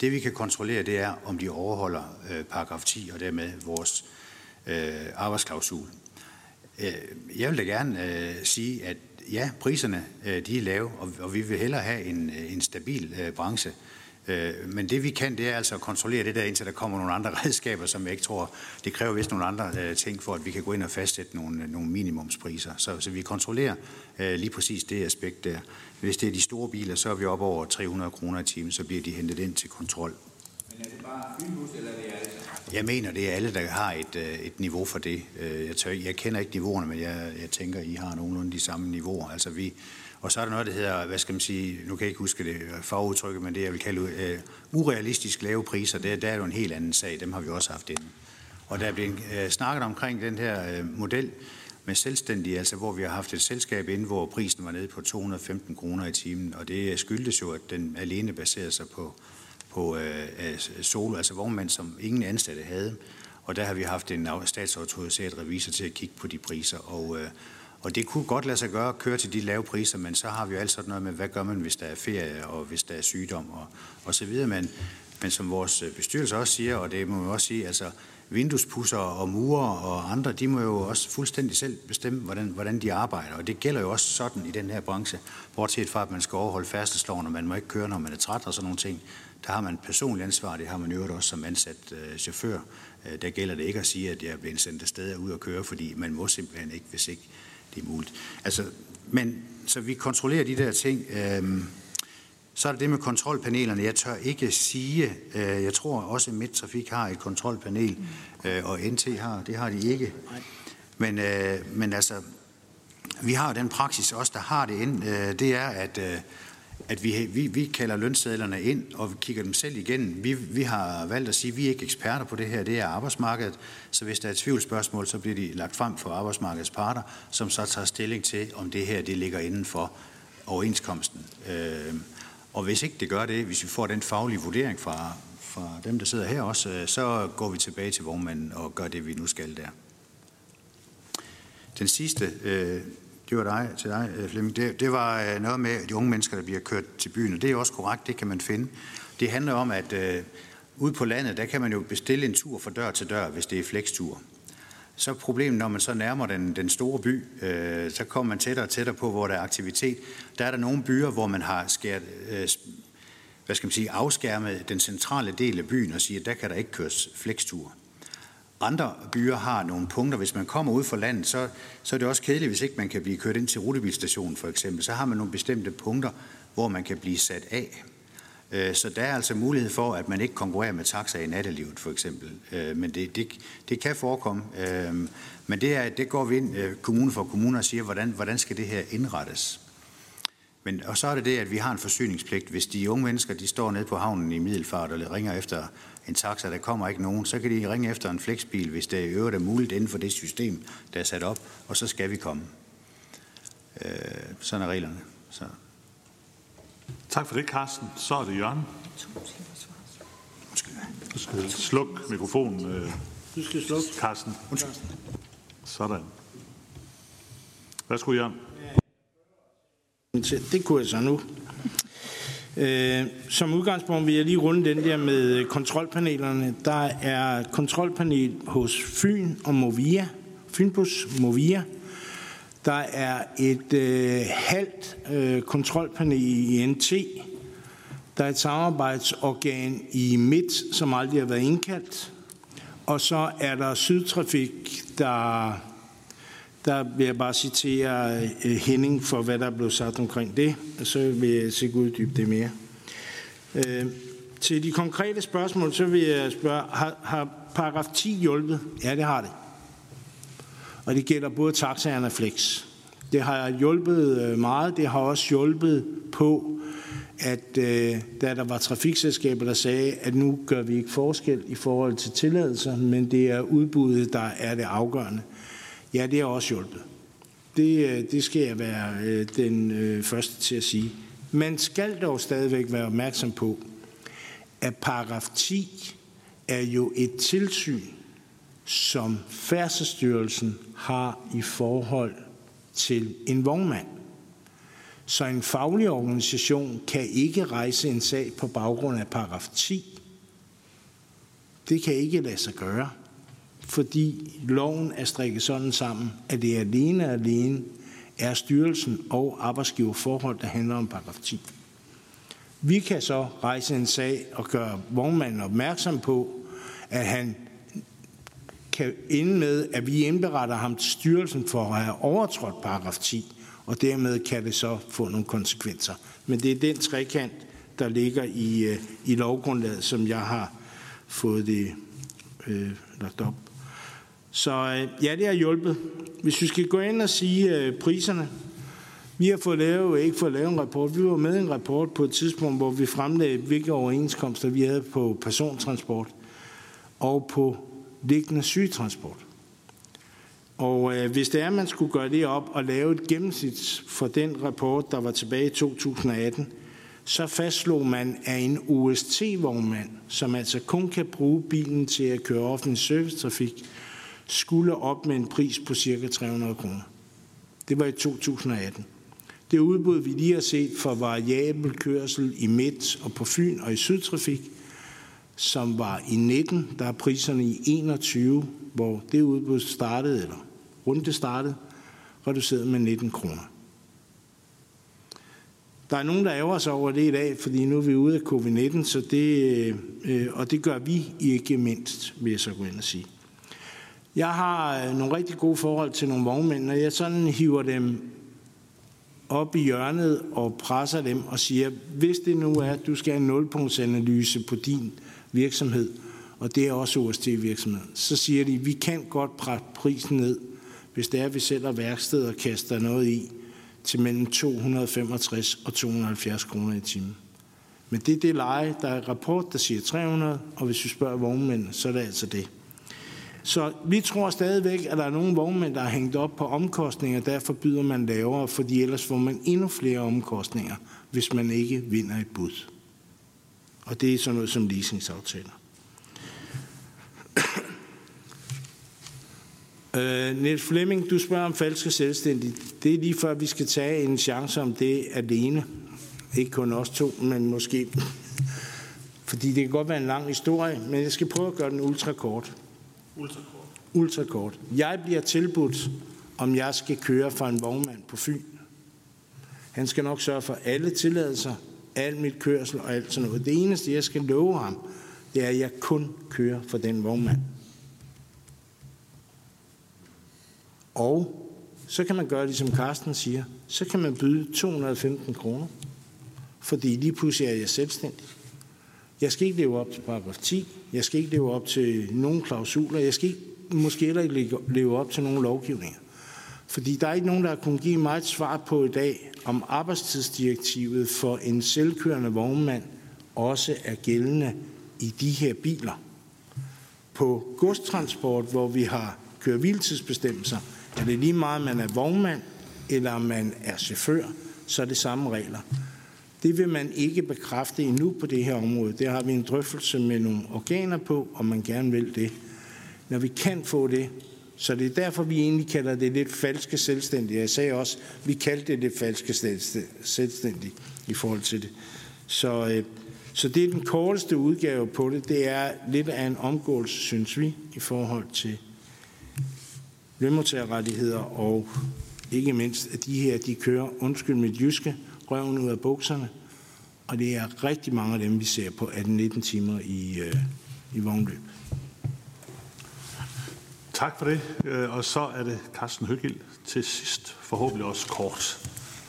Det vi kan kontrollere, det er, om de overholder øh, paragraf 10, og dermed vores øh, arbejdsklausul. Øh, jeg vil da gerne øh, sige, at ja, priserne øh, de er lave, og, og vi vil hellere have en, øh, en stabil øh, branche. Øh, men det vi kan, det er altså at kontrollere det der, indtil der kommer nogle andre redskaber, som jeg ikke tror, det kræver vist nogle andre øh, ting, for at vi kan gå ind og fastsætte nogle, nogle minimumspriser. Så, så vi kontrollerer øh, lige præcis det aspekt der. Hvis det er de store biler, så er vi op over 300 kroner i timen, så bliver de hentet ind til kontrol. Men er det bare Fynbus, eller er det alle? Jeg mener, det er alle, der har et, et niveau for det. Jeg, tør, jeg kender ikke niveauerne, men jeg, jeg tænker, I har nogenlunde de samme niveauer. Altså vi, og så er der noget, der hedder, hvad skal man sige, nu kan jeg ikke huske det øh, fagudtrykket, men det jeg vil kalde uh, urealistisk lave priser, det, der er jo en helt anden sag, dem har vi også haft inde. Og der er blevet uh, snakket omkring den her uh, model med selvstændige, altså hvor vi har haft et selskab inde, hvor prisen var nede på 215 kroner i timen, og det skyldtes jo, at den alene baserede sig på, på uh, solo, altså vognmænd, som ingen ansatte havde. og der har vi haft en statsautoriseret revisor til at kigge på de priser, og, øh, og det kunne godt lade sig gøre at køre til de lave priser, men så har vi jo alt sådan noget med, hvad gør man, hvis der er ferie, og hvis der er sygdom, og, og så videre. Men, men som vores øh, bestyrelse også siger, og det må vi også sige, altså vinduespusser og murer og andre, de må jo også fuldstændig selv bestemme, hvordan, hvordan de arbejder. Og det gælder jo også sådan i den her branche, bortset fra, at man skal overholde færdselsloven, og man må ikke køre, når man er træt og sådan nogle ting. Der har man personlig ansvar, det har man jo også som ansat øh, chauffør. Øh, der gælder det ikke at sige, at jeg bliver sendt afsted ud og køre, fordi man må simpelthen ikke, hvis ikke det er muligt. Altså, men så vi kontrollerer de der ting. Øh, så er det det med kontrolpanelerne. Jeg tør ikke sige, øh, jeg tror også, at Midtrafik har et kontrolpanel, øh, og NT har, det har de ikke. Men, øh, men altså, vi har den praksis også, der har det ind, øh, det er, at, øh, at vi, vi, vi kalder lønsedlerne ind, og vi kigger dem selv igen. Vi, vi har valgt at sige, at vi er ikke eksperter på det her, det er arbejdsmarkedet. Så hvis der er et tvivlsspørgsmål, så bliver de lagt frem for arbejdsmarkedets parter, som så tager stilling til, om det her det ligger inden for overenskomsten. Øh, og hvis ikke det gør det, hvis vi får den faglige vurdering fra, fra dem, der sidder her også, øh, så går vi tilbage til vognmanden og gør det, vi nu skal der. Den sidste, øh, det var dig, til dig, øh, Flemming, det, det var øh, noget med de unge mennesker, der bliver kørt til byen, og det er også korrekt, det kan man finde. Det handler om, at øh, ude på landet, der kan man jo bestille en tur fra dør til dør, hvis det er flextur. Så er problemet, når man så nærmer den, den store by, øh, så kommer man tættere og tættere på, hvor der er aktivitet. Der er der nogle byer, hvor man har skært, øh, hvad skal man sige, afskærmet den centrale del af byen og siger, at der kan der ikke køres flextur. Andre byer har nogle punkter. Hvis man kommer ud fra landet, så, så er det også kedeligt, hvis ikke man kan blive kørt ind til rutebilstationen for eksempel. Så har man nogle bestemte punkter, hvor man kan blive sat af. Øh, så der er altså mulighed for, at man ikke konkurrerer med taxa i nattelivet, for eksempel. Øh, men det, det, det kan forekomme. Øh, men det, er, det går vi ind kommune for kommune og siger, hvordan, hvordan skal det her indrettes? Men, og så er det det, at vi har en forsyningspligt. Hvis de unge mennesker de står nede på havnen i Middelfart og ringer efter en taxa, der kommer ikke nogen, så kan de ringe efter en flexbil, hvis det i øvrigt er muligt inden for det system, der er sat op, og så skal vi komme. Øh, sådan er reglerne. Så. Tak for det, Carsten. Så er det Jørgen. Du skal slukke mikrofonen. Øh, du skal slukke. Carsten. Sådan. Værsgo, Jørgen. Det kunne jeg så nu. Øh, som udgangspunkt vil jeg lige runde den der med øh, kontrolpanelerne. Der er kontrolpanel hos Fyn og Movia. Fynbus Movia. Der er et øh, halvt øh, kontrolpanel i NT. Der er et samarbejdsorgan i Midt, som aldrig har været indkaldt. Og så er der Sydtrafik, der, der vil jeg bare citere øh, Henning for, hvad der er blevet sagt omkring det. Og så vil jeg sikkert uddybe det mere. Øh, til de konkrete spørgsmål, så vil jeg spørge, har, har paragraf 10 hjulpet? Ja, det har det og det gælder både taxaerne og flex. Det har hjulpet øh, meget. Det har også hjulpet på, at øh, da der var trafikselskaber, der sagde, at nu gør vi ikke forskel i forhold til tilladelser, men det er udbuddet, der er det afgørende. Ja, det har også hjulpet. Det, øh, det skal jeg være øh, den øh, første til at sige. Man skal dog stadigvæk være opmærksom på, at paragraf 10 er jo et tilsyn, som Færdselsstyrelsen har i forhold til en vognmand. Så en faglig organisation kan ikke rejse en sag på baggrund af paragraf 10. Det kan ikke lade sig gøre, fordi loven er strikket sådan sammen, at det alene og alene er styrelsen og arbejdsgiverforhold, der handler om paragraf 10. Vi kan så rejse en sag og gøre vognmanden opmærksom på, at han kan ende med, at vi indberetter ham til styrelsen for at have overtrådt paragraf 10, og dermed kan det så få nogle konsekvenser. Men det er den trekant, der ligger i, øh, i lovgrundlaget, som jeg har fået det øh, lagt op. Så øh, ja, det har hjulpet. Hvis vi skal gå ind og sige øh, priserne, vi har fået lavet, ikke fået lavet en rapport. Vi var med i en rapport på et tidspunkt, hvor vi fremlagde, hvilke overenskomster vi havde på persontransport og på liggende sygetransport. Og øh, hvis det er, at man skulle gøre det op og lave et gennemsnit for den rapport, der var tilbage i 2018, så fastslog man, at en OST-vognmand, som altså kun kan bruge bilen til at køre offentlig servicetrafik, skulle op med en pris på ca. 300 kroner. Det var i 2018. Det udbud, vi lige har set for variabel kørsel i Midt og på Fyn og i Sydtrafik, som var i 19, der er priserne i 21, hvor det udbud startede, eller runde startede, reduceret med 19 kroner. Der er nogen, der ærger sig over det i dag, fordi nu er vi ude af covid-19, så det, øh, øh, og det gør vi ikke mindst, vil jeg så gå ind og sige. Jeg har øh, nogle rigtig gode forhold til nogle vognmænd, og jeg sådan hiver dem op i hjørnet og presser dem og siger, hvis det nu er, at du skal have en nulpunktsanalyse på din virksomhed, og det er også OST-virksomheden, så siger de, vi kan godt presse prisen ned, hvis det er, at vi sælger værksted og kaster noget i, til mellem 265 og 270 kroner i timen. Men det er det leje, der er en rapport, der siger 300, og hvis vi spørger vognmændene, så er det altså det. Så vi tror stadigvæk, at der er nogle vognmænd, der er hængt op på omkostninger, derfor byder man lavere, fordi ellers får man endnu flere omkostninger, hvis man ikke vinder et bud. Og det er sådan noget som leasingsaftaler. Øh, Niels Flemming, du spørger om falske selvstændige. Det er lige før, vi skal tage en chance om det alene. Ikke kun os to, men måske. Fordi det kan godt være en lang historie, men jeg skal prøve at gøre den ultra kort. Ultrakort. Ultrakort. Jeg bliver tilbudt, om jeg skal køre for en vognmand på Fyn. Han skal nok sørge for alle tilladelser, al mit kørsel og alt sådan noget. Det eneste, jeg skal love ham, det er, at jeg kun kører for den vognmand. Og så kan man gøre, ligesom Carsten siger, så kan man byde 215 kroner, fordi lige pludselig er jeg selvstændig. Jeg skal ikke leve op til paragraf 10, jeg skal ikke leve op til nogen klausuler, jeg skal ikke, måske heller ikke leve op til nogen lovgivninger. Fordi der er ikke nogen, der har kunnet give mig et svar på i dag, om arbejdstidsdirektivet for en selvkørende vognmand også er gældende i de her biler. På godstransport, hvor vi har kørevildtidsbestemmelser, er det lige meget, man er vognmand eller man er chauffør, så er det samme regler. Det vil man ikke bekræfte endnu på det her område. Det har vi en drøftelse med nogle organer på, om man gerne vil det. Når vi kan få det, så det er derfor, vi egentlig kalder det lidt falske selvstændige. Jeg sagde også, vi kaldte det lidt falske selvstændige i forhold til det. Så, øh, så det er den korteste udgave på det. Det er lidt af en omgåelse, synes vi, i forhold til lønmodtagerrettigheder og ikke mindst, at de her, de kører, undskyld mit jyske, røven ud af bukserne. Og det er rigtig mange af dem, vi ser på 18-19 timer i, øh, i vognløb. Tak for det. Øh, og så er det Carsten Høgild til sidst. Forhåbentlig også kort.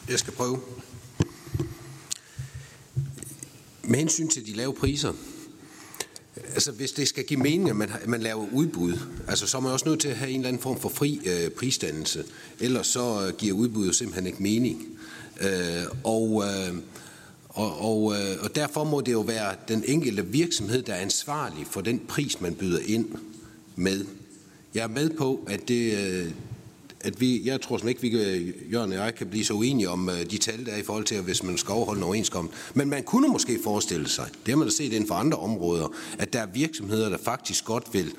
Jeg skal prøve. Med hensyn til de lave priser, altså hvis det skal give mening, at man, man laver udbud, altså så er man også nødt til at have en eller anden form for fri øh, prisdannelse. Ellers så øh, giver udbuddet simpelthen ikke mening. Øh, og, øh, og, og, øh, og derfor må det jo være den enkelte virksomhed, der er ansvarlig for den pris, man byder ind med. Jeg er med på, at det, øh, at vi, jeg tror som ikke, vi kan, Jørgen og jeg kan blive så uenige om øh, de tal, der er i forhold til, hvis man skal overholde en overenskomst. Men man kunne måske forestille sig, det har man da set inden for andre områder, at der er virksomheder, der faktisk godt vil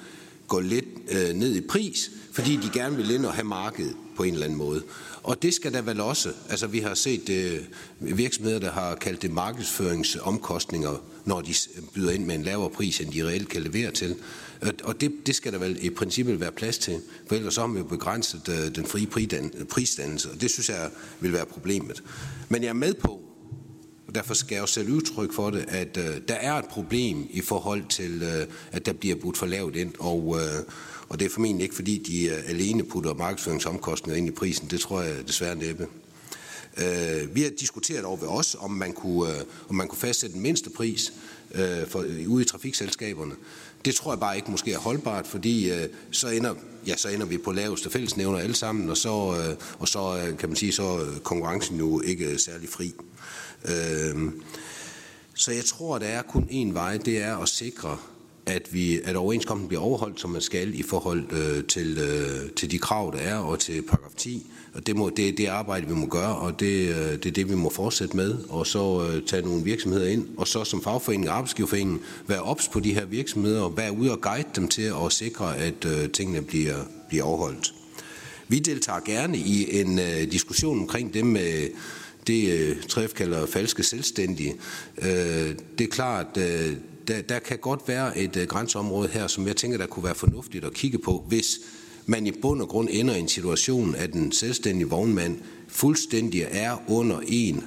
gå lidt øh, ned i pris, fordi de gerne vil ind og have markedet på en eller anden måde. Og det skal der vel også. Altså vi har set øh, virksomheder, der har kaldt det markedsføringsomkostninger, når de byder ind med en lavere pris, end de reelt kan levere til. Og det, det skal der vel i princippet være plads til, for ellers har vi jo begrænset øh, den frie prisdannelse, og det synes jeg vil være problemet. Men jeg er med på, og derfor skal jeg også selv udtryk for det, at øh, der er et problem i forhold til, øh, at der bliver budt for lavt ind, og, øh, og det er formentlig ikke, fordi de øh, alene putter markedsføringsomkostninger ind i prisen. Det tror jeg desværre næppe. Øh, vi har diskuteret over ved os, om man kunne, øh, om man kunne fastsætte en mindste pris for, ude i trafikselskaberne. Det tror jeg bare ikke måske er holdbart, fordi så, ender, ja, så ender vi på laveste fællesnævner alle sammen, og så, og så kan man sige, så er konkurrencen jo ikke særlig fri. Så jeg tror, der er kun én vej, det er at sikre, at, vi, at overenskomsten bliver overholdt, som man skal i forhold øh, til, øh, til de krav, der er, og til paragraf 10. Og det, må, det er det arbejde, vi må gøre, og det, øh, det er det, vi må fortsætte med. Og så øh, tage nogle virksomheder ind, og så som fagforening og arbejdsgiverforening være ops på de her virksomheder, og være ude og guide dem til at sikre, at øh, tingene bliver, bliver overholdt. Vi deltager gerne i en øh, diskussion omkring det med det, øh, Træf kalder falske selvstændige. Øh, det er klart, øh, der, der kan godt være et øh, grænseområde her, som jeg tænker, der kunne være fornuftigt at kigge på, hvis man i bund og grund ender i en situation, at den selvstændige vognmand fuldstændig er under en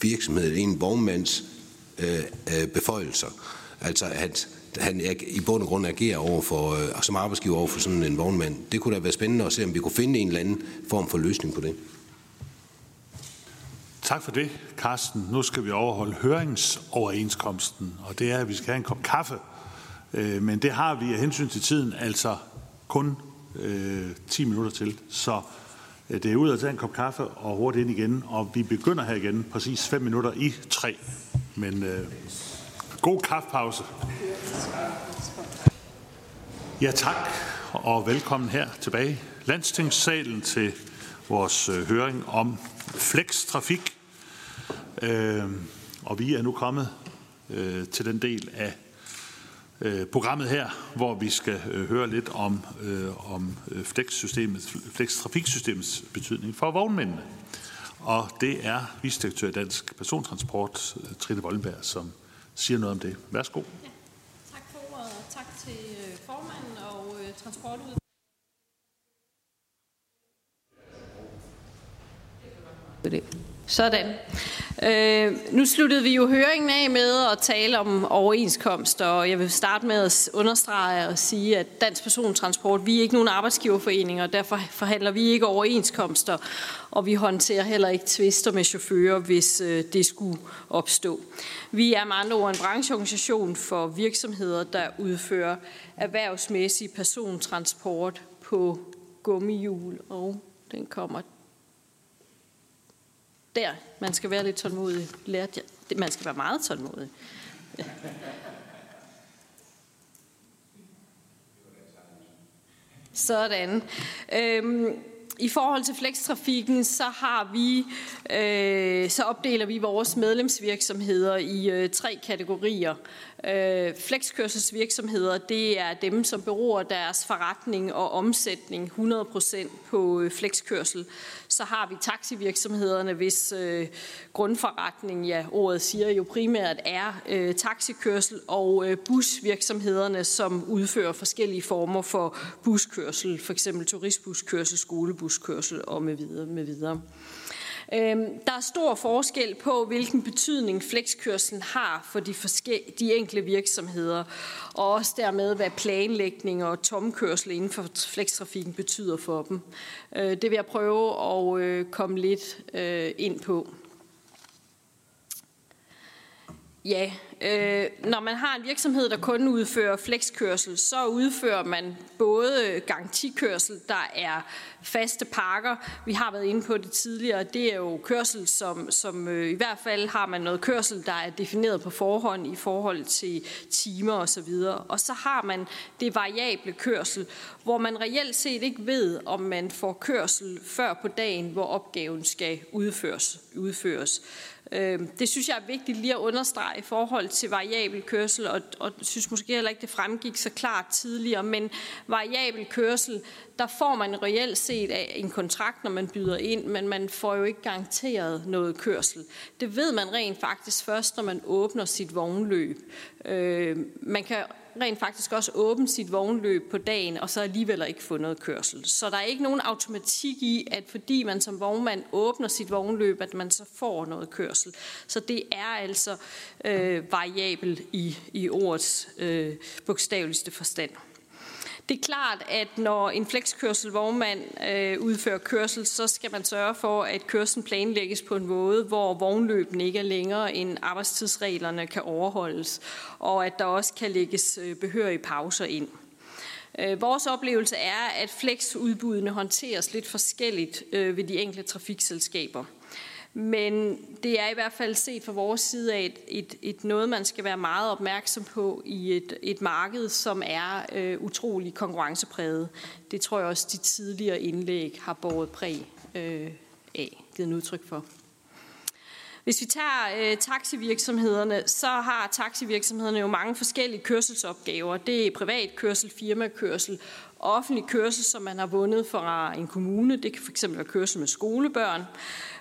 virksomhed, en vognmands øh, øh, beføjelser. Altså at han i bund og grund agerer over for, øh, som arbejdsgiver over for sådan en vognmand. Det kunne da være spændende at se, om vi kunne finde en eller anden form for løsning på det. Tak for det, Carsten. Nu skal vi overholde høringsoverenskomsten, og det er, at vi skal have en kop kaffe. Øh, men det har vi af hensyn til tiden altså kun øh, 10 minutter til. Så øh, det er ud at tage en kop kaffe og hurtigt ind igen, og vi begynder her igen præcis 5 minutter i 3. Men øh, god kaffepause. Ja, tak, og velkommen her tilbage Landstingssalen til vores høring om flekstrafik. Øh, og vi er nu kommet øh, til den del af øh, programmet her, hvor vi skal øh, høre lidt om, øh, om øh, flekstrafiksystemets flex betydning for vognmændene. Og det er vicedirektør i Dansk Persontransport, øh, Trine Vollenberg, som siger noget om det. Værsgo. Ja, tak for ordet, og tak til formanden og øh, transportudvalget. det. Sådan. Øh, nu sluttede vi jo høringen af med at tale om overenskomster, og jeg vil starte med at understrege og sige, at Dansk Persontransport, vi er ikke nogen arbejdsgiverforening, og derfor forhandler vi ikke overenskomster, og vi håndterer heller ikke tvister med chauffører, hvis øh, det skulle opstå. Vi er med andre ord en brancheorganisation for virksomheder, der udfører erhvervsmæssig persontransport på gummihjul, og den kommer der. Man skal være lidt tålmodig. Lærte jeg. Man skal være meget tålmodig. Sådan. Øhm, i forhold til flekstrafikken, så har vi, øh, så opdeler vi vores medlemsvirksomheder i øh, tre kategorier. Øh, flekskørselsvirksomheder, det er dem, som beror deres forretning og omsætning 100% på øh, flekskørsel. Så har vi taxivirksomhederne, hvis øh, grundforretning, ja, ordet siger jo primært er øh, taxikørsel, og øh, busvirksomhederne, som udfører forskellige former for buskørsel, f.eks. turistbuskørsel, buskørsel og med videre. Med videre. Øhm, der er stor forskel på, hvilken betydning flekskørselen har for de, de enkelte virksomheder, og også dermed, hvad planlægning og tomkørsel inden for flekstrafikken betyder for dem. Øh, det vil jeg prøve at øh, komme lidt øh, ind på. Ja, øh, når man har en virksomhed, der kun udfører flekskørsel, så udfører man både garantikørsel, der er faste pakker. Vi har været inde på det tidligere. Det er jo kørsel, som, som øh, i hvert fald har man noget kørsel, der er defineret på forhånd i forhold til timer osv. Og, og så har man det variable kørsel, hvor man reelt set ikke ved, om man får kørsel før på dagen, hvor opgaven skal udføres. udføres. Øhm, det synes jeg er vigtigt lige at understrege i forhold til variabel kørsel, og, og synes måske heller ikke, det fremgik så klart tidligere, men variabel kørsel, der får man reelt set af en kontrakt, når man byder ind, men man får jo ikke garanteret noget kørsel. Det ved man rent faktisk først, når man åbner sit vognløb. Øh, man kan rent faktisk også åbne sit vognløb på dagen, og så alligevel ikke få noget kørsel. Så der er ikke nogen automatik i, at fordi man som vognmand åbner sit vognløb, at man så får noget kørsel. Så det er altså øh, variabel i, i ordets øh, bogstaveligste forstand. Det er klart, at når en flekskørsel vognmand øh, udfører kørsel, så skal man sørge for, at kørselen planlægges på en måde, hvor vognløbene ikke er længere end arbejdstidsreglerne kan overholdes, og at der også kan lægges øh, behørige pauser ind. Øh, vores oplevelse er, at flexudbudene håndteres lidt forskelligt øh, ved de enkelte trafikselskaber. Men det er i hvert fald set fra vores side af et, et, et noget, man skal være meget opmærksom på i et, et marked, som er øh, utrolig konkurrencepræget. Det tror jeg også, de tidligere indlæg har båret præg øh, af, givet udtryk for. Hvis vi tager øh, taxivirksomhederne, så har taxivirksomhederne jo mange forskellige kørselsopgaver. Det er privat kørsel, firmakørsel, offentlig kørsel, som man har vundet fra en kommune. Det kan fx være kørsel med skolebørn.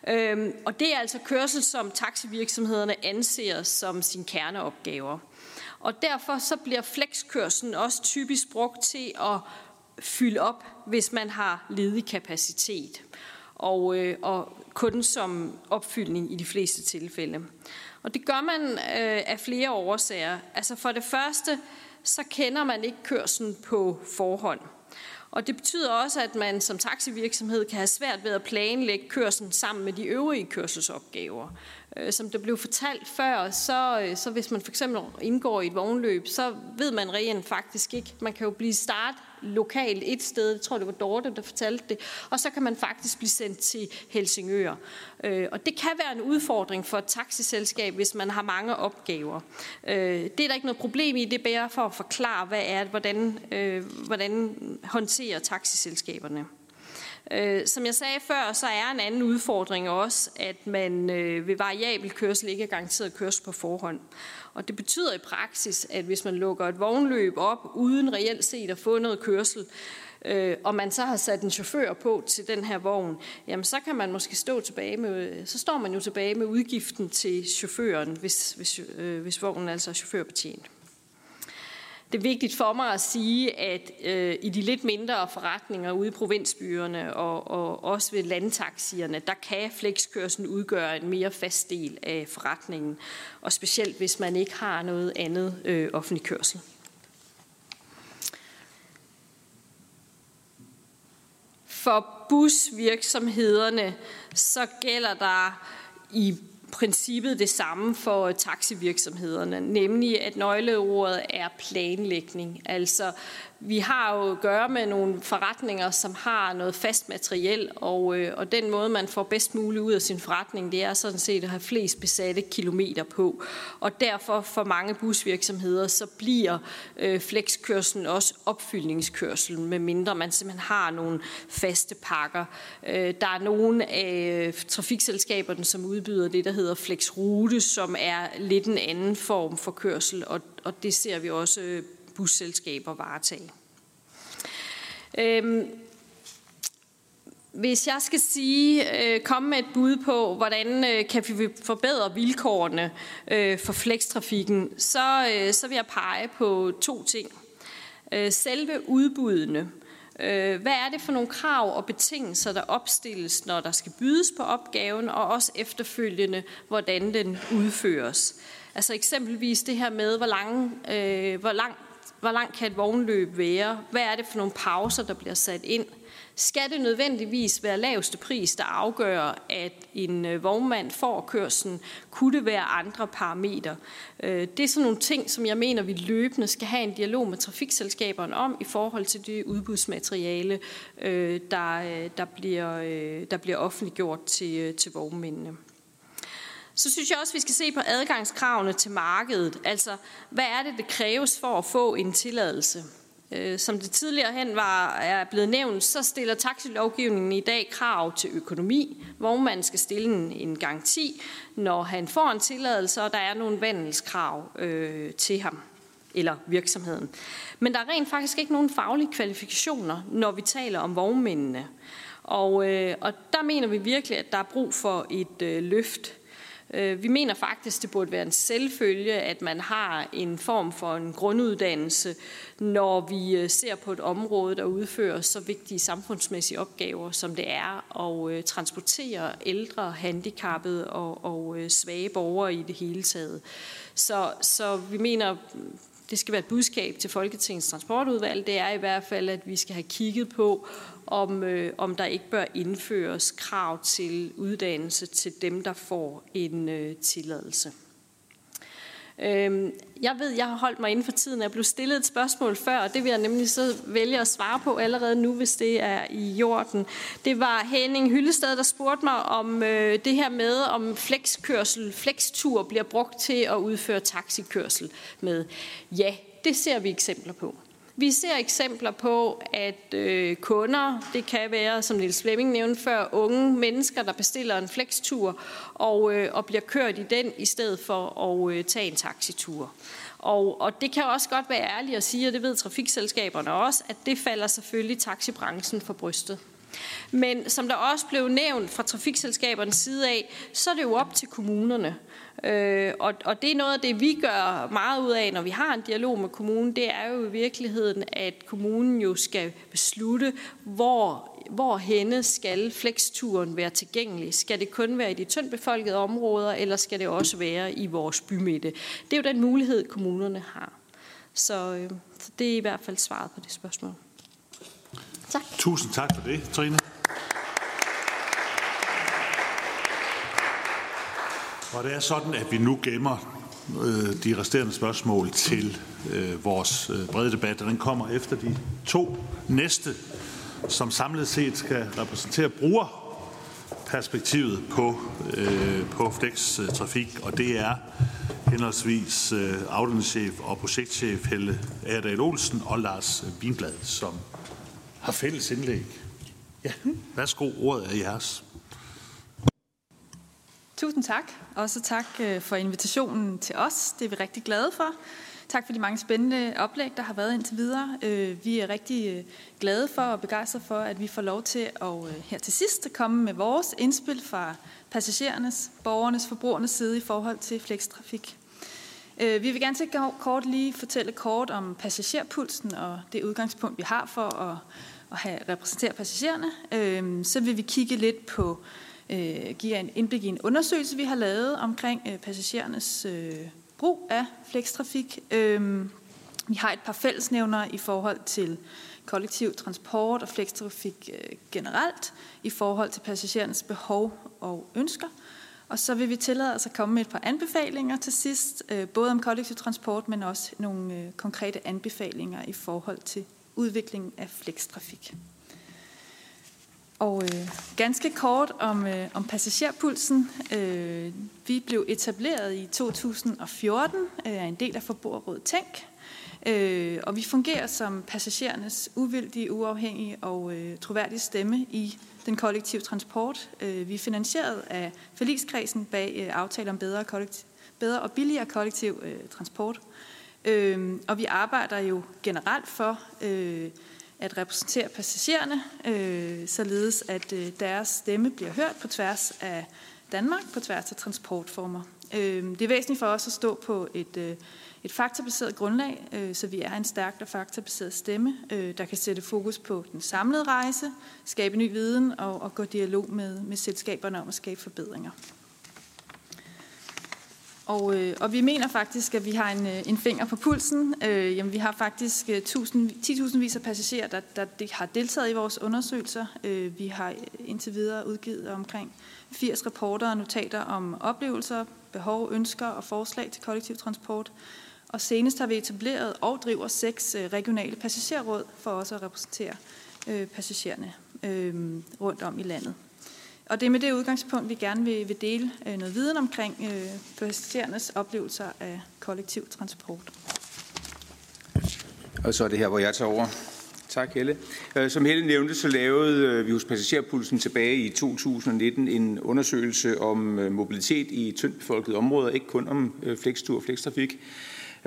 Øhm, og det er altså kørsel, som taxivirksomhederne anser som sin kerneopgaver. Og derfor så bliver flexkørselen også typisk brugt til at fylde op, hvis man har ledig kapacitet. Og, øh, og kun som opfyldning i de fleste tilfælde. Og det gør man øh, af flere årsager. Altså for det første, så kender man ikke kørselen på forhånd. Og det betyder også, at man som taxivirksomhed kan have svært ved at planlægge kørslen sammen med de øvrige kørselsopgaver. Øh, som det blev fortalt før, så, øh, så hvis man for eksempel indgår i et vognløb, så ved man rent faktisk ikke. Man kan jo blive start lokalt et sted, jeg tror det var Dorte, der fortalte det, og så kan man faktisk blive sendt til Helsingør. Øh, og det kan være en udfordring for et taxiselskab, hvis man har mange opgaver. Øh, det er der ikke noget problem i, det er bare for at forklare, hvad er det, hvordan, øh, hvordan håndterer taxiselskaberne. Øh, som jeg sagde før, så er en anden udfordring også, at man øh, ved variabel kørsel ikke er garanteret kørsel på forhånd. Og det betyder i praksis, at hvis man lukker et vognløb op uden reelt set at få noget kørsel, øh, og man så har sat en chauffør på til den her vogn, jamen så kan man måske stå tilbage med, så står man jo tilbage med udgiften til chaufføren, hvis, hvis, øh, hvis vognen altså er chaufførbetjent. Det er vigtigt for mig at sige, at øh, i de lidt mindre forretninger ude i provinsbyerne og, og også ved landtaxierne, der kan flexkørslen udgøre en mere fast del af forretningen, og specielt hvis man ikke har noget andet øh, offentlig kørsel. For busvirksomhederne så gælder der i princippet det samme for øh, taxivirksomhederne, nemlig at nøgleordet er planlægning. Altså vi har jo at gøre med nogle forretninger, som har noget fast materiel, og, øh, og den måde, man får bedst muligt ud af sin forretning, det er sådan set at have flest besatte kilometer på. Og derfor for mange busvirksomheder, så bliver øh, flexkørselen også opfyldningskørsel, med mindre man simpelthen har nogle faste pakker. Øh, der er nogle af øh, trafikselskaberne, som udbyder det, der hedder flexrute, som er lidt en anden form for kørsel, og, og det ser vi også øh, busselskaber varetage. Øhm, hvis jeg skal sige, øh, komme med et bud på, hvordan øh, kan vi forbedre vilkårene øh, for flekstrafikken, så, øh, så vil jeg pege på to ting. Øh, selve udbuddene. Øh, hvad er det for nogle krav og betingelser, der opstilles, når der skal bydes på opgaven, og også efterfølgende, hvordan den udføres? Altså eksempelvis det her med, hvor, lange, øh, hvor lang hvor lang kan et vognløb være? Hvad er det for nogle pauser, der bliver sat ind? Skal det nødvendigvis være laveste pris, der afgør, at en øh, vognmand får kørslen? Kunne det være andre parametre? Øh, det er sådan nogle ting, som jeg mener, vi løbende skal have en dialog med trafikselskaberne om i forhold til det udbudsmateriale, øh, der, der, bliver, der bliver offentliggjort til, til vognmændene. Så synes jeg også, at vi skal se på adgangskravene til markedet. Altså, hvad er det, det kræves for at få en tilladelse? Øh, som det tidligere hen var, er blevet nævnt, så stiller taxilovgivningen i dag krav til økonomi, hvor man skal stille en, en garanti, når han får en tilladelse, og der er nogle vandelskrav øh, til ham eller virksomheden. Men der er rent faktisk ikke nogen faglige kvalifikationer, når vi taler om vognmændene. Og, øh, og der mener vi virkelig, at der er brug for et øh, løft Øh, vi mener faktisk, det burde være en selvfølge, at man har en form for en grunduddannelse, når vi øh, ser på et område, der udfører så vigtige samfundsmæssige opgaver, som det er at øh, transportere ældre, handicappede og, og svage borgere i det hele taget. Så, så vi mener, det skal være et budskab til Folketingets transportudvalg, det er i hvert fald, at vi skal have kigget på, om, øh, om der ikke bør indføres krav til uddannelse til dem, der får en øh, tilladelse. Øh, jeg ved, jeg har holdt mig inden for tiden, jeg blev stillet et spørgsmål før, og det vil jeg nemlig så vælge at svare på allerede nu, hvis det er i jorden. Det var Henning Hyllested, der spurgte mig om øh, det her med, om flexkørsel, flextur bliver brugt til at udføre taxikørsel med. Ja, det ser vi eksempler på. Vi ser eksempler på, at øh, kunder, det kan være, som Niels Flemming nævnte før, unge mennesker, der bestiller en flextur og, øh, og bliver kørt i den, i stedet for at øh, tage en taxitur. Og, og det kan også godt være ærligt at sige, og det ved trafikselskaberne også, at det falder selvfølgelig taxibranchen for brystet. Men som der også blev nævnt fra trafikselskabernes side af, så er det jo op til kommunerne. Øh, og, og det er noget af det, vi gør meget ud af, når vi har en dialog med kommunen, det er jo i virkeligheden, at kommunen jo skal beslutte, hvor hvor henne skal fleksturen være tilgængelig? Skal det kun være i de tyndt befolkede områder, eller skal det også være i vores bymidte? Det er jo den mulighed, kommunerne har. Så, øh, så det er i hvert fald svaret på det spørgsmål. Tak. Tusind tak for det, Trine. Og det er sådan, at vi nu gemmer øh, de resterende spørgsmål til øh, vores øh, brede debat, og den kommer efter de to næste, som samlet set skal repræsentere brugerperspektivet på, øh, på Flex-trafik, og det er henholdsvis øh, afdelingschef og projektchef Helle Erdal Olsen og Lars Winblad, som har fælles indlæg. Ja, værsgo, ordet er jeres. Tusind tak. Også tak øh, for invitationen til os. Det er vi rigtig glade for. Tak for de mange spændende oplæg, der har været indtil videre. Øh, vi er rigtig øh, glade for og begejstrede for, at vi får lov til at her til sidst komme med vores indspil fra passagerernes, borgernes, forbrugernes side i forhold til flekstrafik. Vi vil gerne til kort lige fortælle kort om passagerpulsen og det udgangspunkt, vi har for at, at have, repræsentere passagererne. Så vil vi kigge lidt på øh, giver en indblik i en undersøgelse, vi har lavet omkring øh, passagerernes øh, brug af flekstrafik. Øh, vi har et par fællesnævner i forhold til kollektiv transport og flekstrafik øh, generelt, i forhold til passagerernes behov og ønsker. Og så vil vi tillade os at komme med et par anbefalinger til sidst, øh, både om kollektiv transport, men også nogle øh, konkrete anbefalinger i forhold til udviklingen af flekstrafik. Og øh, ganske kort om, øh, om passagerpulsen. Øh, vi blev etableret i 2014 øh, af en del af Forbrugerrådet Tænk, øh, og vi fungerer som passagerernes uvildige, uafhængige og øh, troværdige stemme i den kollektive transport. Øh, vi er finansieret af forligskredsen bag øh, aftale om bedre, kollektiv, bedre og billigere kollektiv øh, transport. Øh, og vi arbejder jo generelt for øh, at repræsentere passagererne, øh, således at øh, deres stemme bliver hørt på tværs af Danmark, på tværs af transportformer. Øh, det er væsentligt for os at stå på et, øh, et faktabaseret grundlag, øh, så vi er en stærk og faktabaseret stemme, øh, der kan sætte fokus på den samlede rejse, skabe ny viden og, og gå dialog med, med selskaberne om at skabe forbedringer. Og, øh, og vi mener faktisk, at vi har en, øh, en finger på pulsen. Øh, jamen, vi har faktisk øh, 10.000 vis af passagerer, der, der har deltaget i vores undersøgelser. Øh, vi har indtil videre udgivet omkring 80 rapporter og notater om oplevelser, behov, ønsker og forslag til kollektiv transport. Og senest har vi etableret og driver seks øh, regionale passagerråd for også at repræsentere øh, passagererne øh, rundt om i landet. Og det er med det udgangspunkt, vi gerne vil, vil dele øh, noget viden omkring øh, passagerernes oplevelser af kollektiv transport. Og så er det her, hvor jeg tager over. Tak, Helle. Øh, som Helle nævnte, så lavede øh, vi hos Passagerpulsen tilbage i 2019 en undersøgelse om øh, mobilitet i tyndt befolkede områder, ikke kun om flekstur og flekstrafik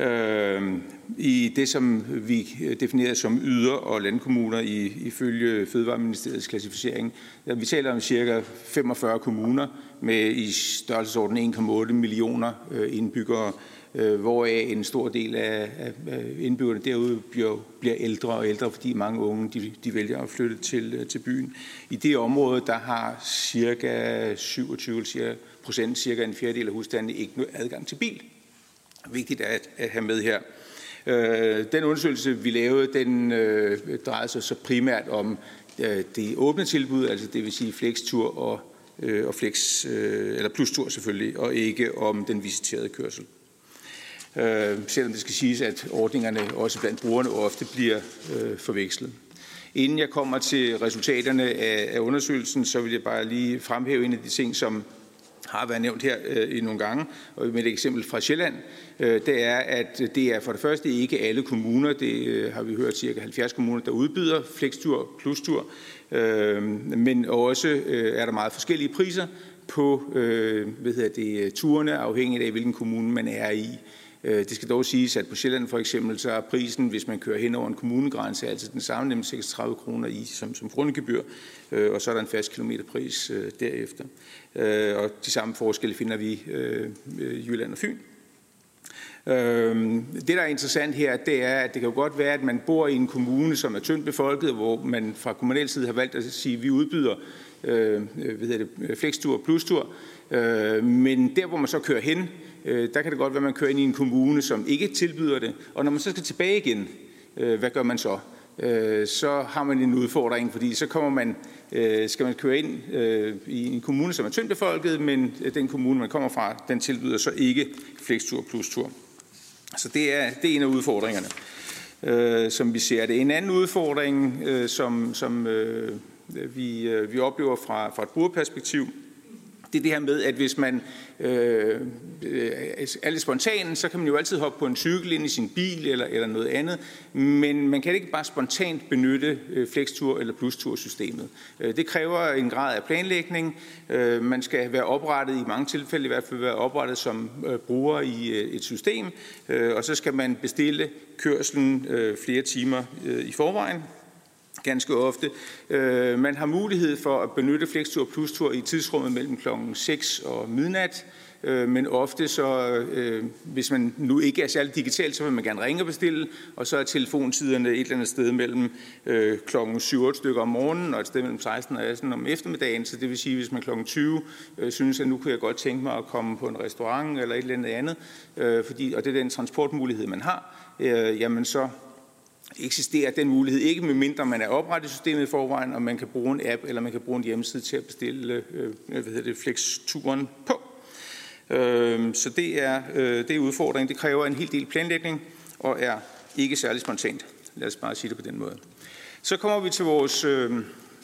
øh, i det, som vi definerer som yder- og landkommuner i, ifølge Fødevareministeriets klassificering. Vi taler om cirka 45 kommuner med i størrelsesorden 1,8 millioner øh, indbyggere, øh, hvoraf en stor del af, af indbyggerne derude bliver, bliver ældre og ældre, fordi mange unge de, de vælger at flytte til, øh, til byen. I det område, der har cirka 27 procent, cirka en fjerdedel af husstandene, ikke adgang til bil vigtigt at, at have med her. Øh, den undersøgelse, vi lavede, den øh, drejede sig så primært om øh, det åbne tilbud, altså det vil sige flextur og, øh, og flex, øh, eller plustur selvfølgelig, og ikke om den visiterede kørsel. øh, selvom det skal siges, at ordningerne også blandt brugerne ofte bliver øh, forvekslet. Inden jeg kommer til resultaterne af, af undersøgelsen, så vil jeg bare lige fremhæve en af de ting, som har været nævnt her øh, i nogle gange, og med et eksempel fra Sjælland, øh, det er, at det er for det første ikke alle kommuner, det øh, har vi hørt cirka 70 kommuner, der udbyder flekstur plus tur, øh, men også øh, er der meget forskellige priser på øh, hvad hedder det, turene, afhængigt af hvilken kommune man er i. Øh, det skal dog siges, at på Sjælland for eksempel, så er prisen, hvis man kører hen over en kommunegrænse, altså den samme, nemlig 36 kroner i som, som grundgebyr, øh, og så er der en fast kilometerpris øh, derefter øh. Og de samme forskelle finder vi øh, i Jylland og Fyn. Øhm, det, der er interessant her, det er, at det kan jo godt være, at man bor i en kommune, som er tyndt befolket, hvor man fra kommunal side har valgt at sige, at vi udbyder øh, hvad hedder det, flekstur og plustur, øh, men der, hvor man så kører hen, øh, der kan det godt være, at man kører ind i en kommune, som ikke tilbyder det. Og når man så skal tilbage igen, øh, hvad gør man så? Øh, så har man en udfordring, fordi så kommer man, øh, skal man køre ind øh, i en kommune, som er tyndt befolket, men den kommune, man kommer fra, den tilbyder så ikke flekstur plus tur. Så det er, det er en af udfordringerne, øh, som vi ser det. En anden udfordring, øh, som, som øh, vi, øh, vi oplever fra, fra et brugerperspektiv, det er det her med, at hvis man øh, øh, er lidt spontan, så kan man jo altid hoppe på en cykel ind i sin bil eller, eller noget andet, men man kan ikke bare spontant benytte øh, flextur eller plustursystemet. Øh, det kræver en grad af planlægning. Øh, man skal være oprettet, i mange tilfælde i hvert fald være oprettet som øh, bruger i øh, et system, øh, og så skal man bestille kørselen øh, flere timer øh, i forvejen ganske ofte. Øh, man har mulighed for at benytte Flextur Plus Tur i tidsrummet mellem kl. 6 og midnat, øh, men ofte så, øh, hvis man nu ikke er særlig digital, så vil man gerne ringe og bestille, og så er telefontiderne et eller andet sted mellem øh, kl. 7 stykker om morgenen, og et sted mellem 16 og 18 om eftermiddagen, så det vil sige, hvis man kl. 20 øh, synes, at nu kunne jeg godt tænke mig at komme på en restaurant eller et eller andet andet, øh, fordi, og det er den transportmulighed, man har, øh, jamen så eksisterer den mulighed ikke, medmindre man er oprettet i systemet i forvejen, og man kan bruge en app, eller man kan bruge en hjemmeside til at bestille øh, øh hvad hedder det, flexturen på. Øh, så det er, øh, det er udfordringen. Det kræver en hel del planlægning, og er ikke særlig spontant. Lad os bare sige det på den måde. Så kommer vi til vores, øh,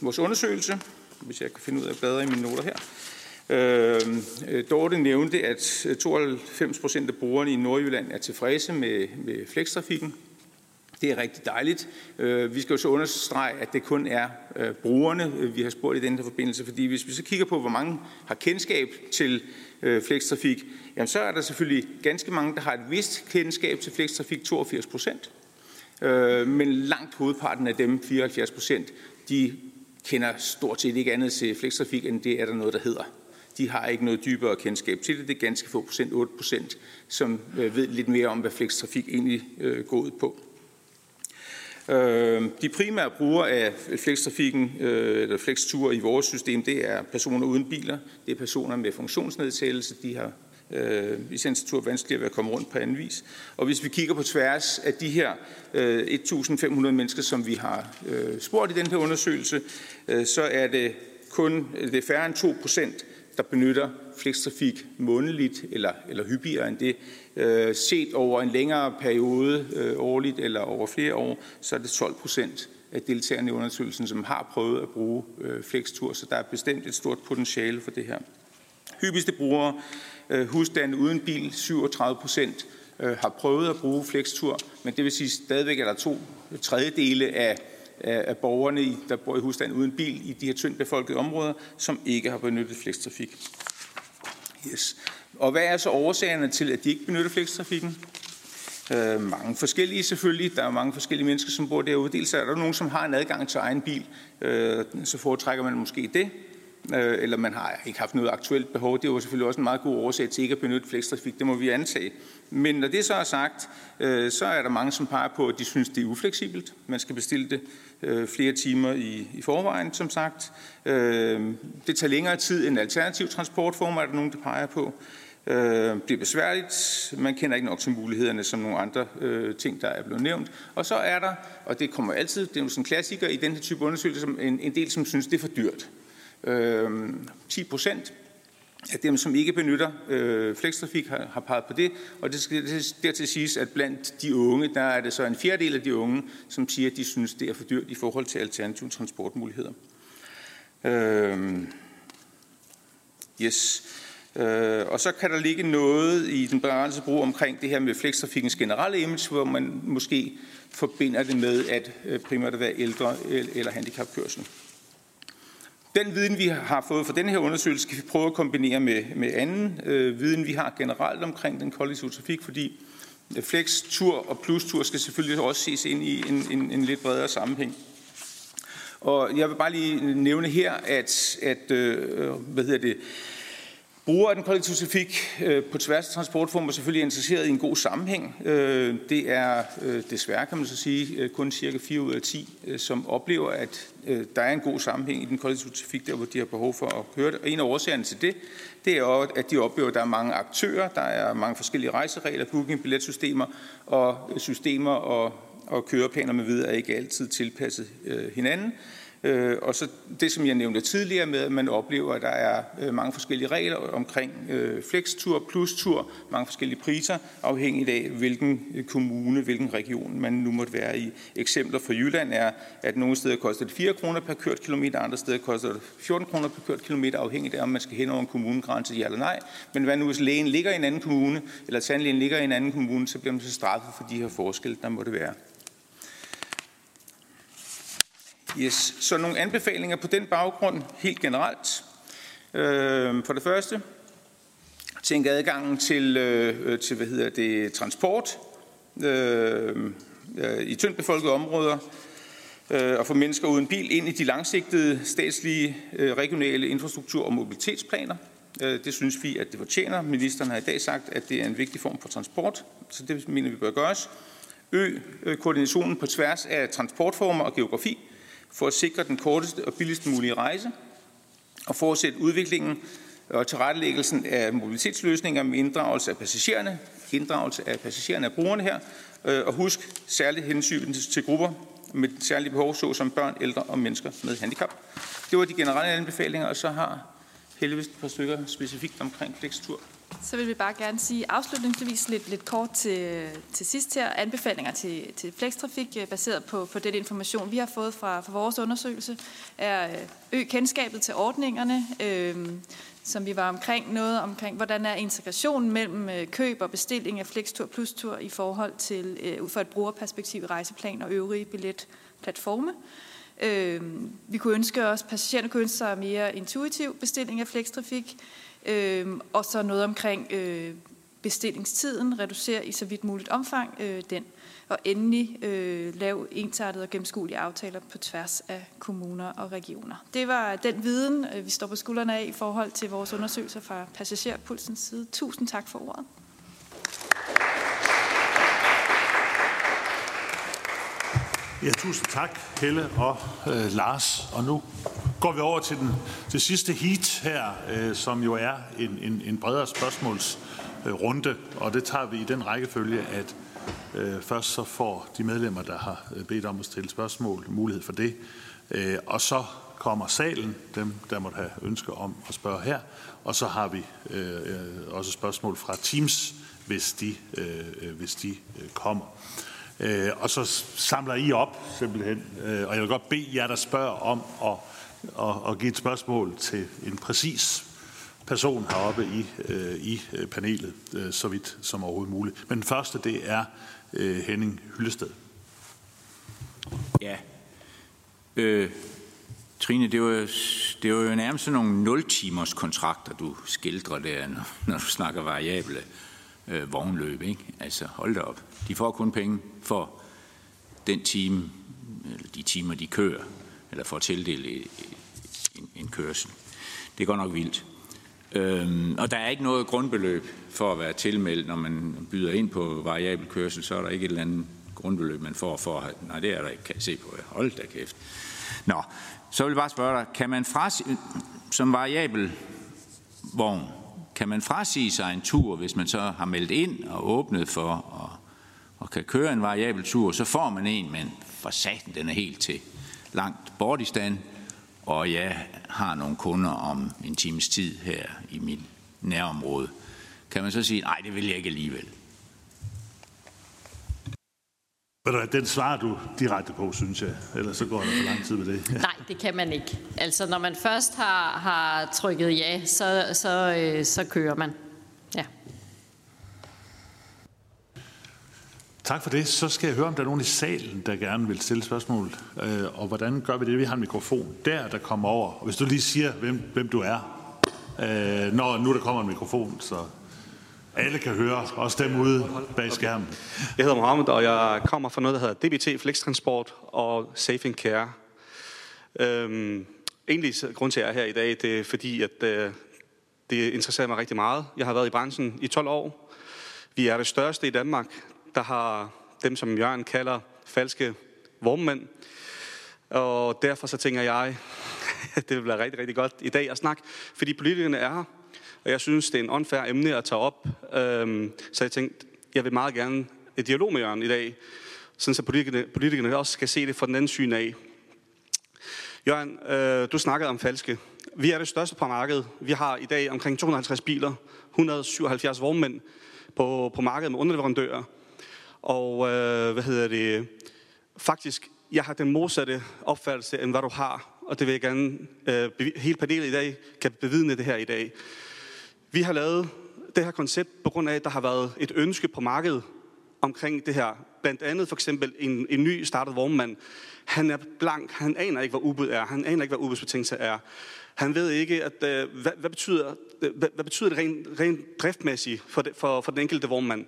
vores undersøgelse, hvis jeg kan finde ud af at bladre i mine noter her. Øhm, øh, Dorte nævnte, at 92 procent af brugerne i Nordjylland er tilfredse med, med flekstrafikken. Det er rigtig dejligt. Øh, vi skal jo så understrege, at det kun er øh, brugerne, øh, vi har spurgt i denne forbindelse, fordi hvis vi så kigger på, hvor mange har kendskab til flekstrafik, jamen så er der selvfølgelig ganske mange, der har et vist kendskab til flekstrafik, 82 procent. Men langt hovedparten af dem, 74 procent, de kender stort set ikke andet til flekstrafik, end det er der noget, der hedder. De har ikke noget dybere kendskab til det. Det er ganske få procent, 8 procent, som ved lidt mere om, hvad flekstrafik egentlig går ud på. Øh, de primære brugere af flekstrafikken, øh, eller flextur i vores system, det er personer uden biler, det er personer med funktionsnedsættelse, de har øh, i sagens natur vanskeligt ved at komme rundt på anden vis. Og hvis vi kigger på tværs af de her øh, 1.500 mennesker, som vi har øh, spurgt i den her undersøgelse, øh, så er det kun øh, det er færre end 2 procent, der benytter flekstrafik månedligt eller, eller hyppigere end det. Øh, set over en længere periode øh, årligt eller over flere år, så er det 12 procent af deltagerne i undersøgelsen, som har prøvet at bruge øh, flextur, så der er bestemt et stort potentiale for det her. Hyppigste brugere, øh, husstande uden bil, 37 procent øh, har prøvet at bruge flextur, men det vil sige stadigvæk er der to tredjedele af af borgerne, der bor i husstand uden bil i de her tyndt befolkede områder, som ikke har benyttet flextrafik. Yes. Og hvad er så årsagerne til, at de ikke benytter flekstrafikken? Øh, mange forskellige selvfølgelig. Der er mange forskellige mennesker, som bor derude. Dels er der nogen, som har en adgang til egen bil. Øh, så foretrækker man måske det. Øh, eller man har ikke haft noget aktuelt behov. Det er jo selvfølgelig også en meget god årsag til ikke at benytte flekstrafik. Det må vi antage. Men når det så er sagt, øh, så er der mange, som peger på, at de synes, det er ufleksibelt. Man skal bestille det øh, flere timer i, i forvejen, som sagt. Øh, det tager længere tid end alternativ transportformer, er der nogen, der peger på. Øh, bliver besværligt. Man kender ikke nok til mulighederne som nogle andre øh, ting, der er blevet nævnt. Og så er der, og det kommer altid, det er jo sådan en klassiker i den her type undersøgelse, en, en del, som synes, det er for dyrt. Øh, 10 procent at dem, som ikke benytter øh, flekstrafik, har, har peget på det. Og det skal dertil siges, at blandt de unge, der er det så en fjerdedel af de unge, som siger, at de synes, det er for dyrt i forhold til alternative transportmuligheder. Øh, yes. Øh, og så kan der ligge noget i den begrænsede brug omkring det her med flekstrafikkens generelle image, hvor man måske forbinder det med at øh, primært at være ældre eller handicapkørsel. Den viden, vi har fået fra den her undersøgelse, skal vi prøve at kombinere med, med anden øh, viden, vi har generelt omkring den kollektive trafik, fordi øh, flex, tur og plus tur skal selvfølgelig også ses ind i en, en, en lidt bredere sammenhæng. Og jeg vil bare lige nævne her, at, at øh, hvad hedder det, Brugere af den kollektive trafik øh, på tværs af transportformer er selvfølgelig interesseret i en god sammenhæng. Øh, det er øh, desværre, kan man så sige, kun cirka 4 ud af 10, som oplever, at der er en god sammenhæng i den kollektive trafik, der hvor de har behov for at køre det. Og en af årsagerne til det, det er også, at de oplever, at der er mange aktører, der er mange forskellige rejseregler, booking, billetsystemer og systemer og, og køreplaner med videre er ikke altid tilpasset hinanden. Øh, og så det, som jeg nævnte tidligere med, at man oplever, at der er øh, mange forskellige regler omkring øh, flextur, plus-tur, mange forskellige priser, afhængigt af, hvilken øh, kommune, hvilken region man nu måtte være i. Eksempler fra Jylland er, at nogle steder koster det 4 kroner per kørt kilometer, andre steder koster det 14 kroner per kørt kilometer, afhængigt af, om man skal hen over en kommunegrænse, ja eller nej. Men hvad nu, hvis lægen ligger i en anden kommune, eller tandlægen ligger i en anden kommune, så bliver man så straffet for de her forskelle, der måtte være. Yes. Så nogle anbefalinger på den baggrund helt generelt. Øh, for det første, tænk adgangen til, øh, øh til hvad hedder det, transport øh, øh, i tyndt befolkede områder øh, og få mennesker uden bil ind i de langsigtede statslige øh, regionale infrastruktur- og mobilitetsplaner. Øh, det synes vi, at det fortjener. Ministeren har i dag sagt, at det er en vigtig form for transport, så det mener vi bør gøres. Ø øh, koordinationen på tværs af transportformer og geografi for at sikre den korteste og billigste mulige rejse og fortsætte udviklingen og tilrettelæggelsen af mobilitetsløsninger med inddragelse af passagererne, inddragelse af passagererne af brugerne her, øh, og husk særligt hensyn til grupper med særlige behov, såsom børn, ældre og mennesker med handicap. Det var de generelle anbefalinger, og så har heldigvis et par stykker specifikt omkring flekstur. Så vil vi bare gerne sige afslutningsvis lidt, lidt kort til, til sidst her. Anbefalinger til, til flekstrafik øh, baseret på, på den information, vi har fået fra, fra vores undersøgelse, er øh, øg ø kendskabet til ordningerne, øh, som vi var omkring noget omkring, hvordan er integrationen mellem øh, køb og bestilling af Flextur Plus Tur i forhold til, øh, ud fra et brugerperspektiv rejseplan og øvrige billetplatforme. Øh, vi kunne ønske os, patienter kunne ønske sig mere intuitiv bestilling af flekstrafik, øh, og så noget omkring øh, bestillingstiden, reducere i så vidt muligt omfang øh, den, og endelig øh, lave ensartede og gennemskuelige aftaler på tværs af kommuner og regioner. Det var den viden, øh, vi står på skuldrene af i forhold til vores undersøgelser fra Passagerpulsens side. Tusind tak for ordet. Ja, tusind tak, Helle og øh, Lars. Og nu går vi over til den til sidste heat her, øh, som jo er en, en, en bredere spørgsmålsrunde, øh, og det tager vi i den rækkefølge, at øh, først så får de medlemmer, der har øh, bedt om at stille spørgsmål, mulighed for det, øh, og så kommer salen, dem der måtte have ønsker om at spørge her, og så har vi øh, øh også spørgsmål fra Teams, hvis de, øh, øh, hvis de øh, kommer. Øh, og så samler I op simpelthen, øh, og jeg vil godt bede jer, der spørger om at, at, at give et spørgsmål til en præcis person heroppe i, øh, i øh, panelet, øh, så vidt som overhovedet muligt. Men den første, det er øh, Henning Hyllested. Ja. Øh, Trine, det var, det var jo nærmest sådan nogle 0-timers kontrakter, du skildrer der, når, når du snakker variable øh, vognløb. Ikke? Altså, hold da op. De får kun penge for den time, eller de timer, de kører, eller får tildelt en, en kørsel. Det går nok vildt. Øhm, og der er ikke noget grundbeløb for at være tilmeldt, når man byder ind på variabel kørsel, så er der ikke et eller andet grundbeløb, man får for at... Nej, det er der ikke, kan se på. Hold da kæft. Nå, så vil jeg bare spørge dig, kan man fra, som variabel vogn, kan man frasige sig en tur, hvis man så har meldt ind og åbnet for og, og kan køre en variabel tur, så får man en, men for satan, den er helt til langt bort i stand, og jeg har nogle kunder om en times tid her i min nærområde. Kan man så sige, nej, det vil jeg ikke alligevel. Den svarer du direkte på, synes jeg. Ellers så går der for lang tid med det. Nej, det kan man ikke. Altså, når man først har, har trykket ja, så, så, øh, så kører man. Ja. Tak for det. Så skal jeg høre, om der er nogen i salen, der gerne vil stille spørgsmål. Øh, og hvordan gør vi det? Vi har en mikrofon der, der kommer over. Og hvis du lige siger, hvem, hvem du er, øh, når nu der kommer en mikrofon, så alle kan høre, også dem ude bag skærmen. Jeg hedder Mohammed, og jeg kommer fra noget, der hedder DBT Flextransport og Safe Care. Øhm, egentlig grund til, at jeg er her i dag, det er fordi, at øh, det interesserer mig rigtig meget. Jeg har været i branchen i 12 år. Vi er det største i Danmark, der har dem, som Jørgen kalder falske vormmænd. Og derfor så tænker jeg, at det vil være rigtig, rigtig godt i dag at snakke, fordi politikerne er her, og jeg synes, det er en unfair emne at tage op. Øhm, så jeg tænkte, jeg vil meget gerne i dialog med Jørgen i dag, sådan så politikerne, politikerne også skal se det fra den anden syn af. Jørgen, øh, du snakkede om falske. Vi er det største på markedet. Vi har i dag omkring 250 biler, 177 vognmænd på, på markedet med underleverandører. Og øh, hvad hedder det? Faktisk, jeg har den modsatte opfattelse, end hvad du har. Og det vil jeg gerne, øh, hele panelet i dag kan bevidne det her i dag. Vi har lavet det her koncept på grund af, at der har været et ønske på markedet omkring det her. Blandt andet for eksempel en, en ny startet vognmand. Han er blank, han aner ikke, hvad ubud er, han aner ikke, hvad ubudsbetingelse er. Han ved ikke, at, øh, hvad, hvad, betyder, øh, hvad, hvad betyder det rent, rent driftmæssigt for, det, for, for den enkelte vognmand.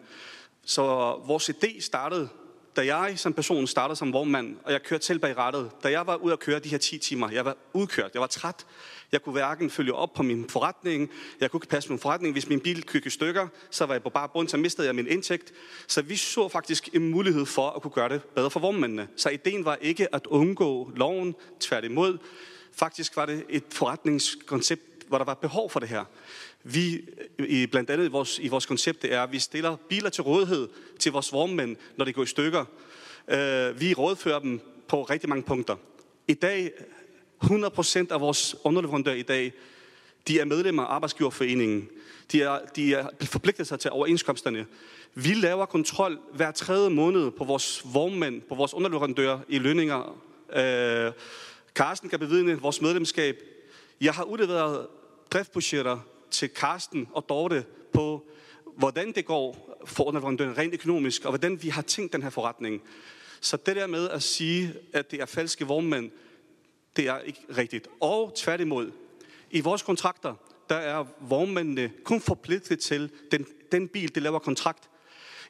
Så vores idé startede, da jeg som person startede som vognmand, og jeg kørte selv bag rattet. Da jeg var ude at køre de her 10 timer, jeg var udkørt, jeg var træt. Jeg kunne hverken følge op på min forretning, jeg kunne ikke passe min forretning. Hvis min bil kørte i stykker, så var jeg på bare bund, så mistede jeg min indtægt. Så vi så faktisk en mulighed for at kunne gøre det bedre for vognmændene. Så ideen var ikke at undgå loven, tværtimod. Faktisk var det et forretningskoncept, hvor der var behov for det her. Vi, øh, i, blandt andet i vores, i vores koncept, det er, at vi stiller biler til rådighed til vores vormmænd, når de går i stykker. Uh, vi rådfører dem på rigtig mange punkter. I dag 100% af vores underleverandører i dag, de er medlemmer af arbejdsgiverforeningen. De er, de er forpligtet sig til overenskomsterne. Vi laver kontrol hver tredje måned på vores vognmænd, på vores underleverandører i lønninger. Øh, Carsten kan bevidne vores medlemskab. Jeg har udleveret driftbudgetter til Carsten og Dorte på, hvordan det går for underleverandøren rent økonomisk, og hvordan vi har tænkt den her forretning. Så det der med at sige, at det er falske vognmænd, det er ikke rigtigt. Og tværtimod, i vores kontrakter, der er vognmændene kun forpligtet til den, den bil, de laver kontrakt.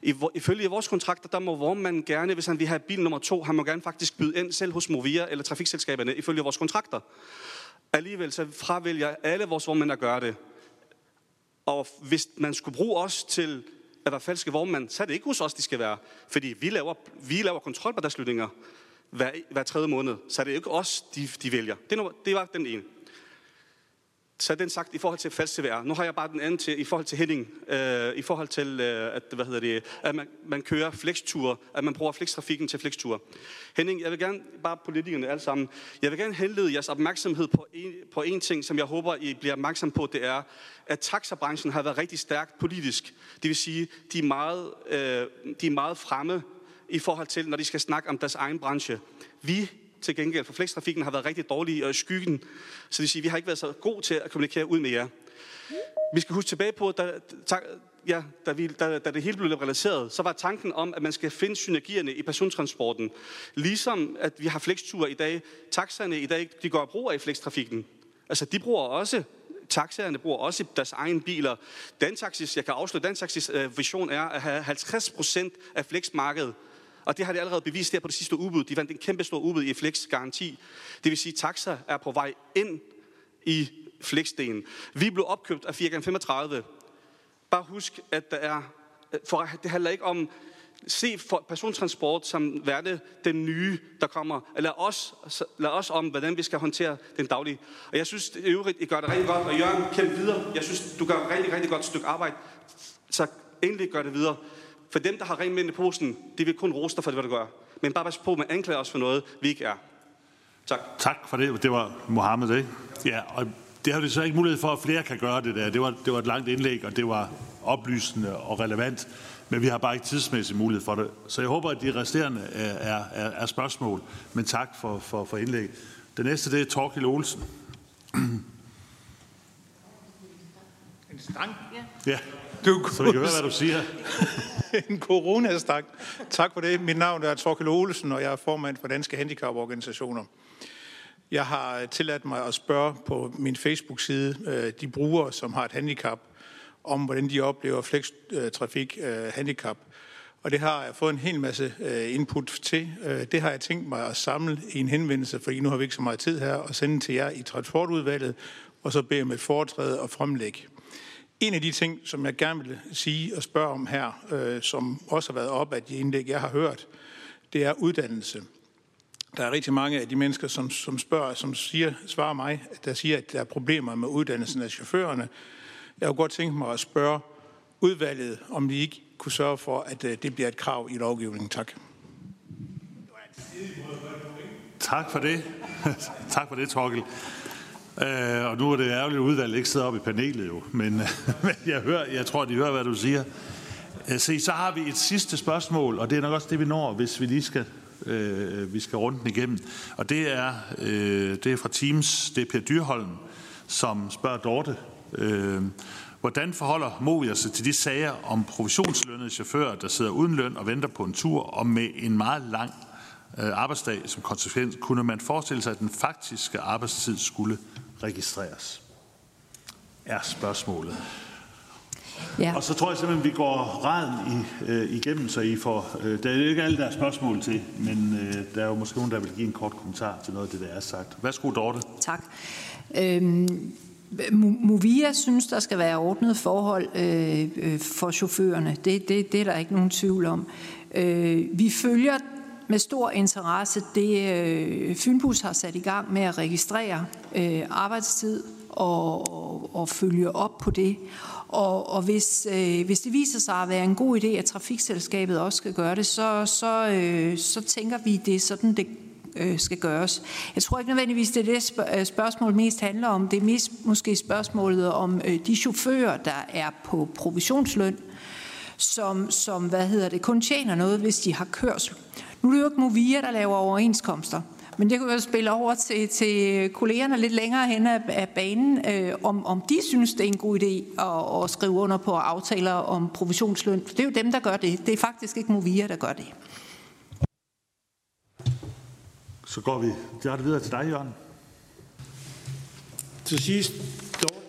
I, ifølge vores kontrakter, der må vognmanden gerne, hvis han vil have bil nummer to, han må gerne faktisk byde ind selv hos Movia eller trafikselskaberne, ifølge vores kontrakter. Alligevel så fravælger alle vores vognmænd at gøre det. Og hvis man skulle bruge os til at være falske vognmænd, så er det ikke hos os, de skal være. Fordi vi laver, vi laver kontrol på deres slutninger hver, hver tredje måned. Så er det ikke os, de, de vælger. Det, er, det var den ene. Så den sagt i forhold til falsk Nu har jeg bare den anden til, i forhold til Henning. Øh, I forhold til, øh, at, hvad hedder det, at man, man kører flexture, at man bruger flextrafikken til flexture. Henning, jeg vil gerne, bare politikerne alle sammen, jeg vil gerne henlede jeres opmærksomhed på en, på en ting, som jeg håber, I bliver opmærksom på, det er, at taxabranchen har været rigtig stærkt politisk. Det vil sige, de er meget, øh, de er meget fremme i forhold til, når de skal snakke om deres egen branche. Vi til gengæld for flekstrafikken har været rigtig dårlige i skyggen, så det vil sige, vi har ikke været så gode til at kommunikere ud med jer. Vi skal huske tilbage på, da, ja, da, vi, da, da det hele blev liberaliseret, så var tanken om, at man skal finde synergierne i persontransporten. Ligesom at vi har flexture i dag. Taxerne i dag, de går og bruger i flextrafikken. Altså, de bruger også taxaerne bruger også deres egen biler. Dantaxis, jeg kan afsløre, Dantaxis øh, vision er at have 50 procent af flexmarkedet og det har de allerede bevist der på det sidste udbud. De vandt en kæmpe stor udbud i Flex Garanti. Det vil sige, at taxa er på vej ind i Flexdelen. Vi blev opkøbt af 4x35. Bare husk, at der er, for det handler ikke om, se for persontransport som værende den nye, der kommer. Lad os, lad os om, hvordan vi skal håndtere den daglige. Og jeg synes, det øvrigt, I gør det rigtig godt. Og Jørgen, kæmpe videre. Jeg synes, du gør et rigtig, rigtig godt stykke arbejde. Så endelig gør det videre. For dem, der har rent mænd i posen, de vil kun rose dig for det, hvad du gør. Men bare pas på med at anklage os for noget, vi ikke er. Tak. Tak for det. Det var Mohammed, ikke? Ja, og Det har vi så ikke mulighed for, at flere kan gøre det der. Det var, det var et langt indlæg, og det var oplysende og relevant. Men vi har bare ikke tidsmæssig mulighed for det. Så jeg håber, at de resterende er, er, er spørgsmål. Men tak for, for, for indlæg. Det næste, det er Torkild Olsen. En stang? Ja, du så vi kan høre, hvad du siger. en coronastang. Tak for det. Mit navn er Torkel Olsen, og jeg er formand for Danske Handicaporganisationer. Jeg har tilladt mig at spørge på min Facebook-side øh, de brugere, som har et handicap, om hvordan de oplever flekstrafik øh, handicap. Og det har jeg fået en hel masse øh, input til. Det har jeg tænkt mig at samle i en henvendelse, fordi nu har vi ikke så meget tid her, og sende til jer i transportudvalget, og så bede om et foretræde og fremlæg. En af de ting, som jeg gerne vil sige og spørge om her, øh, som også har været op af de indlæg, jeg har hørt, det er uddannelse. Der er rigtig mange af de mennesker, som, som spørger, som siger, svarer mig, der siger, at der er problemer med uddannelsen af chaufførerne. Jeg kunne godt tænke mig at spørge udvalget, om de ikke kunne sørge for, at øh, det bliver et krav i lovgivningen. Tak. Tak for det. tak for det, Torkel. Øh, og nu er det ærgerligt, at udvalget ikke sidder oppe i panelet jo, men, øh, men jeg, hører, jeg tror, de hører, hvad du siger. Øh, se, så har vi et sidste spørgsmål, og det er nok også det, vi når, hvis vi lige skal, øh, vi skal runde den igennem. Og det er, øh, det er fra Teams, det er Per Dyrholm, som spørger Dorte. Øh, Hvordan forholder Movia sig til de sager om provisionslønnede chauffører, der sidder uden løn og venter på en tur, og med en meget lang øh, arbejdsdag som konsekvens, kunne man forestille sig, at den faktiske arbejdstid skulle registreres? Er spørgsmålet. Ja. Og så tror jeg simpelthen, at vi går raden i, øh, igennem, så I får... Øh, der er jo ikke alle, der er spørgsmål til, men øh, der er jo måske nogen, der vil give en kort kommentar til noget af det, der er sagt. Værsgo, Dorte. Tak. Øhm, Movia synes, der skal være ordnet forhold øh, øh, for chaufførerne. Det, det, det er der ikke nogen tvivl om. Øh, vi følger med stor interesse det, øh, Fynbus har sat i gang med at registrere øh, arbejdstid og, og, og følge op på det. Og, og hvis, øh, hvis det viser sig at være en god idé, at trafikselskabet også skal gøre det, så, så, øh, så tænker vi, det er sådan, det øh, skal gøres. Jeg tror ikke nødvendigvis, det er det øh, spørgsmål mest handler om. Det er mest måske spørgsmålet om øh, de chauffører, der er på provisionsløn, som, som hvad hedder det, kun tjener noget, hvis de har kørsel. Nu er det jo ikke Movia, der laver overenskomster. Men det kunne jo spille over til, til kollegerne lidt længere hen af, af banen, øh, om, om de synes, det er en god idé at, at skrive under på aftaler om provisionsløn. For det er jo dem, der gør det. Det er faktisk ikke Movia, der gør det. Så går vi det videre til dig, Jørgen. Til sidst,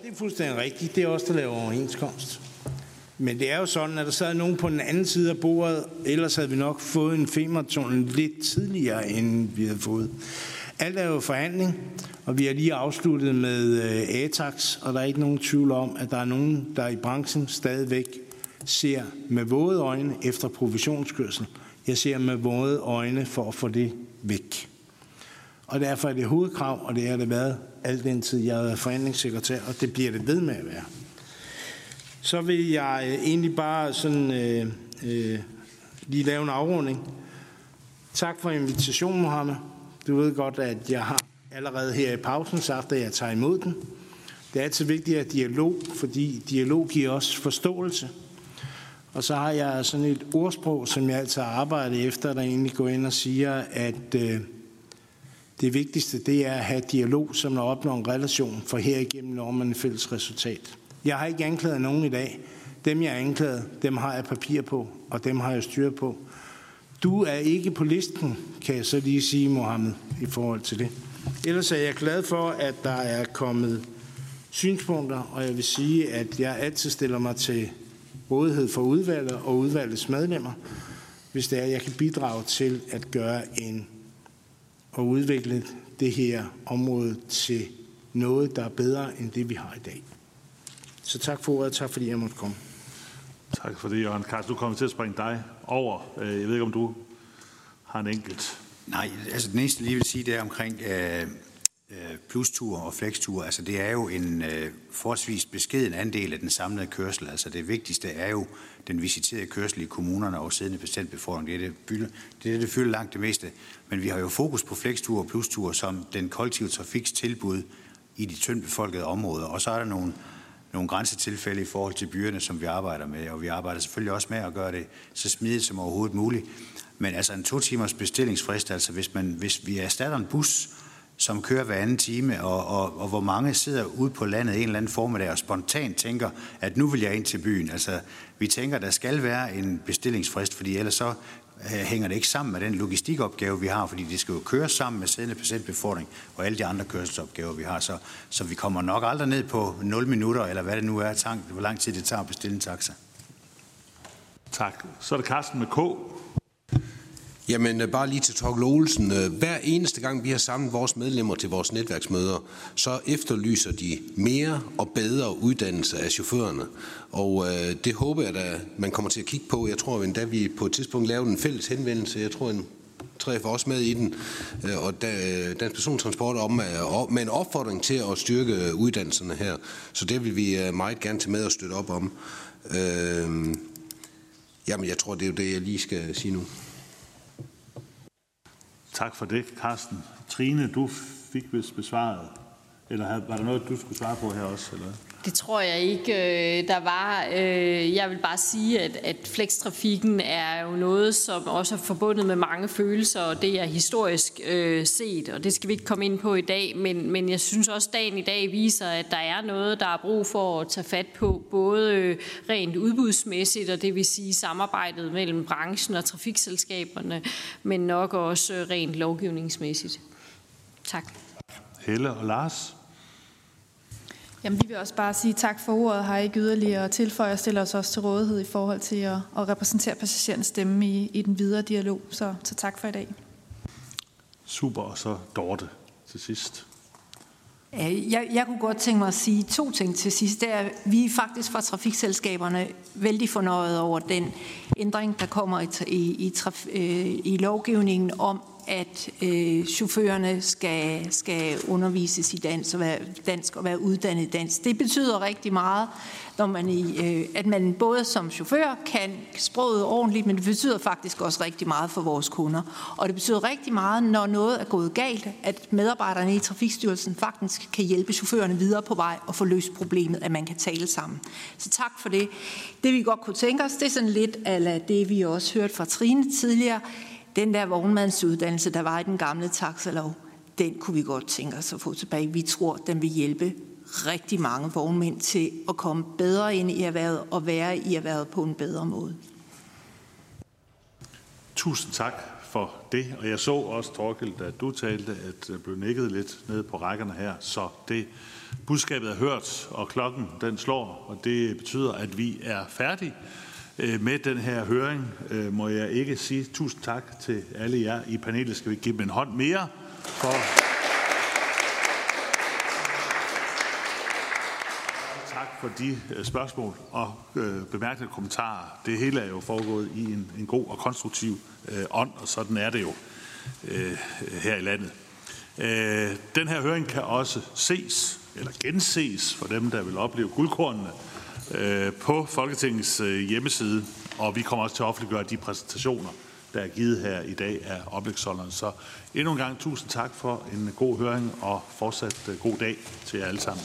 det er fuldstændig rigtigt. Det er også der laver overenskomst. Men det er jo sådan, at der sad nogen på den anden side af bordet, ellers havde vi nok fået en femmertunnel lidt tidligere, end vi havde fået. Alt er jo forhandling, og vi har lige afsluttet med øh, ATAX, og der er ikke nogen tvivl om, at der er nogen, der i branchen stadigvæk ser med våde øjne efter provisionskørsel. Jeg ser med våde øjne for at få det væk. Og derfor er det hovedkrav, og det har det været al den tid, jeg har været forhandlingssekretær, og det bliver det ved med at være. Så vil jeg øh, egentlig bare sådan øh, øh, lige lave en afrunding. Tak for invitationen, Mohammed. Du ved godt, at jeg har allerede her i pausen sagt, at jeg tager imod den. Det er altid vigtigt at dialog, fordi dialog giver os forståelse. Og så har jeg sådan et ordsprog, som jeg altid arbejder efter, der egentlig går ind og siger, at øh, det vigtigste det er at have dialog, som når opnår en relation, for herigennem når man et fælles resultat. Jeg har ikke anklaget nogen i dag. Dem, jeg anklagede, dem har jeg papir på, og dem har jeg styr på. Du er ikke på listen, kan jeg så lige sige, Mohammed, i forhold til det. Ellers er jeg glad for, at der er kommet synspunkter, og jeg vil sige, at jeg altid stiller mig til rådighed for udvalget og udvalgets medlemmer, hvis det er, at jeg kan bidrage til at gøre en og udvikle det her område til noget, der er bedre end det, vi har i dag. Så tak for ordet, tak fordi jeg måtte komme. Tak for det, Jørgen. Karsten, du kommer til at springe dig over. Øh, jeg ved ikke, om du har en enkelt. Nej, altså den eneste lige vil sige, det er omkring øh, øh plustur og flextur. Altså det er jo en øh, forholdsvis beskeden andel af den samlede kørsel. Altså det vigtigste er jo den visiterede kørsel i kommunerne og siddende patientbefordring. Det er det, fylder, det, er det, det fylder langt det meste. Men vi har jo fokus på flextur og plustur som den kollektive trafiks tilbud i de tyndbefolkede områder. Og så er der nogle, nogle grænsetilfælde i forhold til byerne, som vi arbejder med, og vi arbejder selvfølgelig også med at gøre det så smidigt som overhovedet muligt. Men altså en to timers bestillingsfrist, altså hvis, man, hvis vi erstatter en bus, som kører hver anden time, og, og, og hvor mange sidder ude på landet en eller anden formiddag og spontant tænker, at nu vil jeg ind til byen. Altså, vi tænker, at der skal være en bestillingsfrist, fordi ellers så Øh, hænger det ikke sammen med den logistikopgave, vi har, fordi det skal jo køre sammen med siddende patientbefordring og alle de andre kørselsopgaver, vi har. Så, så vi kommer nok aldrig ned på 0 minutter, eller hvad det nu er, tank, hvor lang tid det tager at bestille en taxa. Tak. Så er det Carsten med K. Jamen, øh, bare lige til Torkel Olsen. Øh, hver eneste gang, vi har samlet vores medlemmer til vores netværksmøder, så efterlyser de mere og bedre uddannelse af chaufførerne. Og øh, det håber jeg, at man kommer til at kigge på. Jeg tror endda, vi på et tidspunkt lavede en fælles henvendelse. Jeg tror, en tre for os med i den, øh, og Dansk Persontransport om, med en opfordring til at styrke uddannelserne her. Så det vil vi meget gerne til med at støtte op om. Øh, jamen, jeg tror, det er jo det, jeg lige skal sige nu. Tak for det, Carsten. Trine, du fik vist besvaret, eller var der noget, du skulle svare på her også? Eller? Det tror jeg ikke, øh, der var. Øh, jeg vil bare sige, at, at flekstrafikken er jo noget, som også er forbundet med mange følelser, og det er historisk øh, set, og det skal vi ikke komme ind på i dag, men, men jeg synes også, at dagen i dag viser, at der er noget, der er brug for at tage fat på, både øh, rent udbudsmæssigt, og det vil sige samarbejdet mellem branchen og trafikselskaberne, men nok også rent lovgivningsmæssigt. Tak. Helle og Lars? Jamen, vi vil også bare sige tak for ordet. Har ikke yderligere at tilføje og stiller os også til rådighed i forhold til at, at repræsentere passagerens stemme i, i den videre dialog. Så, så tak for i dag. Super, og så Dorte til sidst. Jeg, jeg kunne godt tænke mig at sige to ting til sidst. Det er, vi er faktisk fra trafikselskaberne vældig fornøjet over den ændring, der kommer i, i, i, traf, øh, i lovgivningen om, at øh, chaufførerne skal, skal undervises i dansk og, være, dansk og være uddannet i dansk. Det betyder rigtig meget, når man i, øh, at man både som chauffør kan sproget ordentligt, men det betyder faktisk også rigtig meget for vores kunder. Og det betyder rigtig meget, når noget er gået galt, at medarbejderne i Trafikstyrelsen faktisk kan hjælpe chaufførerne videre på vej og få løst problemet, at man kan tale sammen. Så tak for det. Det vi godt kunne tænke os, det er sådan lidt af det, vi også hørte fra Trine tidligere, den der vognmandsuddannelse, der var i den gamle taxalov, den kunne vi godt tænke os at få tilbage. Vi tror, den vil hjælpe rigtig mange vognmænd til at komme bedre ind i erhvervet og være i erhvervet på en bedre måde. Tusind tak for det, og jeg så også, Torkel, da du talte, at jeg blev nikket lidt ned på rækkerne her, så det budskabet er hørt, og klokken den slår, og det betyder, at vi er færdige. Øh, med den her høring øh, må jeg ikke sige tusind tak til alle jer i panelet. Skal vi give dem en hånd mere for... Tak for de øh, spørgsmål og bemærkede kommentarer. Det hele er jo foregået i en, en god og konstruktiv ånd, og sådan er det jo her i landet. Den her høring kan også ses eller genses for dem, der vil opleve guldkornene Øh, på Folketingets øh, hjemmeside, og vi kommer også til at offentliggøre de præsentationer, der er givet her i dag af oplægsholderen. Så endnu en gang tusind tak for en god høring, og fortsat øh, god dag til jer alle sammen.